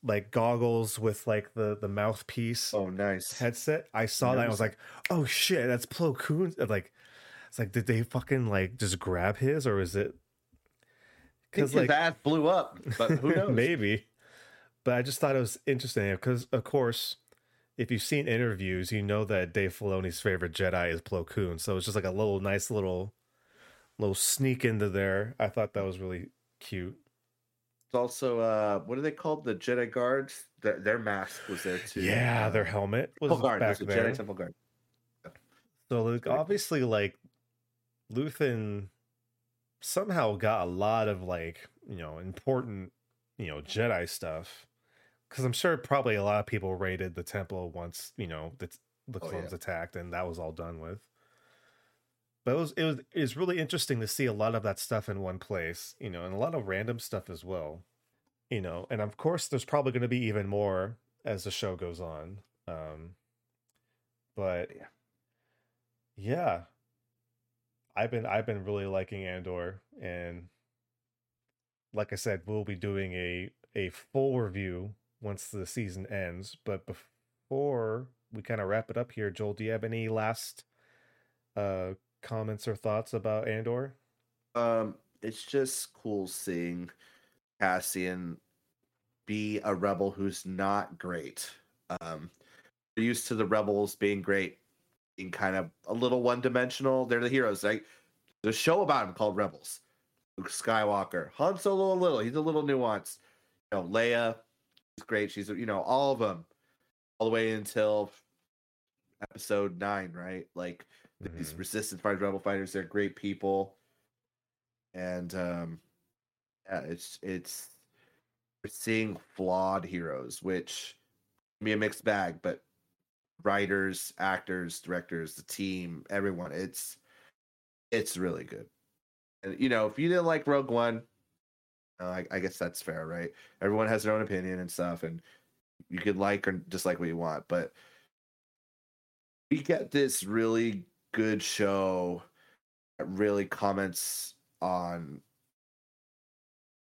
like goggles with like the the mouthpiece oh nice headset. I saw that. I was like, oh shit, that's Plo Koon. Like, it's like, did they fucking like just grab his, or is it? because like ass blew up but who *laughs* knows maybe. But I just thought it was interesting because, of course, if you've seen interviews, you know that Dave Filoni's favorite Jedi is Plo Koon. So it's just like a little nice little little sneak into there. I thought that was really cute. it's also uh what are they called the jedi guards their, their mask was there too Yeah, Uh, their helmet was temple guard back a there. jedi temple guard So like, obviously, like Luthen somehow got a lot of like you know important you know Jedi stuff because I'm sure probably a lot of people raided the temple once you know the the Oh, clones yeah. attacked and that was all done with. But it was it was it was really interesting to see a lot of that stuff in one place, you know, and a lot of random stuff as well, you know, and of course there's probably going to be even more as the show goes on. Um, but Yeah. yeah, I've been I've been really liking Andor, and like I said, we'll be doing a a full review once the season ends. But before we kind of wrap it up here, Joel, do you have any last uh comments or thoughts about Andor? Um, it's just cool seeing Cassian be a rebel who's not great. Um, we're used to the rebels being great, being kind of a little one dimensional. They're the heroes. Like a show about him called Rebels. Luke Skywalker, Han Solo, a little. He's a little nuanced. You know, Leia, great. She's you know all of them, all the way until episode nine, right? Like these Mhm. resistance fighters, rebel fighters, they're great people. And um yeah, it's it's we're seeing flawed heroes, which can be a mixed bag, but writers, actors, directors, the team, everyone, it's it's really good. And you know, if you didn't like Rogue One, uh, I, I guess that's fair, right? Everyone has their own opinion and stuff, and you could like or dislike what you want, but we get this really good show that really comments on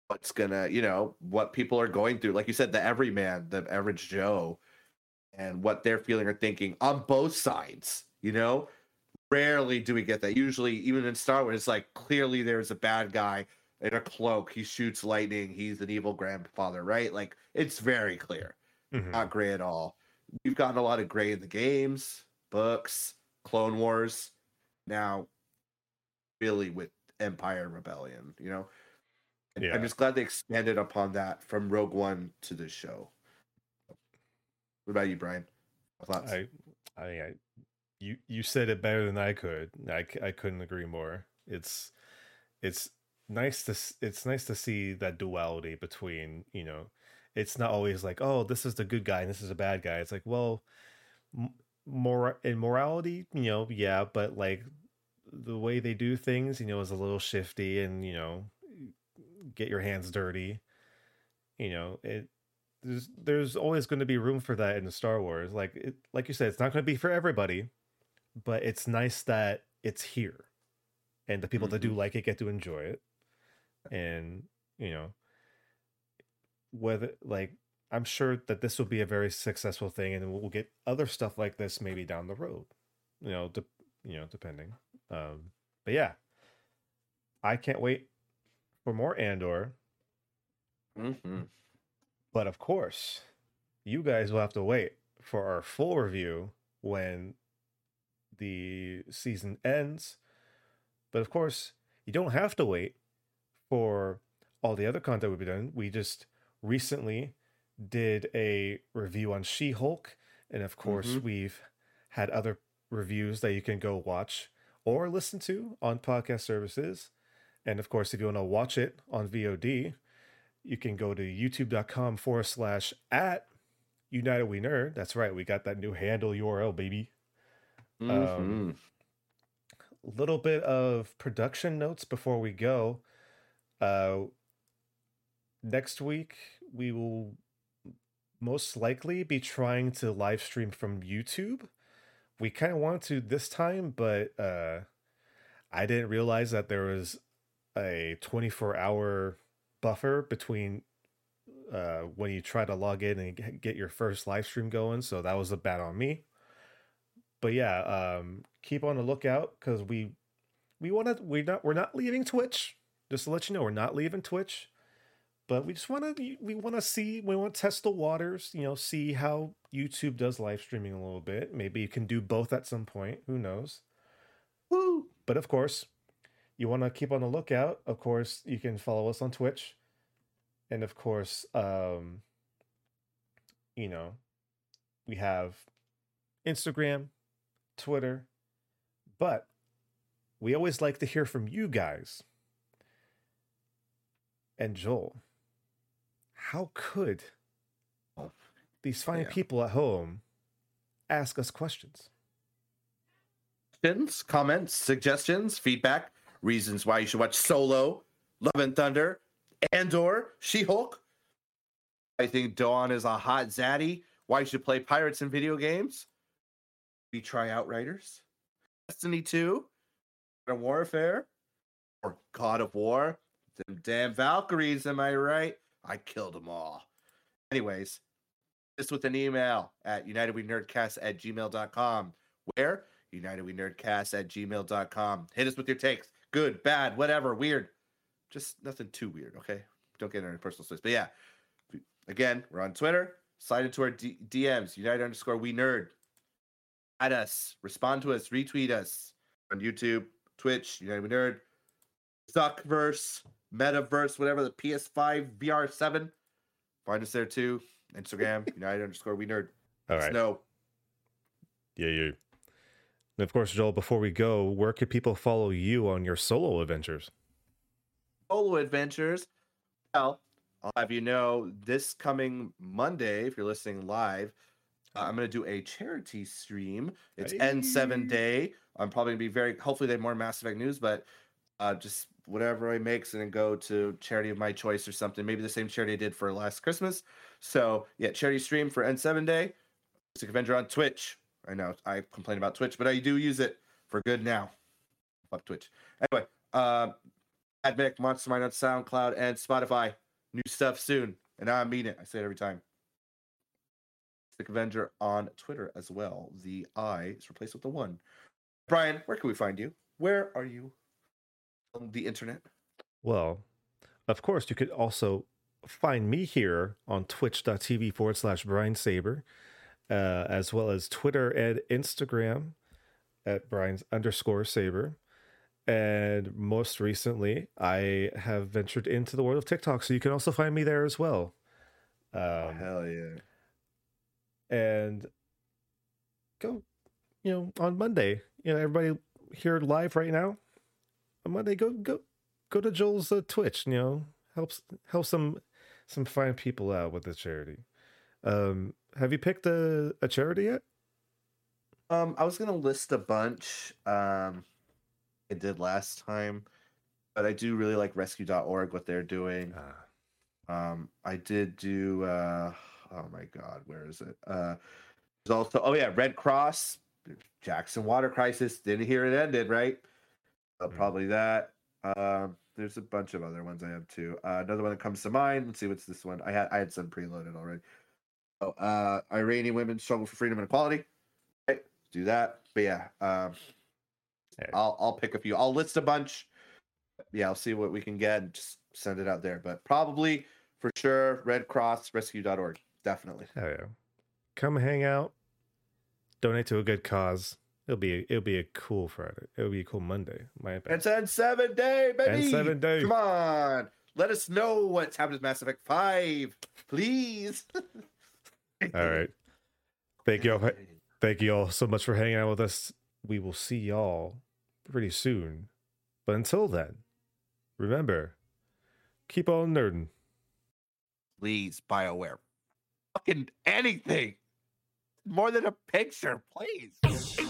what's gonna, you know, what people are going through. Like you said, the everyman, the average Joe, and what they're feeling or thinking on both sides. You know, rarely do we get that. Usually, even in Star Wars, it's like clearly there's a bad guy in a cloak. He shoots lightning. He's an evil grandfather, right? Like it's very clear. Mhm. Not gray at all. We've gotten a lot of gray in the games, books, Clone Wars. Now, really with Empire Rebellion, you know. Yeah. I'm just glad they expanded upon that from Rogue One to this show. What about you, Brian? Thoughts? I, I, I, you, you said it better than I could. I, I couldn't agree more. It's, it's nice to, it's nice to see that duality between, you know, it's not always like, oh, this is the good guy and this is a bad guy. It's like, well, more in morality, you know, yeah, but like the way they do things, you know, is a little shifty and you know, get your hands dirty. You know, it there's there's always going to be room for that in Star Wars. Like it, like you said, it's not going to be for everybody, but it's nice that it's here, and the people that do mm-hmm. like it get to enjoy it, and you know, whether like I'm sure that this will be a very successful thing, and we'll get other stuff like this maybe down the road. You know, de- you know, depending. Um, but yeah, I can't wait for more Andor. Mhm. But of course, you guys will have to wait for our full review when the season ends. But of course, you don't have to wait for all the other content we've done. We just recently did a review on She Hulk. And of course, Mhm. we've had other reviews that you can go watch or listen to on podcast services. And of course, if you want to watch it on VOD, you can go to youtube.com forward slash at United We Nerd. That's right. We got that new handle URL, baby. Um, Mhm. A little bit of production notes before we go. Uh, next week, we will most likely be trying to live stream from YouTube. We kind of wanted to this time, but uh, I didn't realize that there was a 24 hour buffer between uh, when you try to log in and get your first live stream going. So that was a bad on me. But yeah, um, keep on the lookout because we we want to we're not we're not leaving Twitch. Just to let you know, we're not leaving Twitch. But we just want to we want to see we want to test the waters. You know, see how YouTube does live streaming a little bit. Maybe you can do both at some point. Who knows? Woo! But of course, you want to keep on the lookout. Of course, you can follow us on Twitch. And of course, um, you know, we have Instagram, Twitter, but we always like to hear from you guys. And Joel, how could these fine Yeah. people at home ask us questions? Questions, comments, suggestions, feedback, reasons why you should watch Solo, Love and Thunder, Andor, She Hulk. I think Dawn is a hot zaddy. Why you should play pirates in video games? We try Outriders, Destiny 2, Modern Warfare, or God of War. Them damn Valkyries, am I right? I killed them all. Anyways, just with an email at unitedwenerdcast at gmail.com. Where? unitedwenerdcast at gmail.com. Hit us with your takes. Good, bad, whatever, weird. Just nothing too weird, okay? Don't get into any personal space. But yeah, again, we're on Twitter. Slide into our D- DMs, United underscore we nerd. Add us, respond to us, retweet us on YouTube, Twitch, United We Nerd, Zuckverse, Metaverse, whatever, the PS5, VR7. Find us there too. Instagram, *laughs* United underscore we nerd. All right. know. Yeah, yeah. And of course, Joel, before we go, where could people follow you on your solo adventures? solo adventures. Well, I'll have you know this coming Monday, if you're listening live, uh, I'm going to do a charity stream. It's N7 Day. I'm probably going to be very, hopefully, they have more Mass Effect news, but uh, just whatever I makes and then go to charity of my choice or something. Maybe the same charity I did for last Christmas. So yeah, charity stream for N7 Day. Mystic Avenger on Twitch. I know I complain about Twitch, but I do use it for good now. Fuck Twitch. Anyway, um, Admic, Monster Mind on SoundCloud and Spotify. New stuff soon, and I mean it. I say it every time. Mystic Avenger on Twitter as well. The I is replaced with the one. Brian, where can we find you? Where are you on the internet? Well, of course, you could also find me here on twitch.tv forward slash Brian Saber, uh, as well as Twitter and Instagram at Brian's underscore Saber. And most recently, I have ventured into the world of TikTok, so you can also find me there as well. Um, Hell yeah. and go, you know, on Monday. You know, everybody here live right now. On Monday, go go go to Joel's uh, Twitch. You know, helps help some some fine people out with the charity. Um, have you picked a, a charity yet? Um, I was gonna list a bunch. Um, I did last time, but I do really like Rescue.org what they're doing. Ah, Um, I did do. Uh, oh my God, where is it? Uh, there's also. Oh yeah, Red Cross, Jackson Water Crisis. Didn't hear it ended, right? Uh. Probably that. Um, there's a bunch of other ones I have too. Uh, another one that comes to mind. Let's see what's this one. I had I had some preloaded already. Oh, uh, Iranian women struggle for freedom and equality. Okay, do that. But yeah, um, Hey. I'll I'll pick a few. I'll list a bunch. Yeah, I'll see what we can get and just send it out there. But probably for sure, Red Cross Rescue.org. Definitely. hell yeah! Come hang out, donate to a good cause. It'll be it'll be a cool Friday. It'll be a cool Monday. My bad. And send seven day, baby. N7 Day. Come on. Let us know what's happened with Mass Effect 5. Please. *laughs* All right. Thank y'all. Thank you all so much for hanging out with us. We will see y'all pretty soon. But until then, remember, keep on nerding. Please, BioWare. Fucking anything. More than a picture, please.